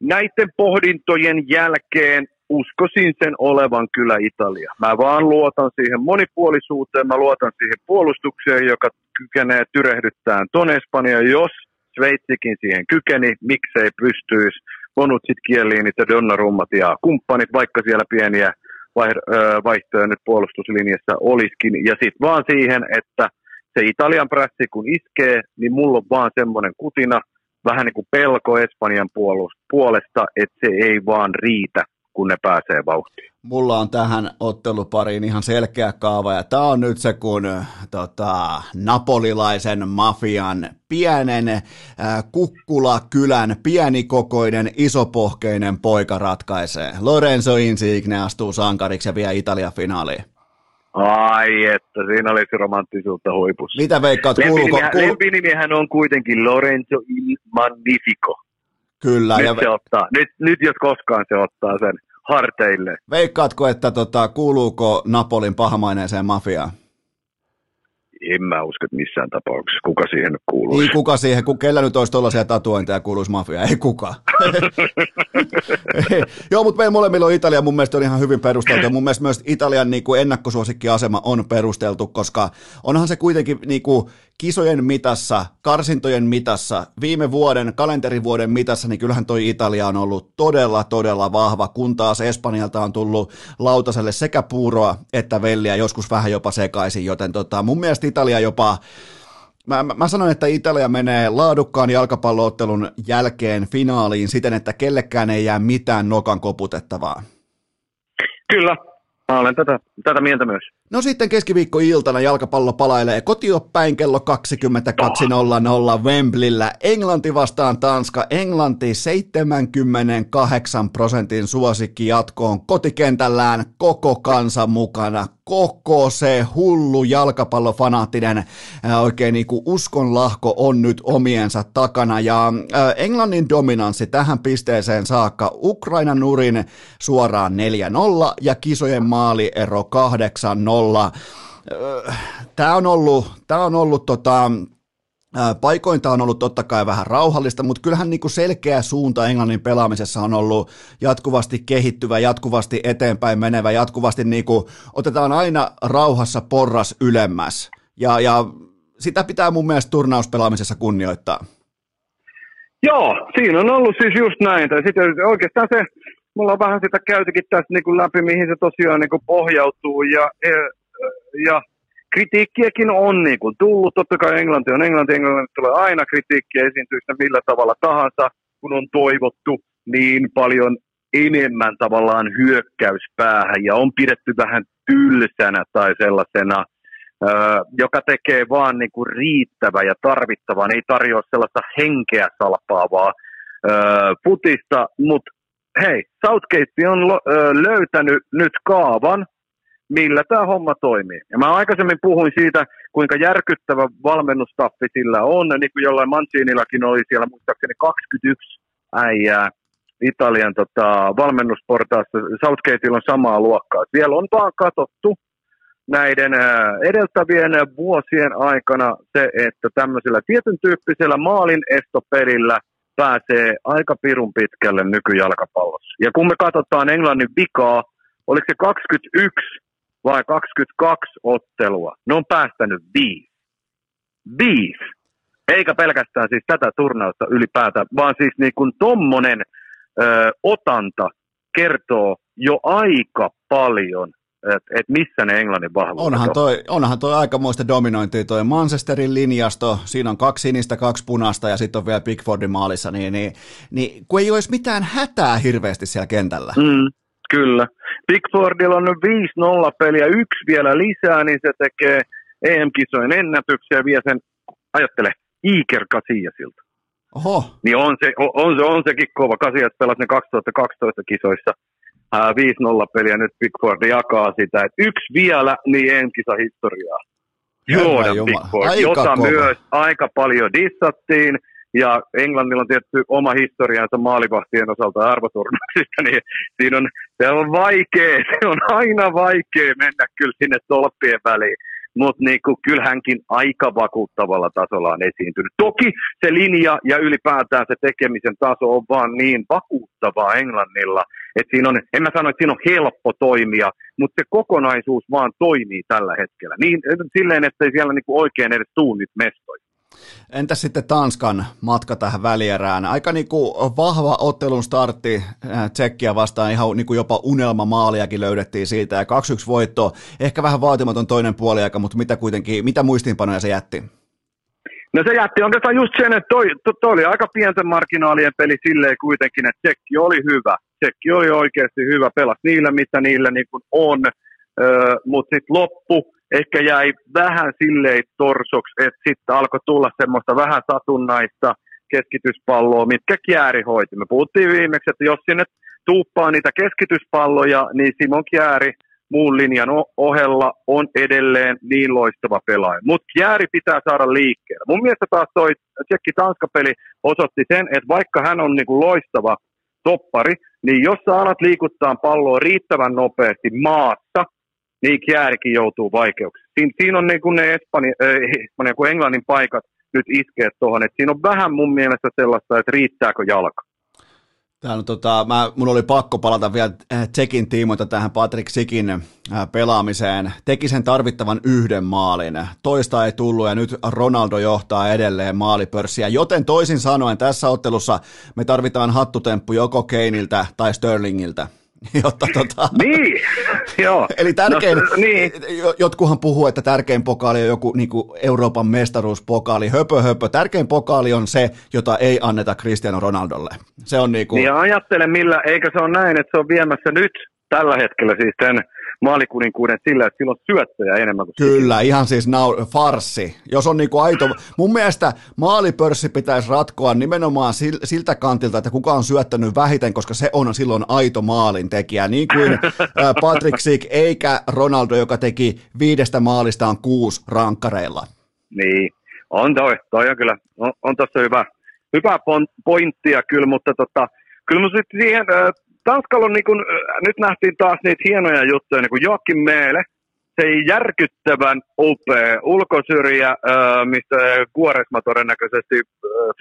näiden pohdintojen jälkeen uskoisin sen olevan kyllä Italia. Mä vaan luotan siihen monipuolisuuteen, mä luotan siihen puolustukseen, joka kykenee tyrehdyttämään ton Espanja. Jos Sveitsikin siihen kykeni, miksei pystyisi. Bonutsit, Kieliinit ja Donnarummat ja kumppanit, vaikka siellä pieniä vaihtoja nyt puolustuslinjassa olisikin. Ja sitten vaan siihen, että se Italian prässi kun iskee, niin mulla on vaan semmoinen kutina, vähän niin kuin pelko Espanjan puolesta, että se ei vaan riitä kun ne pääsee vauhtiin. Mulla on tähän ottelupariin ihan selkeä kaava, ja tämä on nyt se, kun tota, napolilaisen mafian pienen äh, Kukkula-kylän pienikokoinen, isopohkeinen poika ratkaisee. Lorenzo Insigne astuu sankariksi ja vie Italia finaaliin. Ai että, siinä olisi romanttisuutta huipussa. Mitä veikkaat, kuuluuko? Kuulu... Lempinimihän on kuitenkin Lorenzo Il Magnifico. Kyllä. Nyt, ja... se ottaa, nyt, nyt jos koskaan se ottaa sen harteille. Veikkaatko, että tota, kuuluuko Napolin pahamaineeseen mafiaan? En mä usko, että missään tapauksessa. Kuka siihen nyt kuuluisi? Niin, kuka siihen? Kellä nyt olisi tuollaisia tatuointeja kuuluisi mafiaan? Ei kuka. Joo, mutta meillä molemmilla on Italia mun mielestä on ihan hyvin perusteltu. mun mielestä myös Italian niin kuin ennakkosuosikkiasema on perusteltu, koska onhan se kuitenkin niin kuin, kisojen mitassa, karsintojen mitassa, viime vuoden, kalenterivuoden mitassa, niin kyllähän toi Italia on ollut todella, todella vahva, kun taas Espanjalta on tullut lautaselle sekä puuroa että velliä, joskus vähän jopa sekaisin, joten tota, mun mielestä Italia jopa Mä, mä, sanon, että Italia menee laadukkaan jalkapalloottelun jälkeen finaaliin siten, että kellekään ei jää mitään nokan koputettavaa. Kyllä, mä olen tätä, tätä mieltä myös. No sitten keskiviikkoiltana jalkapallo palailee kotioppäin kello 22.00 Wembleyllä. Englanti vastaan Tanska. Englanti 78 prosentin suosikki jatkoon kotikentällään koko kansa mukana. Koko se hullu jalkapallofanaattinen äh, oikein niin kuin uskonlahko on nyt omiensa takana. Ja äh, Englannin dominanssi tähän pisteeseen saakka Ukrainan nurin suoraan 4-0 ja kisojen maaliero 8 olla. Tämä on ollut, tämä on ollut tota, Paikointa on ollut totta kai vähän rauhallista, mutta kyllähän niin kuin selkeä suunta Englannin pelaamisessa on ollut jatkuvasti kehittyvä, jatkuvasti eteenpäin menevä, jatkuvasti niin kuin otetaan aina rauhassa porras ylemmäs. Ja, ja sitä pitää mun mielestä turnauspelaamisessa kunnioittaa. Joo, siinä on ollut siis just näin. Tai sitten oikeastaan se mulla on vähän sitä käytykin tässä niin kuin läpi, mihin se tosiaan niin kuin pohjautuu. Ja, ja kritiikkiäkin on niin kuin tullut. Totta kai Englanti on Englanti. Englanti tulee aina kritiikkiä esiintyistä millä tavalla tahansa, kun on toivottu niin paljon enemmän tavallaan hyökkäyspäähän ja on pidetty vähän tylsänä tai sellaisena, joka tekee vaan niin kuin riittävä ja tarvittavan, ei tarjoa sellaista henkeä salpaavaa putista, mutta hei, Southgate on löytänyt nyt kaavan, millä tämä homma toimii. Ja mä aikaisemmin puhuin siitä, kuinka järkyttävä valmennustaffi sillä on, niin kuin jollain Mancinillakin oli siellä muistaakseni 21 äijää Italian tota, valmennusportaassa. Southgateilla on samaa luokkaa. Siellä on vaan katsottu näiden edeltävien vuosien aikana se, että tämmöisellä tietyn tyyppisellä maalin estopelillä pääsee aika pirun pitkälle nykyjalkapallossa. Ja kun me katsotaan Englannin vikaa, oliko se 21 vai 22 ottelua, ne on päästänyt viisi. Viisi. Eikä pelkästään siis tätä turnausta ylipäätään, vaan siis niin kuin tommonen ö, otanta kertoo jo aika paljon että et missä ne Englannin vahvuudet onhan toi, onhan toi aikamoista dominointia toi Manchesterin linjasto, siinä on kaksi sinistä, kaksi punaista ja sitten on vielä Pickfordin maalissa, niin, niin, niin kun ei olisi mitään hätää hirveästi siellä kentällä. Mm, kyllä. Pickfordilla on 5-0 peliä, yksi vielä lisää, niin se tekee EM-kisojen ennätyksiä ja vie sen, ajattele, Iker Casillasilta. Oho. Niin on, se, on, on, on sekin kova. Casillas pelasi ne 2012 kisoissa 5-0 peliä nyt Pickford jakaa sitä. Et yksi vielä, niin enkisa historiaa. Jordan Pickford, jota kova. myös aika paljon dissattiin. Ja Englannilla on tietty oma historiansa maalivahtien osalta arvoturnauksista, niin siinä on, se on vaikea, se on aina vaikea mennä kyllä sinne tolppien väliin mutta niinku, kyllähänkin aika vakuuttavalla tasolla on esiintynyt. Toki se linja ja ylipäätään se tekemisen taso on vaan niin vakuuttavaa Englannilla, että siinä on, en mä sano, että siinä on helppo toimia, mutta se kokonaisuus vaan toimii tällä hetkellä. Niin, silleen, että ei siellä niinku oikein edes tuunit mestoi. Entäs sitten Tanskan matka tähän välierään? Aika niin kuin vahva ottelun startti äh, Tsekkiä vastaan, ihan niin kuin jopa unelmamaaliakin löydettiin siitä, ja 2-1 voitto, ehkä vähän vaatimaton toinen puoliaika, mutta mitä kuitenkin, mitä muistiinpanoja se jätti? No se jätti oikeastaan just sen, että toi, toi, toi oli aika pienten marginaalien peli silleen kuitenkin, että Tsekki oli hyvä. Tsekki oli oikeasti hyvä, pelas niillä, mitä niillä niin kuin on, öö, mutta sitten loppu, ehkä jäi vähän silleen torsoksi, että sitten alkoi tulla semmoista vähän satunnaista keskityspalloa, mitkä Kjääri hoiti. Me puhuttiin viimeksi, että jos sinne tuuppaa niitä keskityspalloja, niin Simon Kjääri muun linjan ohella on edelleen niin loistava pelaaja. Mutta Kjääri pitää saada liikkeelle. Mun mielestä taas toi Tsekki-Tanska-peli osoitti sen, että vaikka hän on niinku loistava toppari, niin jos sä alat liikuttaa palloa riittävän nopeasti maassa, niin Kjäärikin joutuu vaikeuksiin. Siin, siinä on niin kuin ne Espanja, äh, Espanja kuin Englannin paikat nyt iskee tuohon, siinä on vähän mun mielestä sellaista, että riittääkö jalka. Tämä on, tota, mä, mun oli pakko palata vielä äh, Tsekin tiimoilta tähän Patrick Sikin äh, pelaamiseen. Teki sen tarvittavan yhden maalin. Toista ei tullut ja nyt Ronaldo johtaa edelleen maalipörssiä. Joten toisin sanoen tässä ottelussa me tarvitaan hattutemppu joko Keiniltä tai Sterlingiltä. Jotta, tota... Niin, joo. Eli tärkein, no, niin. jotkuhan puhuu, että tärkein pokaali on joku niin kuin Euroopan mestaruuspokaali, höpö höpö. Tärkein pokaali on se, jota ei anneta Cristiano Ronaldolle. Se on niin kuin... Niin ja ajattele millä, eikö se ole näin, että se on viemässä nyt tällä hetkellä siis tämän maalikuninkuuden sillä, että silloin syöttöjä enemmän kuin Kyllä, siihen. ihan siis nau, farsi. Jos on niinku aito, mun mielestä maalipörssi pitäisi ratkoa nimenomaan siltä kantilta, että kuka on syöttänyt vähiten, koska se on silloin aito maalintekijä, niin kuin Patrick Sik eikä Ronaldo, joka teki viidestä maalistaan kuusi rankkareilla. Niin, on toi, toi on kyllä, on, on tuossa hyvä, hyvä pointtia kyllä, mutta tota, kyllä mun sitten siihen Tanskalla on niin kuin, nyt nähtiin taas niitä hienoja juttuja, niin kuin Joakim Meele, se järkyttävän upea ulkosyrjä, mistä Kuoresma todennäköisesti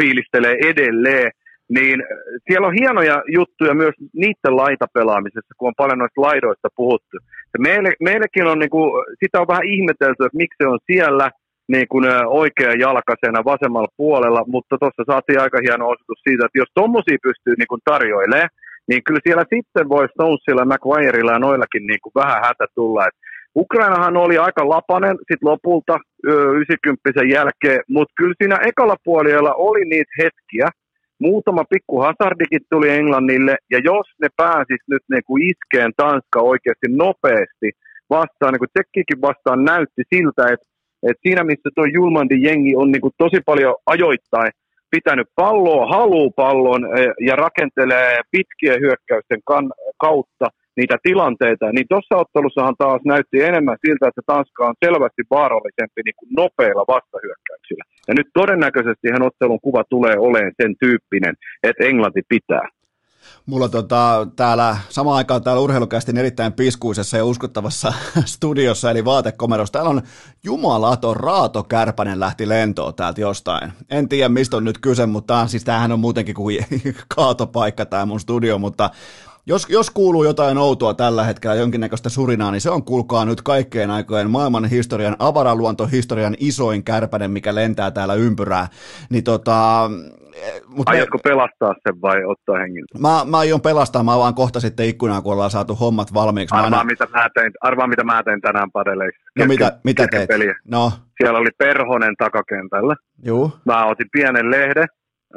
fiilistelee edelleen, niin siellä on hienoja juttuja myös niiden laitapelaamisessa, kun on paljon noista laidoista puhuttu. meille, meillekin on, niin kuin, sitä on vähän ihmetelty, että miksi se on siellä niin kuin oikea jalkaisena vasemmalla puolella, mutta tuossa saatiin aika hieno osoitus siitä, että jos tuommoisia pystyy niin kuin tarjoilemaan, niin kyllä siellä sitten voi Stonesilla, McGuireilla ja noillakin niin kuin vähän hätä tulla. Et Ukrainahan oli aika lapanen sitten lopulta 90 jälkeen, mutta kyllä siinä ekalla puolella oli niitä hetkiä, muutama pikku hazardikin tuli Englannille, ja jos ne pääsis nyt niin kuin iskeen Tanska oikeasti nopeasti vastaan, niin kuin Tsekkikin vastaan näytti siltä, että, että siinä missä tuo Julmandin jengi on niin kuin tosi paljon ajoittain pitänyt palloa, haluu pallon eh, ja rakentelee pitkien hyökkäysten kan, kautta niitä tilanteita, niin tuossa ottelussahan taas näytti enemmän siltä, että Tanska on selvästi vaarallisempi niin kuin nopeilla vastahyökkäyksillä. Ja nyt todennäköisesti hän ottelun kuva tulee olemaan sen tyyppinen, että Englanti pitää. Mulla tota, täällä samaan aikaan täällä urheilukästin erittäin piskuisessa ja uskottavassa studiossa, eli vaatekomerossa. Täällä on jumalaton Raato Kärpänen lähti lentoon täältä jostain. En tiedä, mistä on nyt kyse, mutta siis tämähän on muutenkin kuin kaatopaikka tämä mun studio, mutta jos, jos kuuluu jotain outoa tällä hetkellä, jonkinnäköistä surinaa, niin se on kuulkaa nyt kaikkeen aikojen maailman historian, avaraluontohistorian isoin kärpänen, mikä lentää täällä ympyrää. Niin tota, mutta Aiotko me... pelastaa sen vai ottaa hengiltä? Mä, mä aion pelastaa, mä vaan kohta sitten ikkunaa, kun ollaan saatu hommat valmiiksi. Arvaa, aina... mitä, mä tein, arvaa mitä mä tein tänään padeleissa. No mitä, mitä teit? Peliä. No. Siellä oli Perhonen takakentällä. Juu. Mä otin pienen lehden,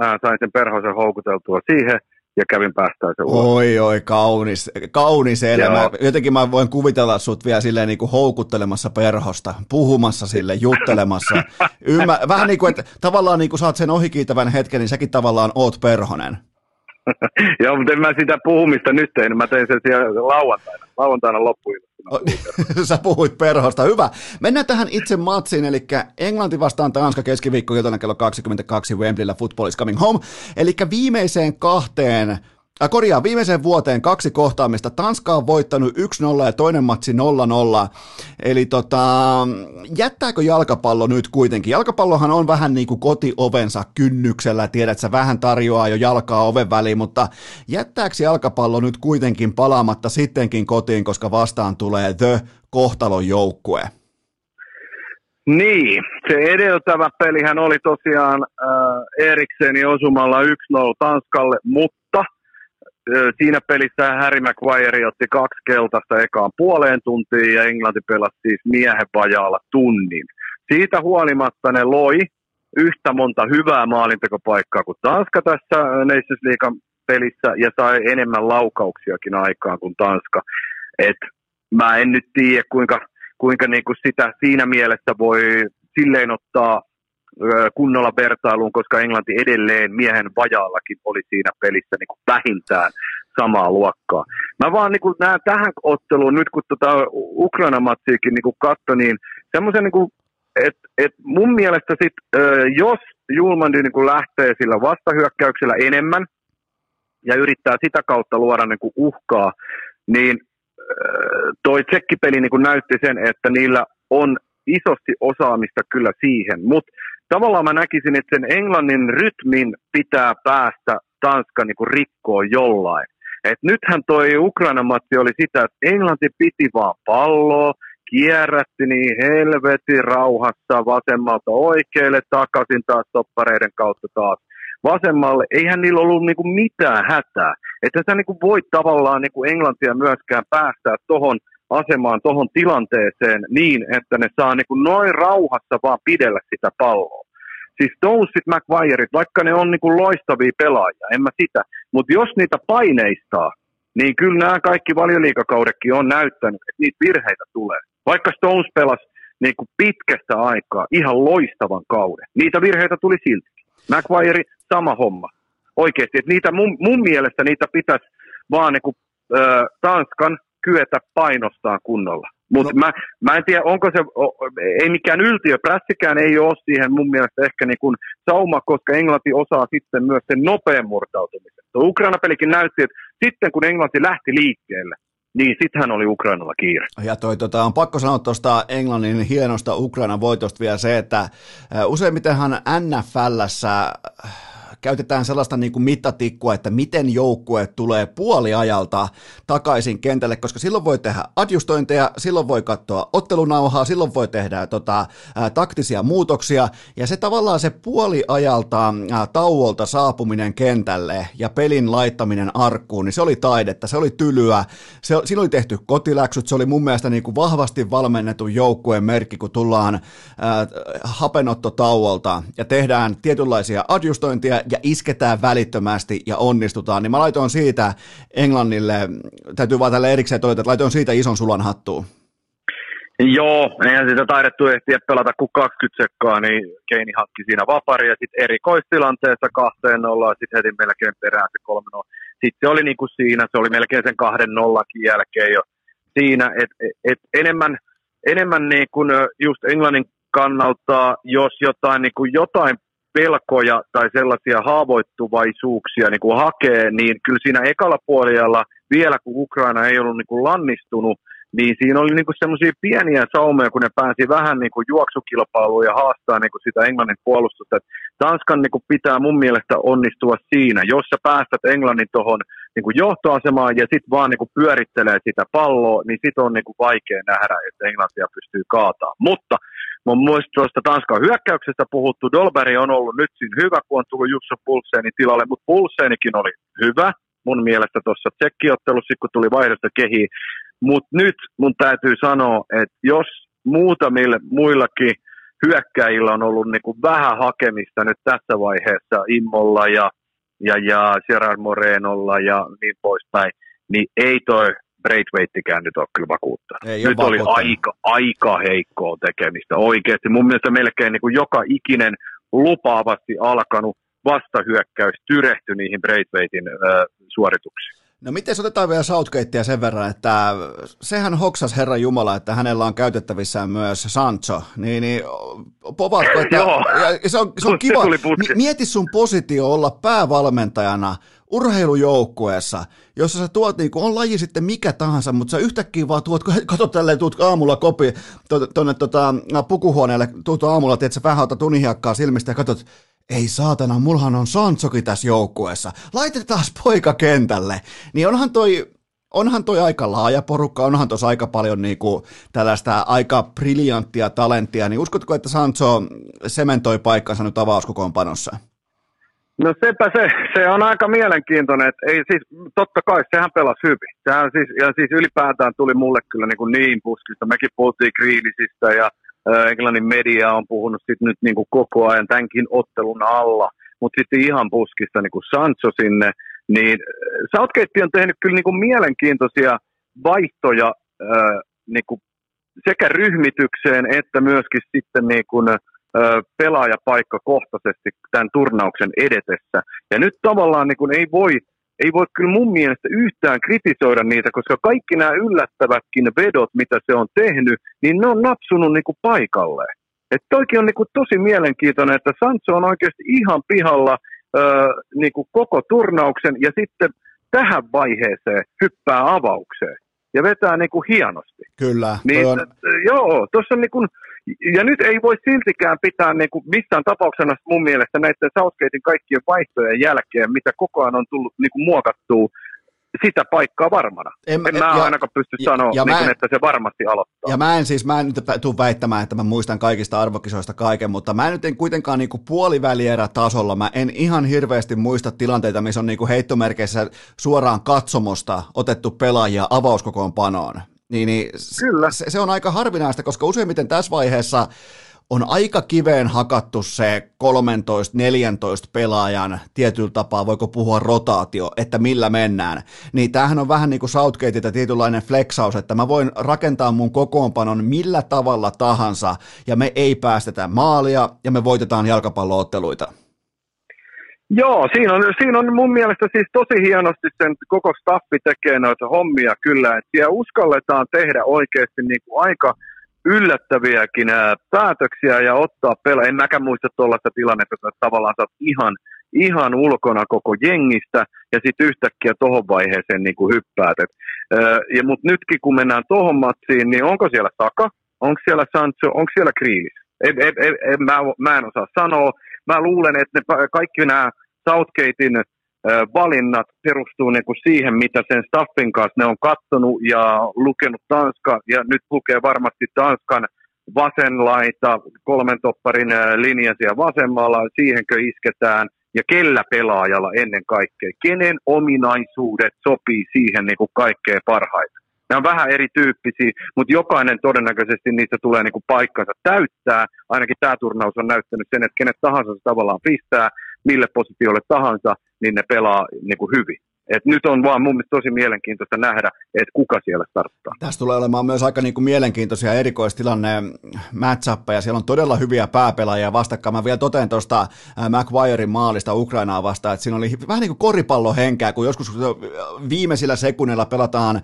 sain sen Perhosen houkuteltua siihen – ja kävin päästäessä ulos. Oi, oi, kaunis, kaunis elämä. Joo. Jotenkin mä voin kuvitella sut vielä silleen niin kuin houkuttelemassa perhosta, puhumassa sille, juttelemassa. Ymmär, vähän niin kuin, että tavallaan niin kuin saat sen ohikiitävän hetken, niin säkin tavallaan oot perhonen. Joo, mutta en mä sitä puhumista nyt tein, mä tein sen siellä lauantaina, lauantaina loppuun. Sä puhuit perhosta. Hyvä. Mennään tähän itse matsiin, eli Englanti vastaan Tanska keskiviikko iltana kello 22 Wembleyllä Football is coming home. Eli viimeiseen kahteen korjaa, viimeiseen vuoteen kaksi kohtaamista. Tanska on voittanut 1-0 ja toinen matsi 0-0. Eli tota, jättääkö jalkapallo nyt kuitenkin? Jalkapallohan on vähän niin kuin kotiovensa kynnyksellä. Tiedät, sä vähän tarjoaa jo jalkaa oven väliin, mutta jättääkö jalkapallo nyt kuitenkin palaamatta sittenkin kotiin, koska vastaan tulee The kohtalon joukkue? Niin, se edeltävä pelihän oli tosiaan äh, Eriksenin osumalla 1-0 Tanskalle, mutta siinä pelissä Harry Maguire otti kaksi keltaista ekaan puoleen tuntiin ja Englanti pelasi siis miehen vajaalla tunnin. Siitä huolimatta ne loi yhtä monta hyvää maalintekopaikkaa kuin Tanska tässä Nations League pelissä ja sai enemmän laukauksiakin aikaan kuin Tanska. Et mä en nyt tiedä, kuinka, kuinka niinku sitä siinä mielessä voi silleen ottaa kunnolla vertailuun, koska Englanti edelleen miehen vajaallakin oli siinä pelissä niin kuin vähintään samaa luokkaa. Mä vaan niin kuin näen tähän otteluun, nyt kun tota Ukraina-matsiikin niin katso, niin semmoisen, niin että et mun mielestä sit, jos Julmandi niin lähtee sillä vastahyökkäyksellä enemmän ja yrittää sitä kautta luoda niin kuin uhkaa, niin toi tsekkipeli niin näytti sen, että niillä on isosti osaamista kyllä siihen, mutta tavallaan mä näkisin, että sen Englannin rytmin pitää päästä Tanska niin kuin rikkoon jollain. Et nythän toi Ukrainan matsi oli sitä, että Englanti piti vaan palloa, kierrätti niin helvetin rauhassa vasemmalta oikealle, takaisin taas toppareiden kautta taas vasemmalle. Eihän niillä ollut niinku mitään hätää. Että sä niinku voit tavallaan niinku Englantia myöskään päästää tuohon asemaan, tuohon tilanteeseen niin, että ne saa niin kuin noin rauhassa vaan pidellä sitä palloa. Siis Stonesit, McGuireit, vaikka ne on niin kuin loistavia pelaajia, en mä sitä, mutta jos niitä paineistaa, niin kyllä nämä kaikki valioliikakaudekin on näyttänyt, että niitä virheitä tulee. Vaikka Stones pelasi niin kuin pitkästä aikaa ihan loistavan kauden, niitä virheitä tuli silti. McGuire, sama homma. Oikeasti, että niitä mun, mun mielestä niitä pitäisi vaan niin kuin, äh, Tanskan kyetä painostaa kunnolla. Mutta no. mä, mä en tiedä, onko se, ei mikään yltiö, prässikään ei ole siihen mun mielestä ehkä niin kuin sauma, koska Englanti osaa sitten myös sen nopean murtautumisen. Ukraina-pelikin näytti, että sitten kun Englanti lähti liikkeelle, niin sittenhän oli Ukrainalla kiire. Ja toi, tota, on pakko sanoa tuosta Englannin hienosta Ukrainan voitosta vielä se, että useimmitenhan NFLssä käytetään sellaista niin kuin mittatikkua, että miten joukkue tulee puoliajalta takaisin kentälle, koska silloin voi tehdä adjustointeja, silloin voi katsoa ottelunauhaa, silloin voi tehdä tota, ää, taktisia muutoksia, ja se tavallaan se puoliajalta ää, tauolta saapuminen kentälle ja pelin laittaminen arkkuun, niin se oli taidetta, se oli tylyä, se, siinä oli tehty kotiläksyt, se oli mun mielestä niin kuin vahvasti valmennetun joukkueen merkki, kun tullaan ää, tauolta ja tehdään tietynlaisia adjustointia ja isketään välittömästi ja onnistutaan, niin mä laitoin siitä Englannille, täytyy vaan tälle erikseen todeta, että laitoin siitä ison sulan hattuun. Joo, eihän sitä taidettu ehtiä pelata kuin 20 sekkaa, niin Keini hakki siinä vapari ja sitten erikoistilanteessa kahteen ollaan sitten heti melkein perään se kolme sitten se oli niin kuin siinä, se oli melkein sen kahden nollakin jälkeen jo siinä, että et, et enemmän, enemmän niin kuin just Englannin kannalta, jos jotain, niin kuin jotain pelkoja tai sellaisia haavoittuvaisuuksia niin kuin hakee, niin kyllä siinä ekalla puolella vielä kun Ukraina ei ollut niin kuin lannistunut, niin siinä oli niinku semmoisia pieniä saumeja, kun ne pääsi vähän niinku juoksukilpailuun ja haastaa niinku sitä Englannin puolustusta. Tanskan niinku pitää mun mielestä onnistua siinä, jos sä päästät Englannin tuohon niinku johtoasemaan ja sitten vaan niinku pyörittelee sitä palloa, niin sit on niinku vaikea nähdä, että Englantia pystyy kaataa. Mutta mun mielestä tuosta Tanskan hyökkäyksestä puhuttu, Dolberg on ollut nyt siinä hyvä, kun on tullut Jusso Pulseenin tilalle, mutta Pulseenikin oli hyvä mun mielestä tuossa tsekkiottelussa, kun tuli vaihdosta kehiin. Mutta nyt mun täytyy sanoa, että jos muutamille muillakin hyökkäjillä on ollut niinku vähän hakemista nyt tässä vaiheessa Immolla ja, ja, ja Gerard Morenolla ja niin poispäin, niin ei toi Braithwaittikään nyt ole kyllä vakuuttanut. Ei nyt oli aika, aika heikkoa tekemistä oikeasti. Mun mielestä melkein niin kuin joka ikinen lupaavasti alkanut vastahyökkäys tyrehtyi niihin Braithwaitin äh, suorituksiin. No miten otetaan vielä Southgatea sen verran, että sehän hoksas Herran Jumala, että hänellä on käytettävissään myös Sancho, niin, niin povatko, että se on, se on kiva, mieti sun positio olla päävalmentajana urheilujoukkueessa, jossa sä tuot, niin on laji sitten mikä tahansa, mutta sä yhtäkkiä vaan tuot, kato tälleen, tuut aamulla kopi tuonne tota, pukuhuoneelle, tuut aamulla, että sä vähän otat unihiakkaa silmistä ja katsot, ei saatana, mulhan on Sansoki tässä joukkueessa, laitetaan poika kentälle. Niin onhan toi, onhan toi aika laaja porukka, onhan tuossa aika paljon niinku tällaista aika briljanttia talenttia, niin uskotko, että Sancho sementoi paikkansa nyt avauskokoonpanossa? No sepä se, se on aika mielenkiintoinen, että ei siis, totta kai sehän pelasi hyvin. Sehän siis, ja siis ylipäätään tuli mulle kyllä niin, kuin niin puskista, mekin puhuttiin kriilisistä ja Englannin media on puhunut sit nyt niin kuin koko ajan tämänkin ottelun alla, mutta sitten ihan puskista niin kuin Sancho sinne, niin Southgate on tehnyt kyllä niin kuin mielenkiintoisia vaihtoja niin kuin sekä ryhmitykseen että myöskin sitten niin kuin, pelaajapaikkakohtaisesti tämän turnauksen edetessä. Ja nyt tavallaan niin kuin ei voi ei voi kyllä mun mielestä yhtään kritisoida niitä, koska kaikki nämä yllättävätkin vedot, mitä se on tehnyt, niin ne on napsunut niin kuin paikalleen. Että toikin on niin kuin tosi mielenkiintoinen, että Sancho on oikeasti ihan pihalla öö, niin kuin koko turnauksen ja sitten tähän vaiheeseen hyppää avaukseen ja vetää niin kuin hienosti. Kyllä. Niin, on... Joo, tuossa on niin kuin, ja nyt ei voi siltikään pitää niin kuin missään tapauksena mun mielestä näiden Southgatein kaikkien vaihtojen jälkeen, mitä koko ajan on tullut niin kuin muokattua, sitä paikkaa varmana. En, en mä ja, ainakaan pysty ja, sanoa, ja niin kuin, että se varmasti aloittaa. Ja mä en siis, mä en nyt tule väittämään, että mä muistan kaikista arvokisoista kaiken, mutta mä nyt en kuitenkaan niin puolivälierä tasolla, mä en ihan hirveästi muista tilanteita, missä on niin kuin heittomerkeissä suoraan katsomosta otettu pelaajia avauskokoonpanoon. Niin, niin Kyllä. Se, se on aika harvinaista, koska useimmiten tässä vaiheessa on aika kiveen hakattu se 13-14 pelaajan tietyllä tapaa, voiko puhua rotaatio, että millä mennään. Niin tämähän on vähän niin kuin Southgateilta tietynlainen flexaus, että mä voin rakentaa mun kokoonpanon millä tavalla tahansa, ja me ei päästetä maalia, ja me voitetaan jalkapallootteluita. Joo, siinä on, siinä on mun mielestä siis tosi hienosti sen koko staffi tekee noita hommia kyllä, että siellä uskalletaan tehdä oikeasti niin kuin aika yllättäviäkin päätöksiä ja ottaa pela. En mäkään muista tuollaista tilannetta, että tavallaan sä ihan, ihan ulkona koko jengistä ja sitten yhtäkkiä tuohon vaiheeseen niin kuin hyppäät. Et, ja, mutta nytkin kun mennään tuohon matsiin, niin onko siellä Saka, onko siellä Sancho, onko siellä Kriilis? En, en, en, en, mä, mä en osaa sanoa mä luulen, että ne, kaikki nämä Southgatein valinnat perustuu niin kuin siihen, mitä sen staffin kanssa ne on kattonut ja lukenut Tanska, ja nyt lukee varmasti Tanskan vasenlaita, kolmen topparin linja siellä vasemmalla, siihenkö isketään, ja kellä pelaajalla ennen kaikkea, kenen ominaisuudet sopii siihen niin kuin kaikkein parhaiten. Ne on vähän erityyppisiä, mutta jokainen todennäköisesti niistä tulee niin kuin paikkansa täyttää. Ainakin tämä turnaus on näyttänyt sen, että kenet tahansa se tavallaan pistää, mille positiolle tahansa, niin ne pelaa niin kuin hyvin. Et nyt on vaan mun mielestä tosi mielenkiintoista nähdä, että kuka siellä starttaa. Tässä tulee olemaan myös aika niin kuin mielenkiintoisia erikoistilanne matchappeja. Siellä on todella hyviä pääpelaajia vastakkain. Mä vielä toteen tuosta McGuirein maalista Ukrainaa vastaan, että siinä oli vähän niin kuin koripallohenkeä, kun joskus viimeisillä sekunneilla pelataan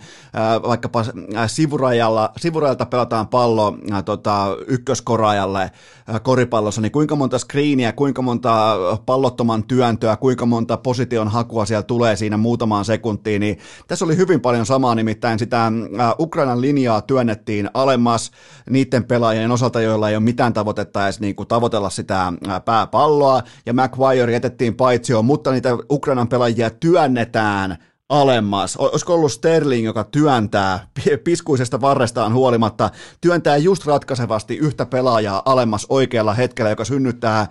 vaikkapa sivurajalla, sivurajalta pelataan pallo tota, ykköskorajalle koripallossa, niin kuinka monta screeniä, kuinka monta pallottoman työntöä, kuinka monta position hakua siellä tulee siinä muutamaan sekuntiin, niin tässä oli hyvin paljon samaa, nimittäin sitä Ukrainan linjaa työnnettiin alemmas niiden pelaajien osalta, joilla ei ole mitään tavoitetta edes niin kuin tavoitella sitä pääpalloa, ja McGuire jätettiin paitsioon, mutta niitä Ukrainan pelaajia työnnetään alemmas. Olisiko ollut Sterling, joka työntää piskuisesta varrestaan huolimatta, työntää just ratkaisevasti yhtä pelaajaa alemmas oikealla hetkellä, joka synnyttää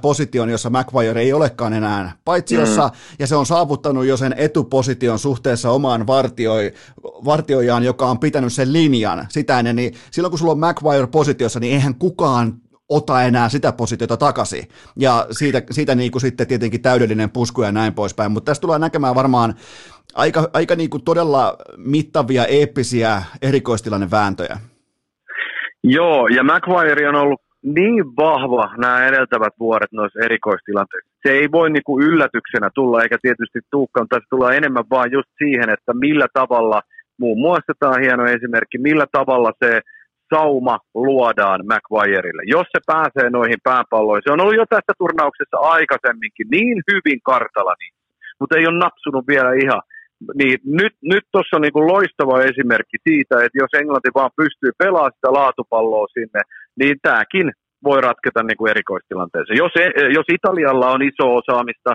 position, jossa McGuire ei olekaan enää paitsiossa, mm. ja se on saavuttanut jo sen etuposition suhteessa omaan vartioi, vartioijaan, joka on pitänyt sen linjan sitä ennen, niin silloin kun sulla on McGuire positiossa, niin eihän kukaan ota enää sitä positiota takaisin. Ja siitä, siitä niin kuin sitten tietenkin täydellinen pusku ja näin poispäin. Mutta tässä tullaan näkemään varmaan aika, aika niin kuin todella mittavia, eeppisiä erikoistilannevääntöjä. Joo, ja McGuire on ollut niin vahva nämä edeltävät vuodet noissa erikoistilanteissa. Se ei voi niin kuin yllätyksenä tulla, eikä tietysti tuukkaan, tässä tulla enemmän vaan just siihen, että millä tavalla, muun muassa tämä on hieno esimerkki, millä tavalla se sauma luodaan McGuireille. Jos se pääsee noihin pääpalloihin, se on ollut jo tässä turnauksessa aikaisemminkin niin hyvin kartalla, niin, mutta ei ole napsunut vielä ihan. Niin nyt, nyt tuossa on niin loistava esimerkki siitä, että jos Englanti vaan pystyy pelaamaan sitä laatupalloa sinne, niin tämäkin voi ratketa niin kuin erikoistilanteeseen. Jos, jos Italialla on iso osaamista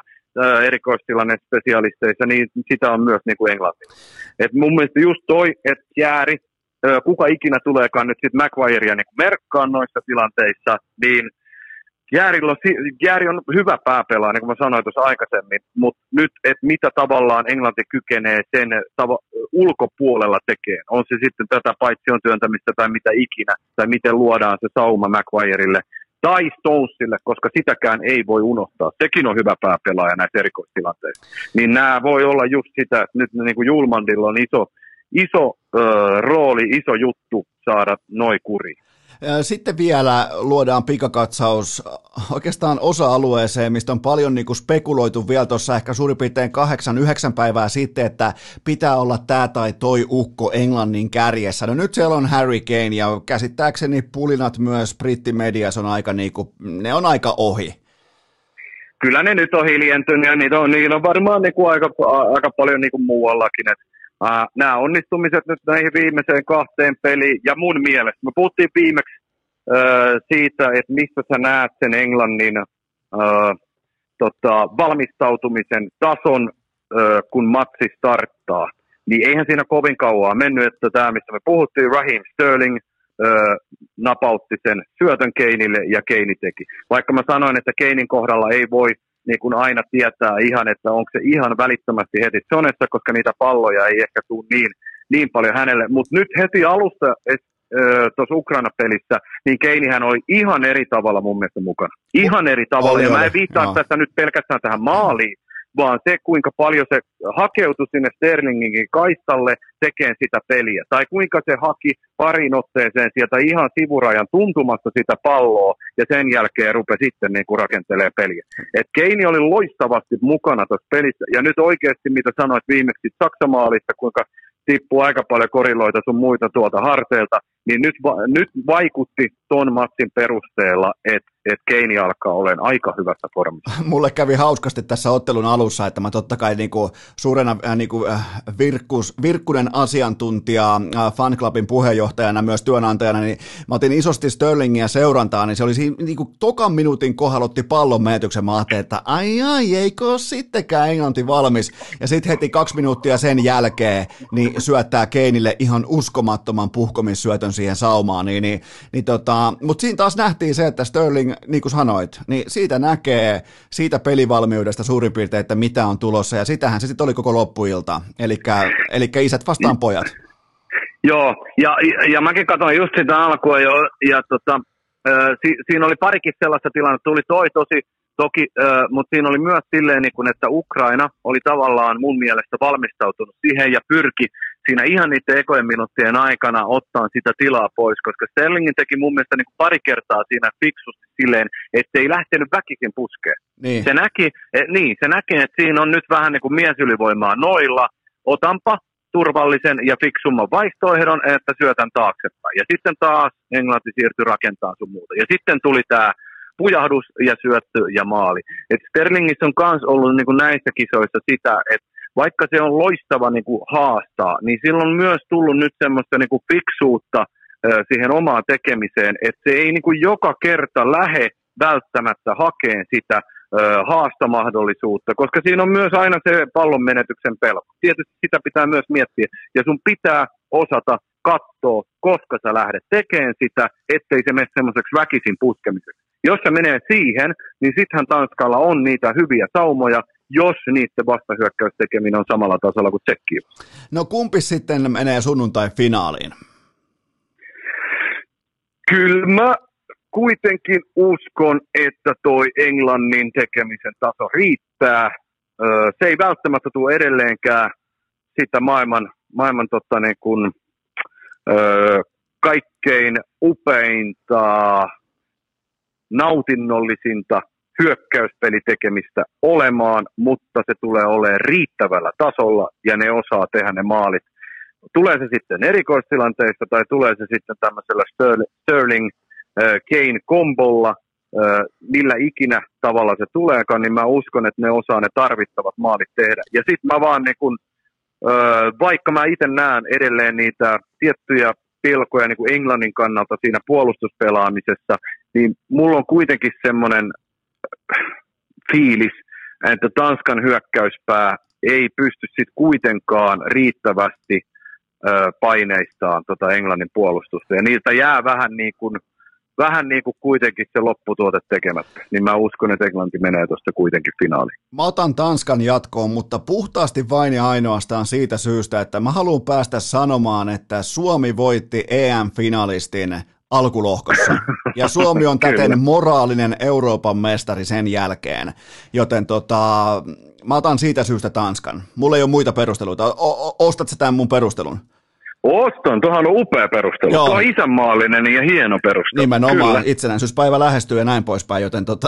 erikoistilanne spesialisteissa, niin sitä on myös niin kuin Englanti. Et mun mielestä just toi, että Jääri kuka ikinä tuleekaan nyt sitten McGuirea niin merkkaan noissa tilanteissa, niin Jääri on, Jääri on hyvä pääpelaaja, niin kuin mä sanoin tuossa aikaisemmin, mutta nyt, että mitä tavallaan Englanti kykenee sen tava, ulkopuolella tekemään, on se sitten tätä paitsion työntämistä tai mitä ikinä, tai miten luodaan se sauma McGuireille tai Stonesille, koska sitäkään ei voi unohtaa. Sekin on hyvä pääpelaaja näissä erikoistilanteissa. Niin nämä voi olla just sitä, että nyt niin kuin Julmandilla on iso, iso ö, rooli, iso juttu saada noin kuriin. Sitten vielä luodaan pikakatsaus oikeastaan osa-alueeseen, mistä on paljon niin kuin spekuloitu vielä tuossa ehkä suurin piirtein kahdeksan, yhdeksän päivää sitten, että pitää olla tämä tai toi ukko Englannin kärjessä. No nyt siellä on Harry Kane ja käsittääkseni pulinat myös brittimediassa on aika, niin kuin, ne on aika ohi. Kyllä ne nyt on hiljentynyt ja niitä on, niillä on varmaan niin kuin aika, aika paljon niin kuin muuallakin. Että Uh, nämä onnistumiset nyt näihin viimeiseen kahteen peliin, ja mun mielestä, me puhuttiin viimeksi uh, siitä, että mistä sä näet sen Englannin uh, tota, valmistautumisen tason, uh, kun matsi starttaa. Niin eihän siinä kovin kauaa mennyt, että tämä, mistä me puhuttiin, Raheem Sterling uh, napautti sen syötön Keinille ja Keini teki. Vaikka mä sanoin, että Keinin kohdalla ei voi niin kuin aina tietää ihan, että onko se ihan välittömästi heti sonessa, koska niitä palloja ei ehkä tule niin, niin paljon hänelle. Mutta nyt heti alusta tuossa Ukraina-pelissä, niin Keinihän oli ihan eri tavalla mun mielestä mukana. Ihan eri tavalla, oli, ja mä en viittaa tässä nyt pelkästään tähän maaliin, vaan se, kuinka paljon se hakeutui sinne Sterlingin kaistalle tekemään sitä peliä. Tai kuinka se haki parin otteeseen sieltä ihan sivurajan tuntumasta sitä palloa, ja sen jälkeen rupesi sitten niin kuin rakentelee peliä. Et Keini oli loistavasti mukana tuossa pelissä, ja nyt oikeasti, mitä sanoit viimeksi Saksamaalista, kuinka tippuu aika paljon koriloita sun muita tuolta harteilta, niin nyt, va- nyt vaikutti ton matsin perusteella, että et Keini alkaa olemaan aika hyvässä formissa. Mulle kävi hauskasti tässä ottelun alussa, että mä totta kai niinku suurena äh, niinku, äh, virkkus, virkkunen asiantuntija äh, fanclubin puheenjohtajana, myös työnantajana, niin mä otin isosti Sterlingia seurantaa, niin se oli siinä niinku tokan minuutin kohdalla otti pallon menetyksen. Mä että ai ai, eikö ole sittenkään Englanti valmis. Ja sitten heti kaksi minuuttia sen jälkeen niin syöttää Keinille ihan uskomattoman puhkomissyötön siihen saumaan. Niin, niin, niin tota, Mutta siinä taas nähtiin se, että Sterling niin kuin sanoit, niin siitä näkee siitä pelivalmiudesta suurin piirtein, että mitä on tulossa, ja sitähän se sitten oli koko loppuilta, eli isät vastaan pojat. Joo, ja, ja mäkin katsoin just sitä alkua jo, ja tota, si, siinä oli parikin sellaista tilannetta, tuli toi tosi Toki, äh, mutta siinä oli myös silleen, niin kun, että Ukraina oli tavallaan mun mielestä valmistautunut siihen ja pyrki siinä ihan niiden ekojen minuuttien aikana ottaa sitä tilaa pois, koska Sterlingin teki mun mielestä niin pari kertaa siinä fiksusti silleen, että ei lähtenyt väkisin puskeen. Niin. Se näki, eh, niin, se näki, että siinä on nyt vähän niin kuin miesylivoimaa noilla, otanpa turvallisen ja fiksumman vaihtoehdon, että syötän taaksepäin. Ja sitten taas Englanti siirtyi rakentamaan sun muuta. Ja sitten tuli tämä pujahdus ja syöttö ja maali. Et Sterlingissä on myös ollut niin kuin näissä kisoissa sitä, että vaikka se on loistava niin kuin haastaa, niin silloin on myös tullut nyt semmoista niin kuin fiksuutta siihen omaan tekemiseen, että se ei niin kuin joka kerta lähe välttämättä hakeen sitä haastamahdollisuutta, koska siinä on myös aina se pallon menetyksen pelko. Tietysti sitä pitää myös miettiä, ja sun pitää osata katsoa, koska sä lähdet tekemään sitä, ettei se mene semmoiseksi väkisin puskemiseksi. Jos se menee siihen, niin sittenhän Tanskalla on niitä hyviä saumoja, jos niiden vastahyökkäystekeminen on samalla tasolla kuin Tsekkiin. No kumpi sitten menee sunnuntai-finaaliin? Kyllä mä kuitenkin uskon, että toi Englannin tekemisen taso riittää. Se ei välttämättä tule edelleenkään sitä maailman, maailman totta niin kuin, kaikkein upeinta, nautinnollisinta hyökkäyspelitekemistä olemaan, mutta se tulee olemaan riittävällä tasolla ja ne osaa tehdä ne maalit. Tulee se sitten erikoistilanteista tai tulee se sitten tämmöisellä Sterling Kane kombolla, millä ikinä tavalla se tuleekaan, niin mä uskon, että ne osaa ne tarvittavat maalit tehdä. Ja sitten mä vaan niin kun, vaikka mä itse näen edelleen niitä tiettyjä pelkoja niin kuin Englannin kannalta siinä puolustuspelaamisessa, niin mulla on kuitenkin semmoinen fiilis, että Tanskan hyökkäyspää ei pysty sitten kuitenkaan riittävästi paineistaan tota Englannin puolustusta. Ja niiltä jää vähän niin kuin vähän niin kuin kuitenkin se lopputuote tekemättä, niin mä uskon, että Englanti menee tuosta kuitenkin finaaliin. Mä otan Tanskan jatkoon, mutta puhtaasti vain ja ainoastaan siitä syystä, että mä haluan päästä sanomaan, että Suomi voitti EM-finalistin alkulohkossa. Ja Suomi on täten moraalinen Euroopan mestari sen jälkeen. Joten tota, mä otan siitä syystä Tanskan. Mulla ei ole muita perusteluita. O- o- ostat sä tämän mun perustelun? Oston, tuohan on upea perustelu. Joo. Tuo on isänmaallinen ja hieno perustelu. Nimenomaan, kyllä. itsenäisyyspäivä lähestyy ja näin poispäin, joten tota...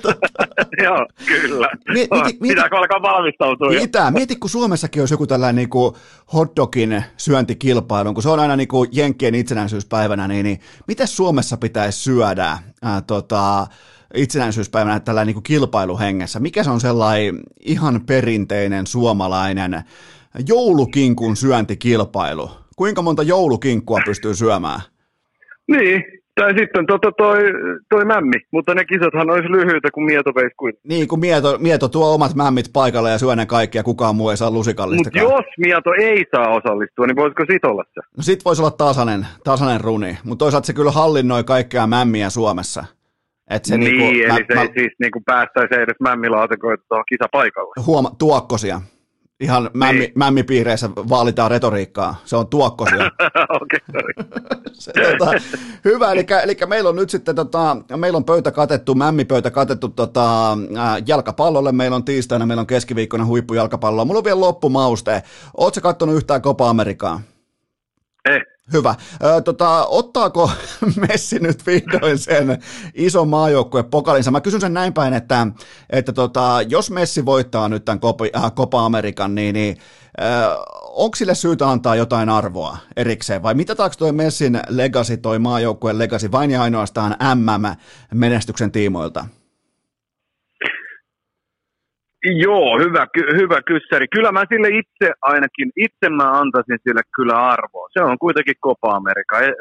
Joo, kyllä. Mieti, mieti, Pitääkö alkaa valmistautua? Mitä? Mieti, kun Suomessakin olisi joku tällainen niin kuin hotdogin syöntikilpailu, kun se on aina niin kuin Jenkkien itsenäisyyspäivänä, niin, niin mitä Suomessa pitäisi syödä äh, tota, itsenäisyyspäivänä tällä niin kuin kilpailuhengessä? Mikä se on sellainen ihan perinteinen suomalainen joulukinkun syöntikilpailu. Kuinka monta joulukinkkua pystyy syömään? Niin, tai sitten tota toi, toi mämmi, mutta ne kisathan olisi lyhyitä, kun Mieto veisi kuin. Niin, kun Mieto, Mieto tuo omat mämmit paikalle ja syö ne kaikki ja kukaan muu ei saa lusikallista. Mutta jos Mieto ei saa osallistua, niin voisiko sit olla se? No sit voisi olla tasainen, tasainen runi, mutta toisaalta se kyllä hallinnoi kaikkea mämmiä Suomessa. Et se niin, niinku, eli mä, se mä, ei siis niinku päästäisi edes mämmilaatikoita tuohon kisapaikalle. Huoma, tuokkosia. Ihan mämmi, niin. mämmipiireissä vaalitaan retoriikkaa. Se on tuokkosia. Okei, tota, Hyvä, eli, eli, meillä on nyt sitten tota, meillä on pöytä katettu, mämmipöytä katettu tota, jalkapallolle. Meillä on tiistaina, meillä on keskiviikkona huippujalkapalloa. Mulla on vielä loppumauste. Oletko katsonut yhtään Copa Amerikaa? Eh. Hyvä. Ö, tota, ottaako Messi nyt vihdoin sen ison maajoukkueen pokalinsa? Mä kysyn sen näin päin, että, että tota, jos Messi voittaa nyt tämän Copa, äh, Amerikan, niin, niin äh, onko sille syytä antaa jotain arvoa erikseen? Vai mitä taaks toi Messin legacy, toi maajoukkueen legacy, vain ja ainoastaan MM-menestyksen tiimoilta? Joo, hyvä, hyvä kyssäri. Kyllä mä sille itse ainakin, itse mä antaisin sille kyllä arvoa. Se on kuitenkin Copa Amerika. E,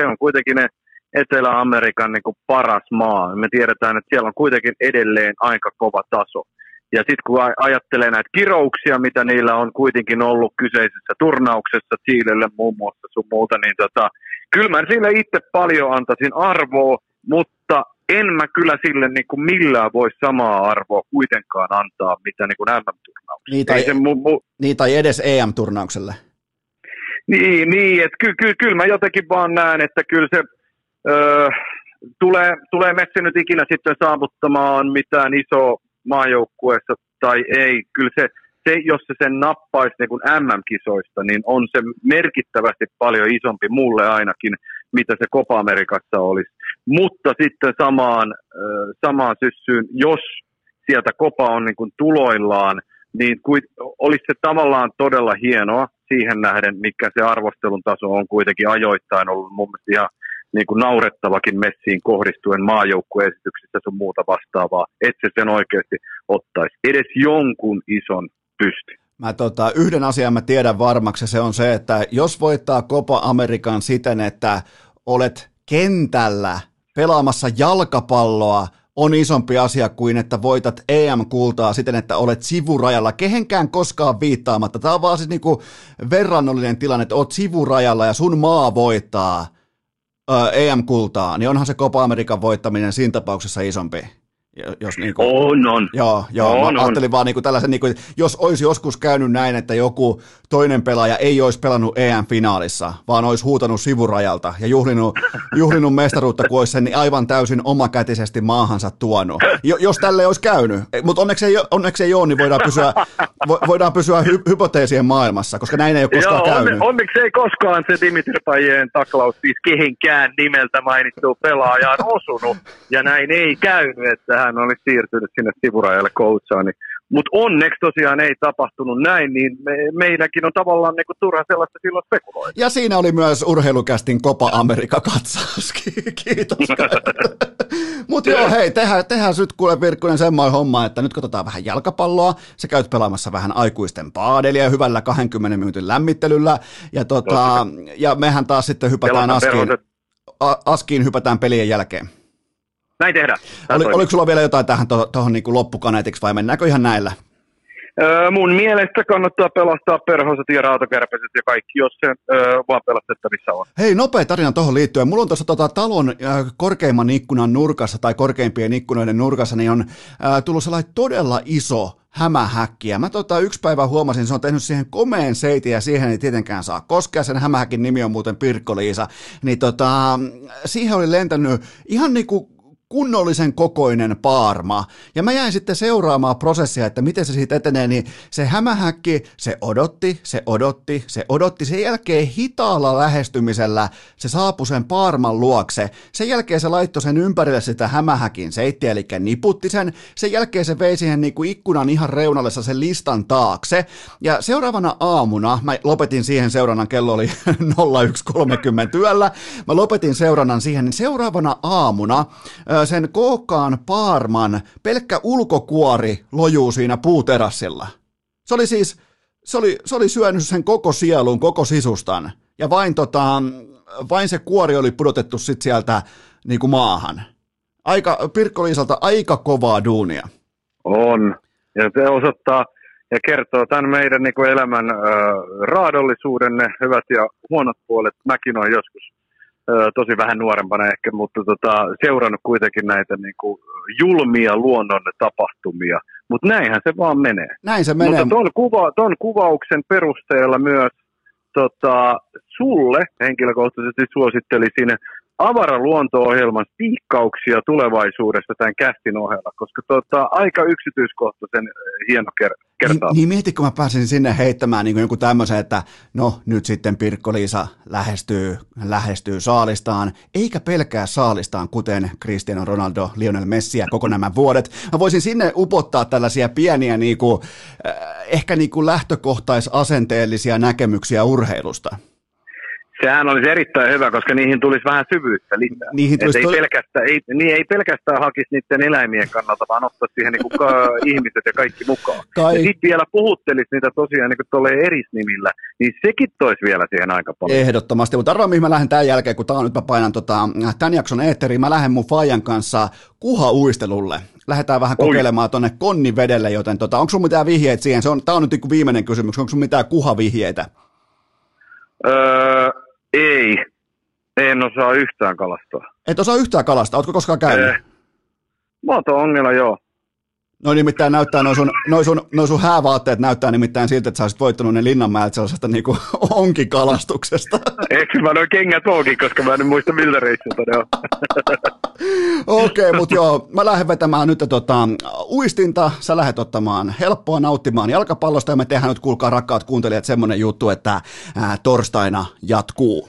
se on kuitenkin ne Etelä-Amerikan niin paras maa. Me tiedetään, että siellä on kuitenkin edelleen aika kova taso. Ja sitten kun ajattelee näitä kirouksia, mitä niillä on kuitenkin ollut kyseisessä turnauksessa, Chiilelle muun muassa sun muuta, niin tota, kyllä mä sille itse paljon antaisin arvoa, mutta en mä kyllä sille niin kuin millään voi samaa arvoa kuitenkaan antaa, mitä niin kuin MM-turnaukselle. Niin tai, mu, mu... niin tai edes EM-turnaukselle. Niin, niin että ky, ky, kyllä mä jotenkin vaan näen, että kyllä se, öö, tulee, tulee Messi nyt ikinä sitten saavuttamaan mitään iso maajoukkueessa tai ei, kyllä se, se, jos se sen nappaisi niin kuin MM-kisoista, niin on se merkittävästi paljon isompi mulle ainakin, mitä se Copa Amerikassa olisi. Mutta sitten samaan, samaan syssyyn, jos sieltä Copa on niin kuin tuloillaan, niin kuin, olisi se tavallaan todella hienoa siihen nähden, mikä se arvostelun taso on kuitenkin ajoittain ollut mun mielestä ihan niin kuin naurettavakin messiin kohdistuen maajoukkueesityksissä sun muuta vastaavaa, että se sen oikeasti ottaisi edes jonkun ison pysty. Mä tota, yhden asian mä tiedän varmaksi, se on se, että jos voittaa Copa Amerikan siten, että olet kentällä pelaamassa jalkapalloa, on isompi asia kuin että voitat EM-kultaa siten, että olet sivurajalla, kehenkään koskaan viittaamatta. Tämä on vaan siis niinku verrannollinen tilanne, että olet sivurajalla ja sun maa voittaa EM-kultaa, niin onhan se Copa Amerikan voittaminen siinä tapauksessa isompi. Jos niin kuin, on, on. Joo, joo on, mä ajattelin on. vaan niin kuin tällaisen, niin kuin, jos olisi joskus käynyt näin, että joku toinen pelaaja ei olisi pelannut EM-finaalissa, vaan olisi huutanut sivurajalta ja juhlinut, juhlinut mestaruutta, kun olisi sen aivan täysin omakätisesti maahansa tuonut. Jo, jos tälle olisi käynyt, e, mutta onneksi ei, onneksi ei ole, niin voidaan pysyä, voidaan pysyä hy, hypoteesien maailmassa, koska näin ei ole koskaan Joo, käynyt. Onne, onneksi ei koskaan se Dimitri Pajeen taklaus siis kehenkään nimeltä mainittu pelaajaan osunut, ja näin ei käynyt, että hän olisi siirtynyt sinne sivurajalle coachaan, niin mutta onneksi tosiaan ei tapahtunut näin, niin me, meilläkin on tavallaan niinku turha sellaista silloin spekuloida. Ja siinä oli myös urheilukästin Copa America-katsaus. Kiitos. Mutta joo, hei, tehdään, tehdään nyt kuule Virkkunen semmoinen homma, että nyt katsotaan vähän jalkapalloa. Sä käyt pelaamassa vähän aikuisten paadelia hyvällä 20 minuutin lämmittelyllä. Ja, tota, ja mehän taas sitten hypätään askiin, askiin hypätään pelien jälkeen. Näin tehdään. Oli, oliko sulla vielä jotain tähän tuohon to, niin loppukaneetiksi vai mennäänkö ihan näillä? Öö, mun mielestä kannattaa pelastaa perhoset ja rautakärpäset ja kaikki, jos se öö, vaan pelastettavissa on. Hei, nopea tarina tuohon liittyen. Mulla on tuossa tota, talon äh, korkeimman ikkunan nurkassa tai korkeimpien ikkunoiden nurkassa, niin on äh, tullut sellainen todella iso hämähäkkiä. Mä tota, yksi päivä huomasin, se on tehnyt siihen komeen seitin ja siihen ei tietenkään saa koskea. Sen hämähäkin nimi on muuten Pirkko-Liisa. Niin tota, siihen oli lentänyt ihan niinku kunnollisen kokoinen paarma. Ja mä jäin sitten seuraamaan prosessia, että miten se siitä etenee, niin se hämähäkki, se odotti, se odotti, se odotti. Sen jälkeen hitaalla lähestymisellä se saapui sen paarman luokse. Sen jälkeen se laittoi sen ympärille sitä hämähäkin seittiä, eli niputti sen. Sen jälkeen se vei siihen niin kuin ikkunan ihan reunalle sen listan taakse. Ja seuraavana aamuna, mä lopetin siihen seurannan, kello oli 01.30 työllä, mä lopetin seurannan siihen, niin seuraavana aamuna sen kookkaan paarman pelkkä ulkokuori lojuu siinä puuterassilla. Se oli siis, se oli, se oli syönyt sen koko sielun, koko sisustan. Ja vain, tota, vain se kuori oli pudotettu sit sieltä niin kuin maahan. Aika, Pirkko aika kovaa duunia. On. Ja se osoittaa ja kertoo tämän meidän niin kuin elämän äh, raadollisuuden, ne hyvät ja huonot puolet. Mäkin olen joskus tosi vähän nuorempana ehkä, mutta tota, seurannut kuitenkin näitä niin kuin, julmia luonnon tapahtumia. Mutta näinhän se vaan menee. Näin se menee. Mutta ton, kuva, ton kuvauksen perusteella myös tota, sulle henkilökohtaisesti suosittelisin avaraluonto-ohjelman piikkauksia tulevaisuudesta tämän kästin ohella, koska tota, aika yksityiskohtaisen eh, hieno ker- kertaa. Niin, niin mieti, kun mä pääsin sinne heittämään niin joku tämmöisen, että no nyt sitten Pirkko-Liisa lähestyy, lähestyy saalistaan, eikä pelkää saalistaan, kuten Cristiano Ronaldo, Lionel Messi ja koko nämä vuodet. Mä voisin sinne upottaa tällaisia pieniä niin kuin, äh, ehkä niin kuin lähtökohtaisasenteellisia näkemyksiä urheilusta. Sehän olisi erittäin hyvä, koska niihin tulisi vähän syvyyttä lisää. Niihin tulisi ei, to... pelkästään, ei, niin ei pelkästään hakisi niiden eläimien kannalta, vaan ottaa siihen niin kuin ihmiset ja kaikki mukaan. Kai... Ja sitten vielä puhuttelisi niitä tosiaan niin eri nimillä, niin sekin toisi vielä siihen aika paljon. Ehdottomasti, mutta arvaa mihin mä lähden tämän jälkeen, kun tää on nyt mä painan tota, tämän jakson eetteriin, mä lähden mun Fajan kanssa kuha-uistelulle. Lähdetään vähän kokeilemaan tuonne konnivedelle, joten tota, onko sun mitään vihjeitä siihen? Se on, tää on nyt niin viimeinen kysymys, onko sun mitään kuhavihjeitä? Öö, ei, en osaa yhtään kalastaa. Et osaa yhtään kalastaa, ootko koskaan käynyt? Eh. Mä oon ongella, joo. No nimittäin näyttää, noin sun, noi sun, noi sun häävaatteet näyttää nimittäin siltä, että sä olisit voittanut ne Linnanmäeltä sellaisesta niinku onkikalastuksesta. Eikö mä noin kengät onkin, koska mä en muista millä reissulta ne on. Okei, okay, mutta joo, mä lähden vetämään nyt tota, uistinta, sä lähdet ottamaan helppoa nauttimaan jalkapallosta ja me tehdään nyt, kuulkaa rakkaat kuuntelijat, semmonen juttu, että ää, torstaina jatkuu.